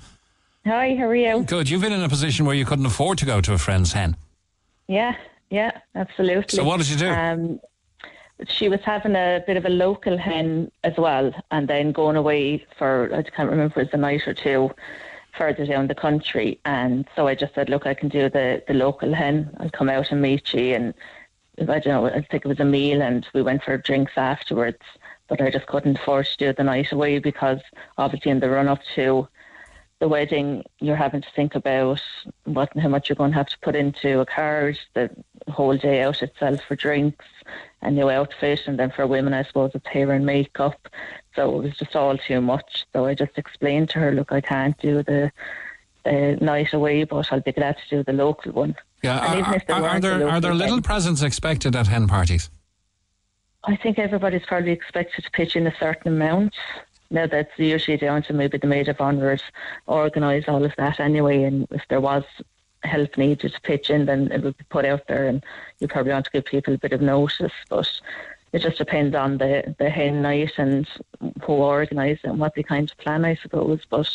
Hi, how are you? Good. You've been in a position where you couldn't afford to go to a friend's hen. Yeah, yeah, absolutely. So what did you do? Um, she was having a bit of a local hen as well, and then going away for I can't remember it was a night or two further down the country. And so I just said, look, I can do the the local hen. I'll come out and meet you, and I don't know. I think it was a meal, and we went for drinks afterwards. But I just couldn't afford to do the night away because obviously in the run up to the wedding, you're having to think about what how much you're going to have to put into a card, the whole day out itself for drinks, a new outfit, and then for women, I suppose it's hair and makeup. So it was just all too much. So I just explained to her, look, I can't do the the night away, but I'll be glad to do the local one. Yeah. And Are, even if there are- are there are there little presents expected at hen parties? I think everybody's probably expected to pitch in a certain amount. Now that's usually down to maybe the maid of honour organise all of that anyway. And if there was help needed to pitch in, then it would be put out there, and you probably want to give people a bit of notice. But it just depends on the the hen night and who organise it and what they kind of plan, I suppose. But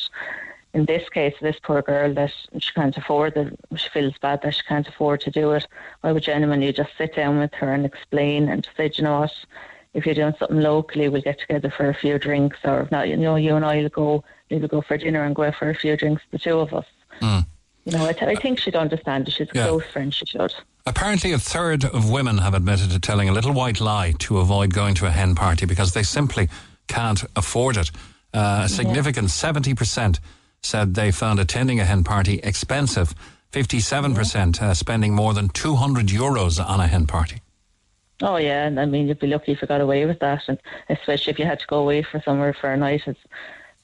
in this case, this poor girl that she can't afford it, she feels bad that she can't afford to do it. I would genuinely just sit down with her and explain and say, you know what, if you're doing something locally, we'll get together for a few drinks, or if not, you know, you and I will go, we'll go for dinner and go out for a few drinks, the two of us. You know, I, th- I think she'd understand. She's a Yeah. close friend, she should. Apparently, a third of women have admitted to telling a little white lie to avoid going to a hen party because they simply can't afford it. Uh, a significant 70% said they found attending a hen party expensive 57% uh, spending more than 200 euros on a hen party. Oh yeah, and I mean you'd be lucky if you got away with that, and especially if you had to go away for somewhere for a night. As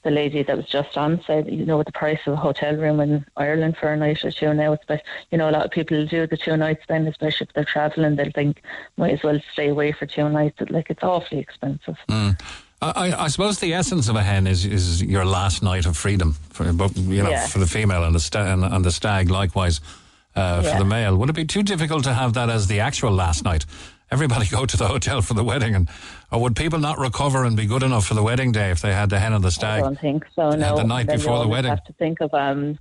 the lady that was just on said, you know, with the price of a hotel room in Ireland for a night or two now, it's but you know a lot of people do the two nights then, especially if they're travelling, they'll think might as well stay away for two nights. Like it's awfully expensive. Mm. I, I, suppose the essence of a hen is, is your last night of freedom, for, you know, Yeah. for the female and the, sta- and, the stag likewise uh, for Yeah. the male. Would it be too difficult to have that as the actual last night? Everybody go to the hotel for the wedding, and or would people not recover and be good enough for the wedding day if they had the hen and the stag? I don't think so. No, the night Then before the wedding. have to think of um,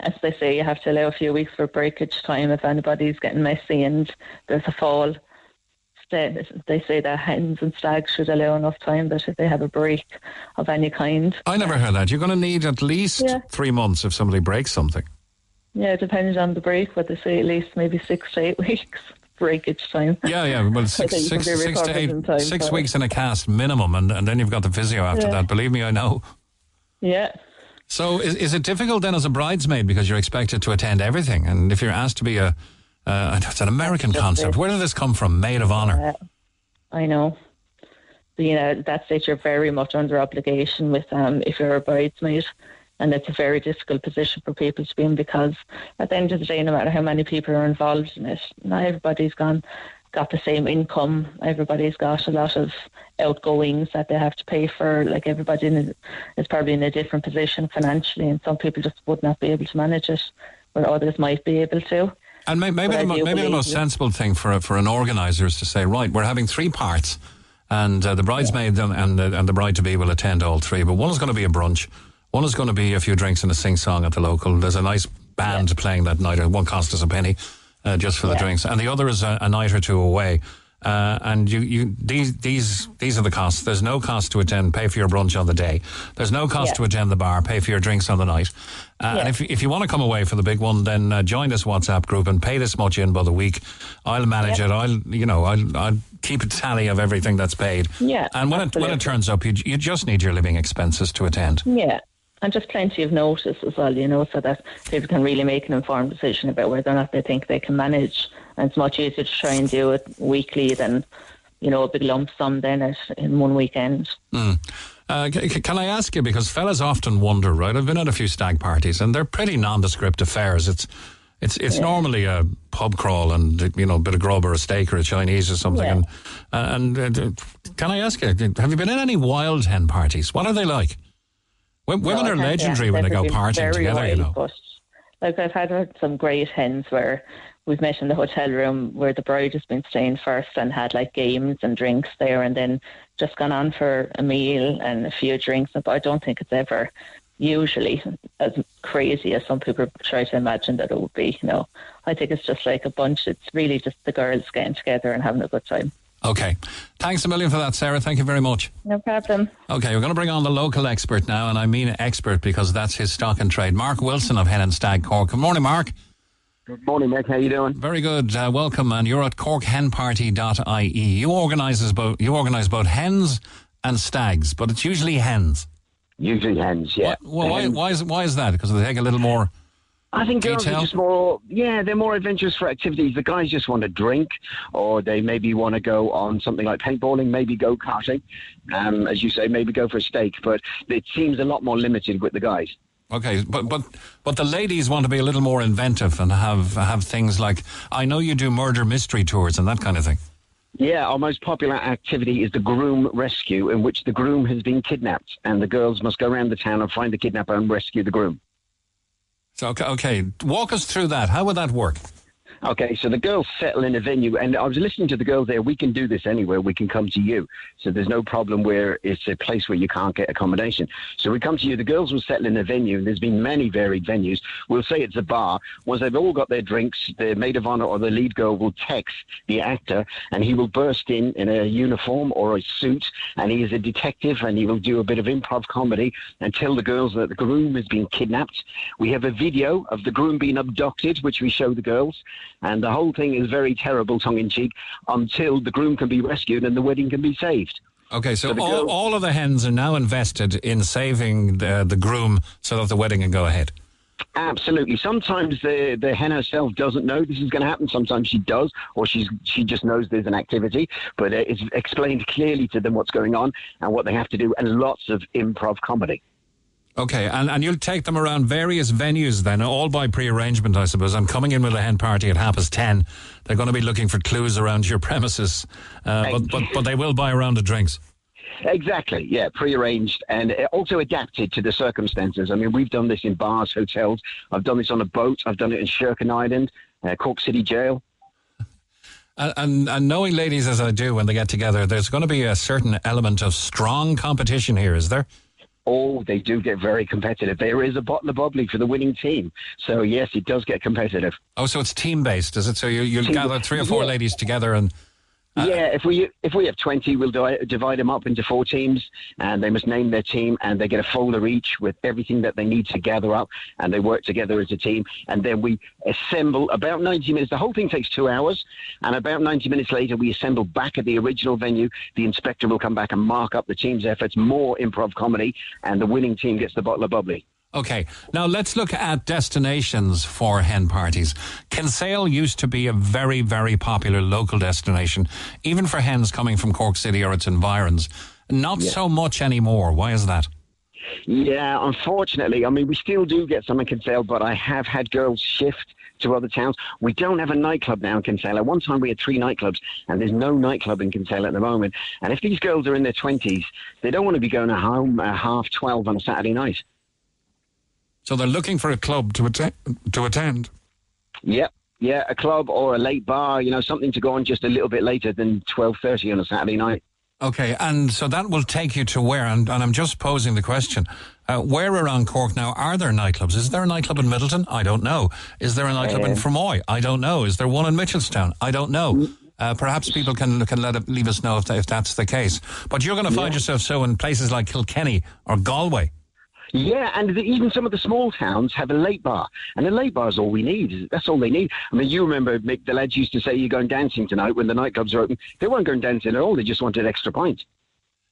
as they say, you have to allow a few weeks for breakage time if anybody's getting messy and there's a fall. They, they say that hens and stags should allow enough time that if they have a break of any kind. I never heard that. You're going to need at least Yeah. three months if somebody breaks something. Yeah, depending on the break, but they say at least maybe six to eight weeks breakage time. Yeah, yeah. Well, six, think you can six, six to eight, time six weeks in a cast minimum, and, and then you've got the physio after Yeah. that. Believe me, I know. Yeah. So is, is it difficult then as a bridesmaid because you're expected to attend everything? And if you're asked to be a, uh, it's an American concept. Where did this come from? Maid of honor. Uh, I know. You know, at that stage you're very much under obligation with um if you're a bridesmaid. And it's a very difficult position for people to be in because at the end of the day, no matter how many people are involved in it, not everybody's gone got the same income. Everybody's got a lot of outgoings that they have to pay for. Like everybody in a, is probably in a different position financially, and some people just would not be able to manage it, where others might be able to. And may, maybe the, mo- maybe the most sensible thing for a, for an organizer is to say, right, we're having three parts, and uh, the bridesmaid and and the, and the bride to be will attend all three. But one is going to be a brunch, one is going to be a few drinks and a sing song at the local. There's a nice band playing that night. It won't cost us a penny, uh, just for the drinks. And the other is a, a night or two away. Uh, and you, you these these these are the costs. There's no cost to attend. Pay for your brunch on the day. There's no cost Yeah. to attend the bar. Pay for your drinks on the night. Uh, And if if you want to come away for the big one, then uh, join this WhatsApp group and pay this much in by the week. I'll manage Yep. it. I'll you know I'll I'll keep a tally of everything that's paid. Yeah, And when it when it turns up, you you just need your living expenses to attend. Yeah, and just plenty of notice as well, you know, so that people can really make an informed decision about whether or not they think they can manage. And it's much easier to try and do it weekly than, you know, a big lump sum then at, in one weekend. Mm. Uh, can I ask you because fellas often wonder, right? I've been at a few stag parties and they're pretty nondescript affairs. It's it's it's normally a pub crawl and you know a bit of grub or a steak or a Chinese or something. Yeah. And uh, and uh, can I ask you, have you been in any wild hen parties? What are they like? Wo- Women are legendary when they go partying together. You know. But like I've had uh, some great hens where we've met in the hotel room where the bride has been staying first and had like games and drinks there, and then just gone on for a meal and a few drinks. But I don't think it's ever usually as crazy as some people try to imagine that it would be. You know, I think it's just like a bunch. It's really just the girls getting together and having a good time. Okay, thanks a million for that, Sarah. Thank you very much. No problem. Okay, we're going to bring on the local expert now, and I mean expert because that's his stock and trade. Mark Wilson of Hen and Stag Cork. Good morning, Mark. Good morning, Mick. How are you doing? Very good. Uh, welcome, and you're at corkhenparty.ie. You organise both. You organise both hens and stags, but it's usually hens. Usually hens, yeah. Well, why, Um, why is why is that? Because they take a little more. I think girls detail? are just more, yeah, they're more adventurous for activities. The guys just want to drink, or they maybe want to go on something like paintballing, maybe go karting, um, as you say, maybe go for a steak. But it seems a lot more limited with the guys. Okay, but but but the ladies want to be a little more inventive and have have things like I know you do murder mystery tours and that kind of thing. Yeah, our most popular activity is the groom rescue, in which the groom has been kidnapped, and the girls must go around the town and find the kidnapper and rescue the groom. So okay, okay, walk us through that. How would that work? Okay, so the girls settle in a venue, and I was listening to the girls there. We can do this anywhere. We can come to you. So there's no problem where it's a place where you can't get accommodation. So we come to you. The girls will settle in a venue, and there's been many varied venues. We'll say it's a bar. Once they've all got their drinks, the maid of honor or the lead girl will text the actor, and he will burst in in a uniform or a suit, and he is a detective, and he will do a bit of improv comedy and tell the girls that the groom has been kidnapped. We have a video of the groom being abducted, which we show the girls. And the whole thing is very terrible, tongue in cheek, until the groom can be rescued and the wedding can be saved. Okay, so, So all, girl- all of the hens are now invested in saving the, the groom so that the wedding can go ahead. Absolutely. Sometimes the the hen herself doesn't know this is going to happen. Sometimes she does, or she's she just knows there's an activity. But it's explained clearly to them what's going on and what they have to do, and lots of improv comedy. Okay, and, and you'll take them around various venues then, all by pre-arrangement, I suppose. I'm coming in with a hen party at half past ten. They're going to be looking for clues around your premises, uh, but, but but they will buy a round of drinks. Exactly, yeah, pre-arranged and also adapted to the circumstances. I mean, we've done this in bars, hotels. I've done this on a boat. I've done it in Sherkin Island, uh, Cork City Jail. And, and, and knowing ladies as I do when they get together, there's going to be a certain element of strong competition here, is there? Oh, they do get very competitive. There is a bottle of bubbly for the winning team. So, yes, it does get competitive. Oh, so it's team based, is it? So you, you'll gather three or four Yeah. ladies together and. Uh, yeah, if we if we have twenty, we'll di- divide them up into four teams, and they must name their team, and they get a folder each with everything that they need to gather up, and they work together as a team, and then we assemble about ninety minutes. The whole thing takes two hours, and about ninety minutes later, we assemble back at the original venue. The inspector will come back and mark up the team's efforts, more improv comedy, and the winning team gets the bottle of bubbly. Okay, now let's look at destinations for hen parties. Kinsale used to be a very, very popular local destination, even for hens coming from Cork City or its environs. Not so much anymore. Why is that? Yeah, unfortunately, I mean, we still do get some in Kinsale, but I have had girls shift to other towns. We don't have a nightclub now in Kinsale. At one time, we had three nightclubs, and there's no nightclub in Kinsale at the moment. And if these girls are in their 20s, they don't want to be going home at half 12 on a Saturday night. So they're looking for a club to attend. To attend. Yep. Yeah, a club or a late bar, you know, something to go on just a little bit later than 12.30 on a Saturday night. Okay, and so that will take you to where? And, and I'm just posing the question: uh, Where around Cork now are there nightclubs? Is there a nightclub in Midleton? I don't know. Is there a nightclub in Fermoy? I don't know. Is there one in Mitchelstown? I don't know. Uh, perhaps people can can let it, leave us know if, if that's the case. But you're going to find Yeah. yourself so in places like Kilkenny or Galway. Yeah, and the, even some of the small towns have a late bar, and a late bar is all we need. That's all they need. I mean, you remember Mick, the lads used to say you're going dancing tonight when the nightclubs are open. They weren't going dancing at all. They just wanted extra pints.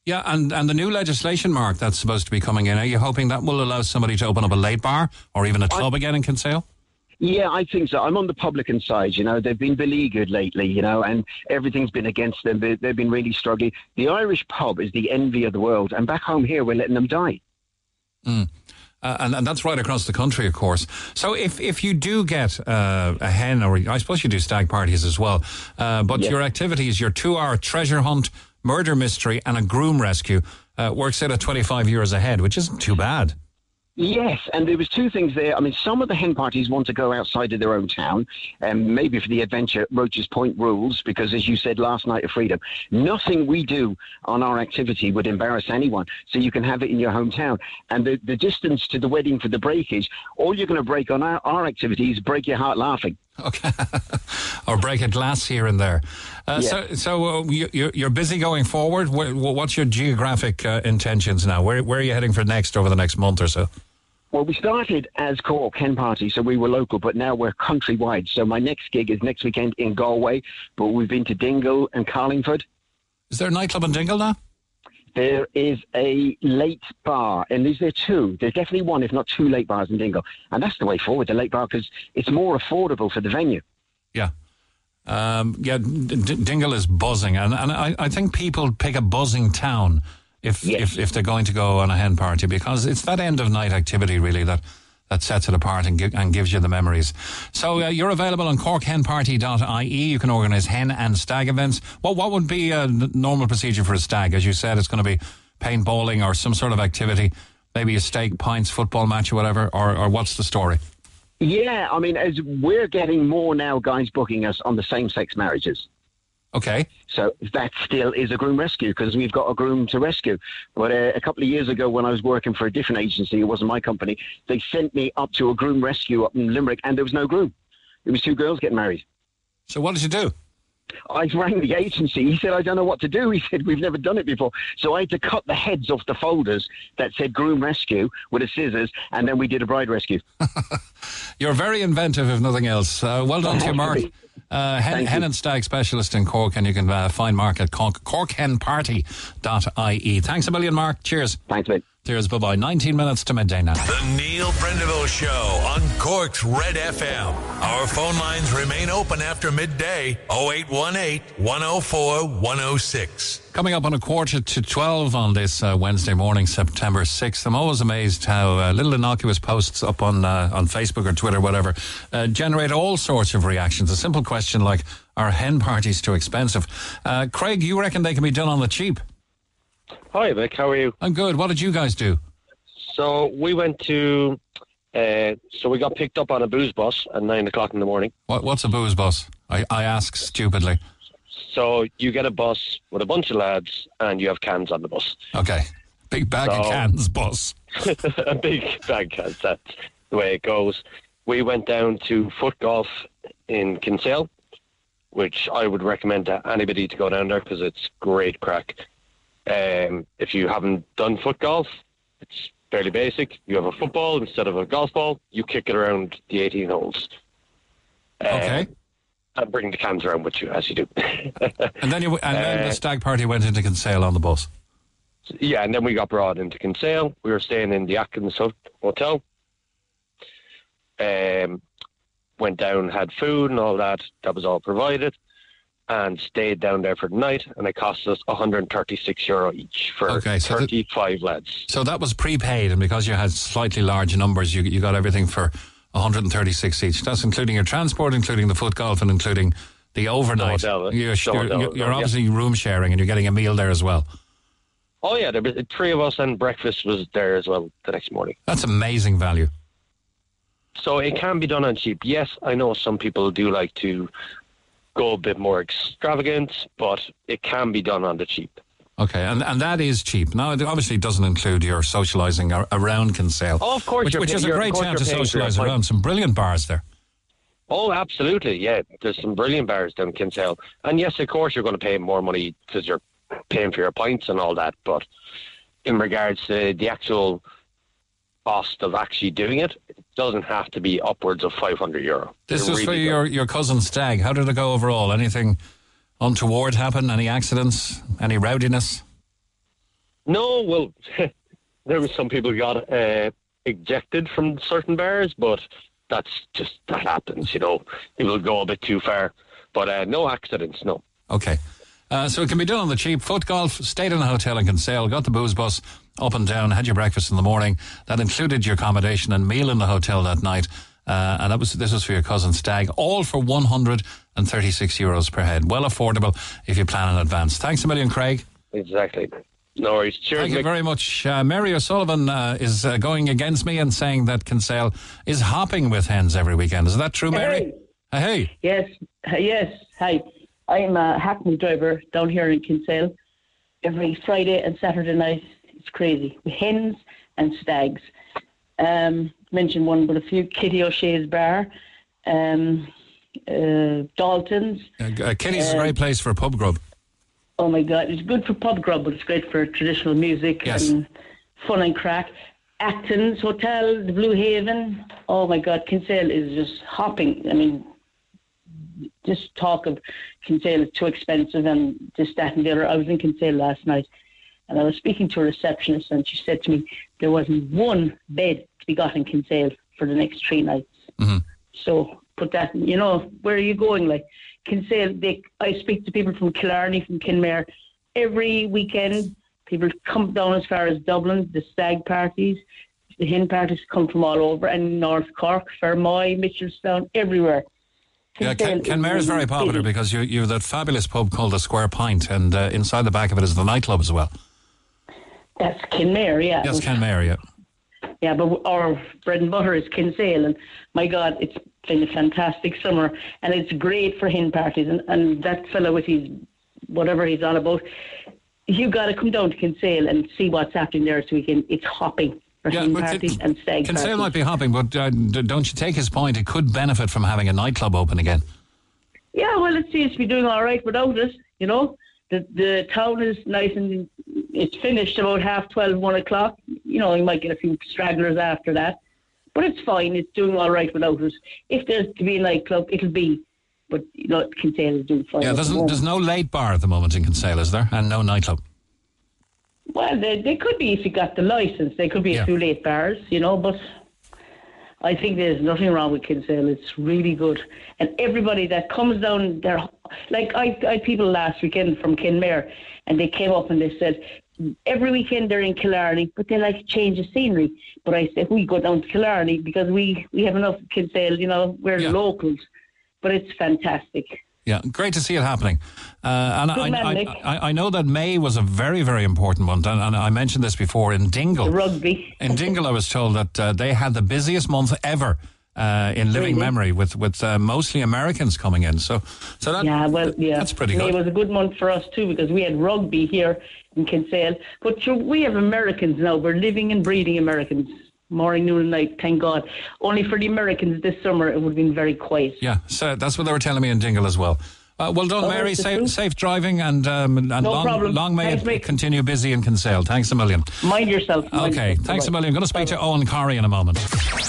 Yeah, and, and the new legislation, Mark, that's supposed to be coming in. Are you hoping that will allow somebody to open up a late bar or even a club again in Kinsale? Yeah, I think so. I'm on the publican side. You know, they've been beleaguered lately. You know, and everything's been against them. They've been really struggling. The Irish pub is the envy of the world, and back home here, we're letting them die. Mm. Uh, and, and that's right across the country, of course. So if, if you do get uh, a hen, or I suppose you do stag parties as well, uh, but your activities, your two hour treasure hunt, murder mystery, and a groom rescue uh, works out at 25 euros a head, which isn't too bad. Yes, and there was two things there. I mean, some of the hen parties want to go outside of their own town, and maybe for the adventure, Roches Point rules, because as you said last night of Freedom, nothing we do on our activity would embarrass anyone. So you can have it in your hometown. And the, the distance to the wedding for the breakage, all you're going to break on our, our activity is break your heart laughing. Okay. or break a glass here and there. Uh, Yeah. So, so uh, you, you're you're busy going forward. Wh- wh- What's your geographic uh, intentions now? Where, where are you heading for next over the next month or so? Well, we started as Cork Hen Party, so we were local, but now we're countrywide. So my next gig is next weekend in Galway, but we've been to Dingle and Carlingford. Is there a nightclub in Dingle now? There is a late bar, and is there two? There's definitely one, if not two, late bars in Dingle, and that's the way forward. The late bar because it's more affordable for the venue. Yeah. Um, yeah, D- Dingle is buzzing, and, and I, I think people pick a buzzing town if, if if they're going to go on a hen party because it's that end of night activity really that that sets it apart and, gi- and gives you the memories. So uh, you're available on corkhenparty.ie. You can organise hen and stag events. What what would be a n- normal procedure for a stag? As you said, it's going to be paintballing or some sort of activity, maybe a steak, pints, football match or whatever. Or, or what's the story? Yeah, I mean, as we're getting more now, guys booking us on the same-sex marriages. Okay. So that still is a groom rescue because we've got a groom to rescue. But uh, a couple of years ago, when I was working for a different agency, it wasn't my company. They sent me up to a groom rescue up in Limerick, and there was no groom. It was two girls getting married. So what did you do? I rang the agency. He said, I don't know what to do. He said, we've never done it before. So I had to cut the heads off the folders that said groom rescue with a scissors, and then we did a bride rescue. You're very inventive, if nothing else. Uh, well done to you, Mark. Uh, hen, hen and Stag specialist in Cork, and you can uh, find Mark at cork, corkhenparty.ie. Thanks a million, Mark. Cheers. Thanks, mate. Cheers. Bye bye. 19 minutes to midday now. The Neil Prendeville Show on Cork's Red FM. Our phone lines remain open after midday 0818 104 106. Coming up on a quarter to 12 on this uh, Wednesday morning, September 6th. I'm always amazed how uh, little innocuous posts up on uh, on Facebook or Twitter, whatever, uh, generate all sorts of reactions. A simple question like, are hen parties too expensive? Uh, Craig, you reckon they can be done on the cheap? Hi, Vic. How are you? I'm good. What did you guys do? So we went to, uh, so we got picked up on a booze bus at nine o'clock in the morning. What, what's a booze bus? I, I ask stupidly. So you get a bus with a bunch of lads, and you have cans on the bus. Okay. Big bag of cans bus. a big bag of cans. That's the way it goes. We went down to foot golf in Kinsale, which I would recommend to anybody to go down there because it's great crack. Um, if you haven't done foot golf, it's fairly basic. You have a football instead of a golf ball. You kick it around the 18 holes. Okay. and bring the cans around with you as you do. And then you and then Uh, the stag party went into Kinsale on the bus. yeah, and then we got brought into Kinsale. We were staying in the Actons Hotel. Um, went down, had food and all that. That was all provided, and stayed down there for the night. And it cost us 136 euro each for Okay, so the- 35 lads. So that was prepaid, and because you had slightly large numbers, you you got everything for 136 each. That's including your transport, including the foot golf, and including the overnight. hotel, you're you're, you're, yeah. obviously room sharing, and you're getting a meal there as well. Oh yeah, there was three of us, and breakfast was there as well the next morning. That's amazing value. So it can be done on cheap. Yes, I know some people do like to go a bit more extravagant, but it can be done on the cheap. Okay, and and that is cheap. Now, it obviously doesn't include your socialising around Kinsale. Oh, of course which, which is a great town to you're paying for your socialise around. Some brilliant bars there. Oh, absolutely. Yeah, there's some brilliant bars down Kinsale. And yes, of course, you're going to pay more money because you're paying for your pints and all that. But in regards to the actual cost of actually doing it, it doesn't have to be upwards of 500 euro. This It is for your, your cousin Stag. How did it go overall? Anything untoward happen? Any accidents? Any rowdiness? No, well, there were some people got uh, ejected from certain bars, but that's just that happens. You know, people go a bit too far, but uh, no accidents. No. Okay. Uh, so it can be done on the cheap. Foot golf, stayed in a hotel in Kinsale, got the booze bus up and down, had your breakfast in the morning. That included your accommodation and meal in the hotel that night. Uh, and that was this was for your cousin Stag, all for 136 euros per head. Well affordable if you plan in advance. Thanks a million, Craig. Exactly. No worries. Cheers. Thank you very much. Uh, Mary O'Sullivan uh, is uh, going against me and saying that Kinsale is hopping with hens every weekend. Is that true, Mary? Uh, hey. Yes, yes. Hi, I'm a hackney driver down here in Kinsale. Every Friday and Saturday night, it's crazy. Hens and stags. Um, mention one, but a few Kitty O'Shea's bar, um, uh, Dalton's. Uh, uh, Kitty's is a Uh, great place for a pub grub. Oh my God, it's good for pub grub, but it's great for traditional music Yes. and fun and crack. Acton's Hotel, the Blue Haven. Oh my God, Kinsale is just hopping. I mean, just talk of Kinsale is too expensive and just that, and the other. I was in Kinsale last night and I was speaking to a receptionist and she said to me there wasn't one bed to be got in Kinsale for the next three nights. So put that, you know, where are you going? Like Kinsale, they, I speak to people from Killarney, from Kenmare, every weekend. People come down as far as Dublin, the stag parties, the hen parties come from all over, and North Cork, Fermoy, Mitchelstown, everywhere. Yeah, Ken, Kenmare is very popular because you you have that fabulous pub called the Square Pint, and uh, inside the back of it is the nightclub as well. That's Kenmare, yeah. Yes, Kenmare, yeah. Yeah, but our bread and butter is Kinsale, and my God, it's been a fantastic summer, and it's great for hen parties. And, and that fellow with his whatever he's on about, you got to come down to Kinsale and see what's happening there this weekend. It's hopping for hen but parties Kin- and stag Kinsale parties. might be hopping, but uh, don't you take his point? It could benefit from having a nightclub open again. Yeah, well, it seems to be doing all right without it. You know, the the town is nice and it's finished about half twelve, one o'clock. You know, you might get a few stragglers after that, but it's fine. It's doing all right without us. If there's to be a nightclub, it'll be. But you know, Kinsale is doing fine. Yeah, at the there's, no late bar at the moment in Kinsale, is there? And no nightclub. Well, they, they could be if you got the license. They could be Yeah. a few late bars, you know, but I think there's nothing wrong with Kinsale. It's really good. And everybody that comes down there, like I, I had people last weekend from Kenmare, and they came up and they said, every weekend they're in Killarney, but they like change of scenery. But I said, we go down to Killarney because we, we have enough Kinsale, you know, we're locals. But it's fantastic. Yeah, great to see it happening. Uh, and I, man, I, I, I know that May was a very, very important one. And, and I mentioned this before in Dingle. The rugby. In Dingle, I was told that uh, they had the busiest month ever uh, in living Really? memory with, with uh, mostly Americans coming in. So, so that, yeah, well, yeah, that's pretty good. was a good month for us too because we had rugby here in Kinsale. But sure, we have Americans now. We're living and breathing Americans, morning, noon, and night. Thank God. Only for the Americans this summer, it would have been very quiet. Yeah, so that's what they were telling me in Dingle as well. Uh, well done, Oh, Mary. Safe, safe driving and, um, and No long, problem. long may Thanks, it mate. continue busy in Kinsale. Thanks a million. Mind yourself. mind Okay, yourself. thanks a Bye-bye. million. going to speak to Eoghan Corry in a moment.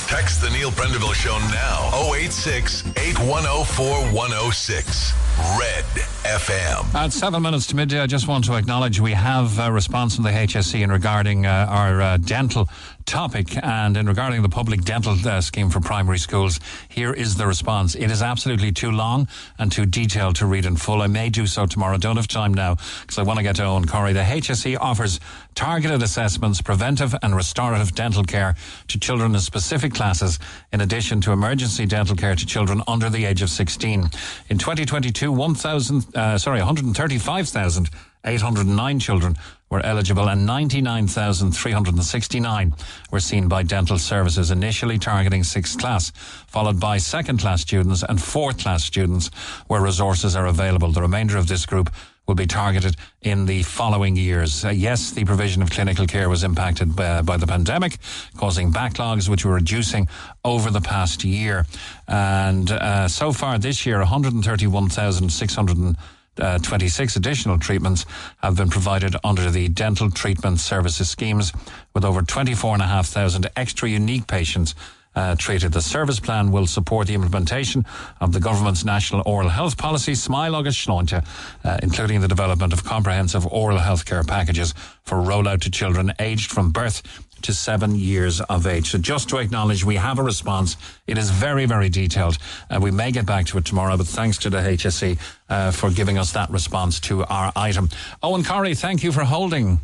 Text the Neil Prendeville Show now. 086 8104 106. Red FM. At seven minutes to midday, I just want to acknowledge we have a response from the HSE in regarding uh, our uh, dental topic and in regarding the public dental uh, scheme for primary schools. Here is the response. It is absolutely too long and too detailed to read in full. I may do so tomorrow. Don't have time now because I want to get to Eoghan Corry. The HSE offers targeted assessments, preventive and restorative dental care to children in specific classes, in addition to emergency dental care to children under the age of 16. In 2022, 1,000, uh, sorry, 135,809 children were eligible and 99,369 were seen by dental services, initially targeting sixth class, followed by second class students and fourth class students where resources are available. The remainder of this group will be targeted in the following years. Uh, yes, the provision of clinical care was impacted by, by the pandemic, causing backlogs which were reducing over the past year. And uh, so far this year, 131,600 uh, 26 additional treatments have been provided under the dental treatment services schemes, with over 24,500 extra unique patients uh, treated. The service plan will support the implementation of the government's national oral health policy, Smile agus Sláinte, uh, including the development of comprehensive oral health care packages for rollout to children aged from birth to seven years of age. So just to acknowledge, we have a response. It is very, very detailed. Uh, we may get back to it tomorrow, but thanks to the HSE uh, for giving us that response to our item. Eoghan Corry, thank you for holding.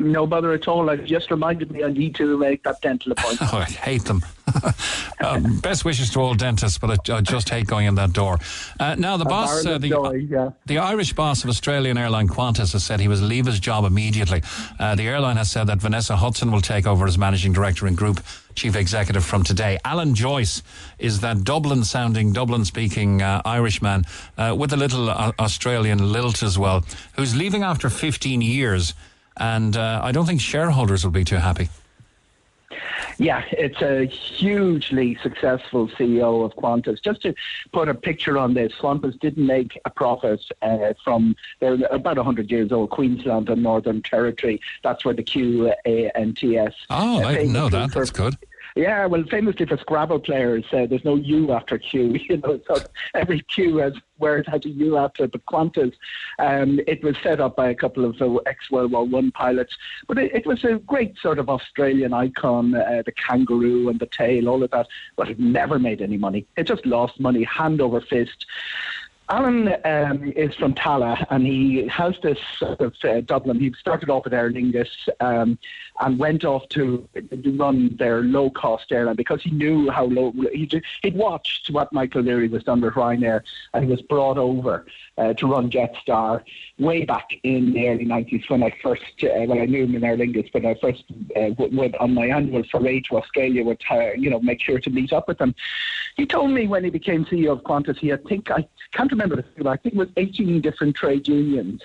No bother at all. I've just reminded me I need to make that dental appointment. Oh, I hate them. um, best wishes to all dentists, but I, I just hate going in that door. Uh, now, the boss, uh, the, yeah. the Irish boss of Australian airline Qantas has said he will leave his job immediately. Uh, the airline has said that Vanessa Hudson will take over as managing director and group chief executive from today. Alan Joyce is that Dublin sounding, Dublin speaking uh, Irishman uh, with a little uh, Australian lilt as well, who's leaving after 15 years. And uh, I don't think shareholders will be too happy. Yeah, it's a hugely successful CEO of Qantas. Just to put a picture on this, Qantas didn't make a profit uh, from, they're about 100 years old, Queensland and Northern Territory. That's where the QANTS. Oh, uh, I didn't know that. for- That's good. Yeah, well, famously for Scrabble players, uh, there's no U after Q. You know, so every Q has word has a U after it. But Qantas, um, it was set up by a couple of uh, ex World War One pilots, but it, it was a great sort of Australian icon, uh, the kangaroo and the tail, all of that. But it never made any money. It just lost money, hand over fist. Alan um, is from Tallaght and he has this sort of uh, Dublin. He started off at Aer Lingus um, and went off to, run their low cost airline because he knew how low. He'd, he'd watched what Michael Leary was done with Ryanair and he was brought over uh, to run Jetstar way back in the early 90s when I first, uh, well, I knew him in Aer Lingus, but I first uh, went on my annual foray to Australia would, you know, make sure to meet up with him. He told me when he became CEO of Qantas, he had, think, I can't remember the figure, I think it was 18 different trade unions.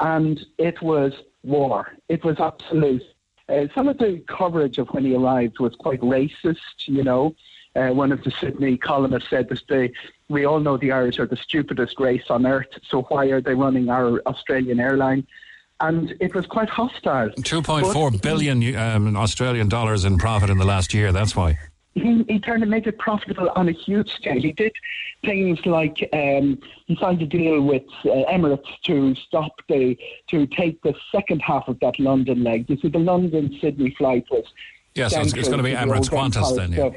And it was war. It was absolute. Uh, some of the coverage of when he arrived was quite racist, you know. Uh, one of the Sydney columnists said that they, we all know the Irish are the stupidest race on earth, so why are they running our Australian airline? And it was quite hostile. Two point four billion um, Australian dollars in profit in the last year. That's why. He, he turned and made it profitable on a huge scale. He did things like um, he signed a deal with uh, Emirates to stop the to take the second half of that London leg. You see, the London Sydney flight was Yeah, so it's, it's going to be Emirates Qantas then. Yeah.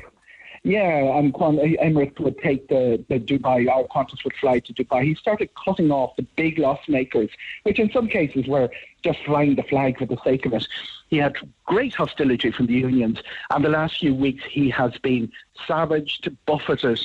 Yeah, and Qan- Emirates would take the, the Dubai, our Qantas would fly to Dubai. He started cutting off the big loss makers, which in some cases were just flying the flag for the sake of it. He had great hostility from the unions, and the last few weeks he has been savaged, buffeted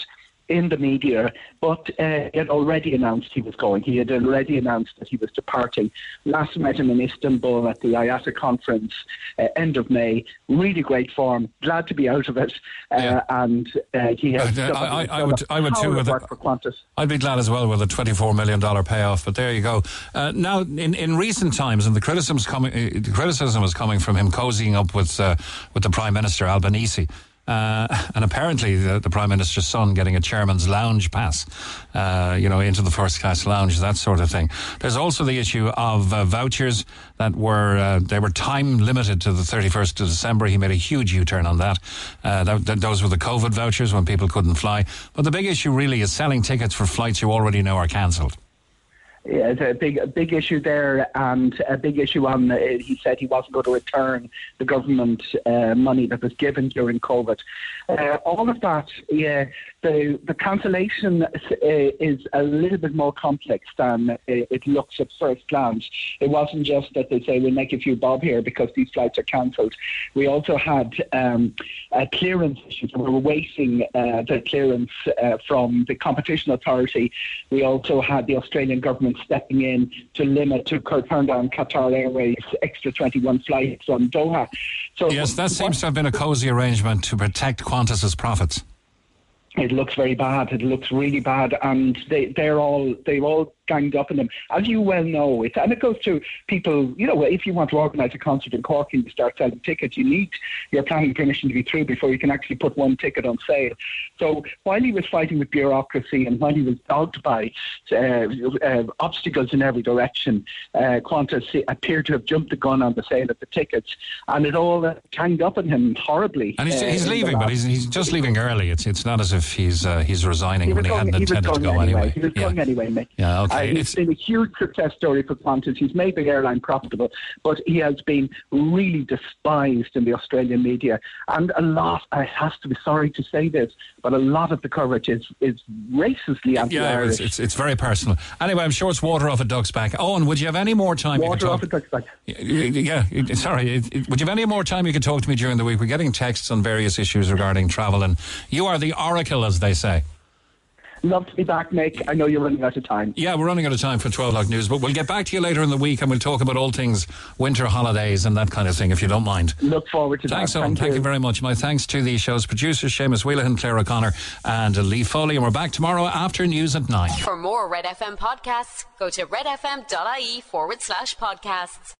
in the media, but uh, he had already announced he was going. He had already announced that he was departing. Last met him in Istanbul at the IATA conference, uh, end of May. Really great form. Glad to be out of it. Uh, And uh, he has. Uh, I- I- a I would- I would too power of with it. work for Qantas. I'd be glad as well with a $24 million payoff, but there you go. Uh, now, in, in recent times, and the criticism, coming, uh, the criticism is coming from him cozying up with, uh, with the Prime Minister, Albanese. Uh, and apparently, the, the Prime Minister's son getting a chairman's lounge pass, uh, you know, into the first class lounge, that sort of thing. There's also the issue of uh, vouchers that were uh, they were time limited to the 31st of December. He made a huge U-turn on that. Uh, that. Those were the COVID vouchers when people couldn't fly. But the big issue really is selling tickets for flights you already know are cancelled. Yeah, it's a big, a big issue there, and a big issue on. He said he wasn't going to return the government uh, money that was given during COVID. Uh, all of that, yeah, the the cancellation uh, is a little bit more complex than uh, it looks at first glance. It wasn't just that they say we'll make a few bob here because these flights are cancelled. We also had um, a clearance issue. We were waiting uh, the clearance uh, from the competition authority. We also had the Australian government stepping in to limit to turn down Qatar Airways extra 21 flights from Doha. So Yes, that seems to have been a cosy arrangement to protect Qantas's profits. It looks very bad. It looks really bad, and they they're all they've all ganged up on them, as you well know. It and it goes to people. You know, if you want to organise a concert in Cork and you start selling tickets, you need your planning permission to be through before you can actually put one ticket on sale. So while he was fighting with bureaucracy and while he was dogged by uh, uh, obstacles in every direction, uh, Qantas appeared to have jumped the gun on the sale of the tickets, and it all uh, ganged up on him horribly. And he's, uh, he's leaving, but he's, he's just leaving early. It's it's not as if he's uh, he's resigning He when he hadn't intended to go anyway. He was Yeah. going anyway, Mick. Yeah, okay. Uh, he's It's- been a huge success story for Qantas. He's made the airline profitable, but he has been really despised in the Australian media. And a lot, I have to be sorry to say this, but a lot of the coverage is, is racistly Yeah, anti-Irish. it's, it's it's very personal. Anyway, I'm sure it's water off a duck's back. Eoghan, would you have any more time? Water talk- off a duck's back. Yeah, yeah, sorry. Would you have any more time you could talk to me during the week? We're getting texts on various issues regarding travel, and you are the oracle, as they say. Love to be back, Mick. I know you're running out of time. Yeah, we're running out of time for 12 o'clock news, but we'll get back to you later in the week and we'll talk about all things winter holidays and that kind of thing, if you don't mind. Look forward to Thanks, that. Eoghan. Thank Thank you you. very much. My thanks to the show's producers, Seamus Wheelahan, Claire O'Connor, and Lee Foley. And we're back tomorrow after news at 9. For more Red FM podcasts, go to redfm.ie forward slash podcasts.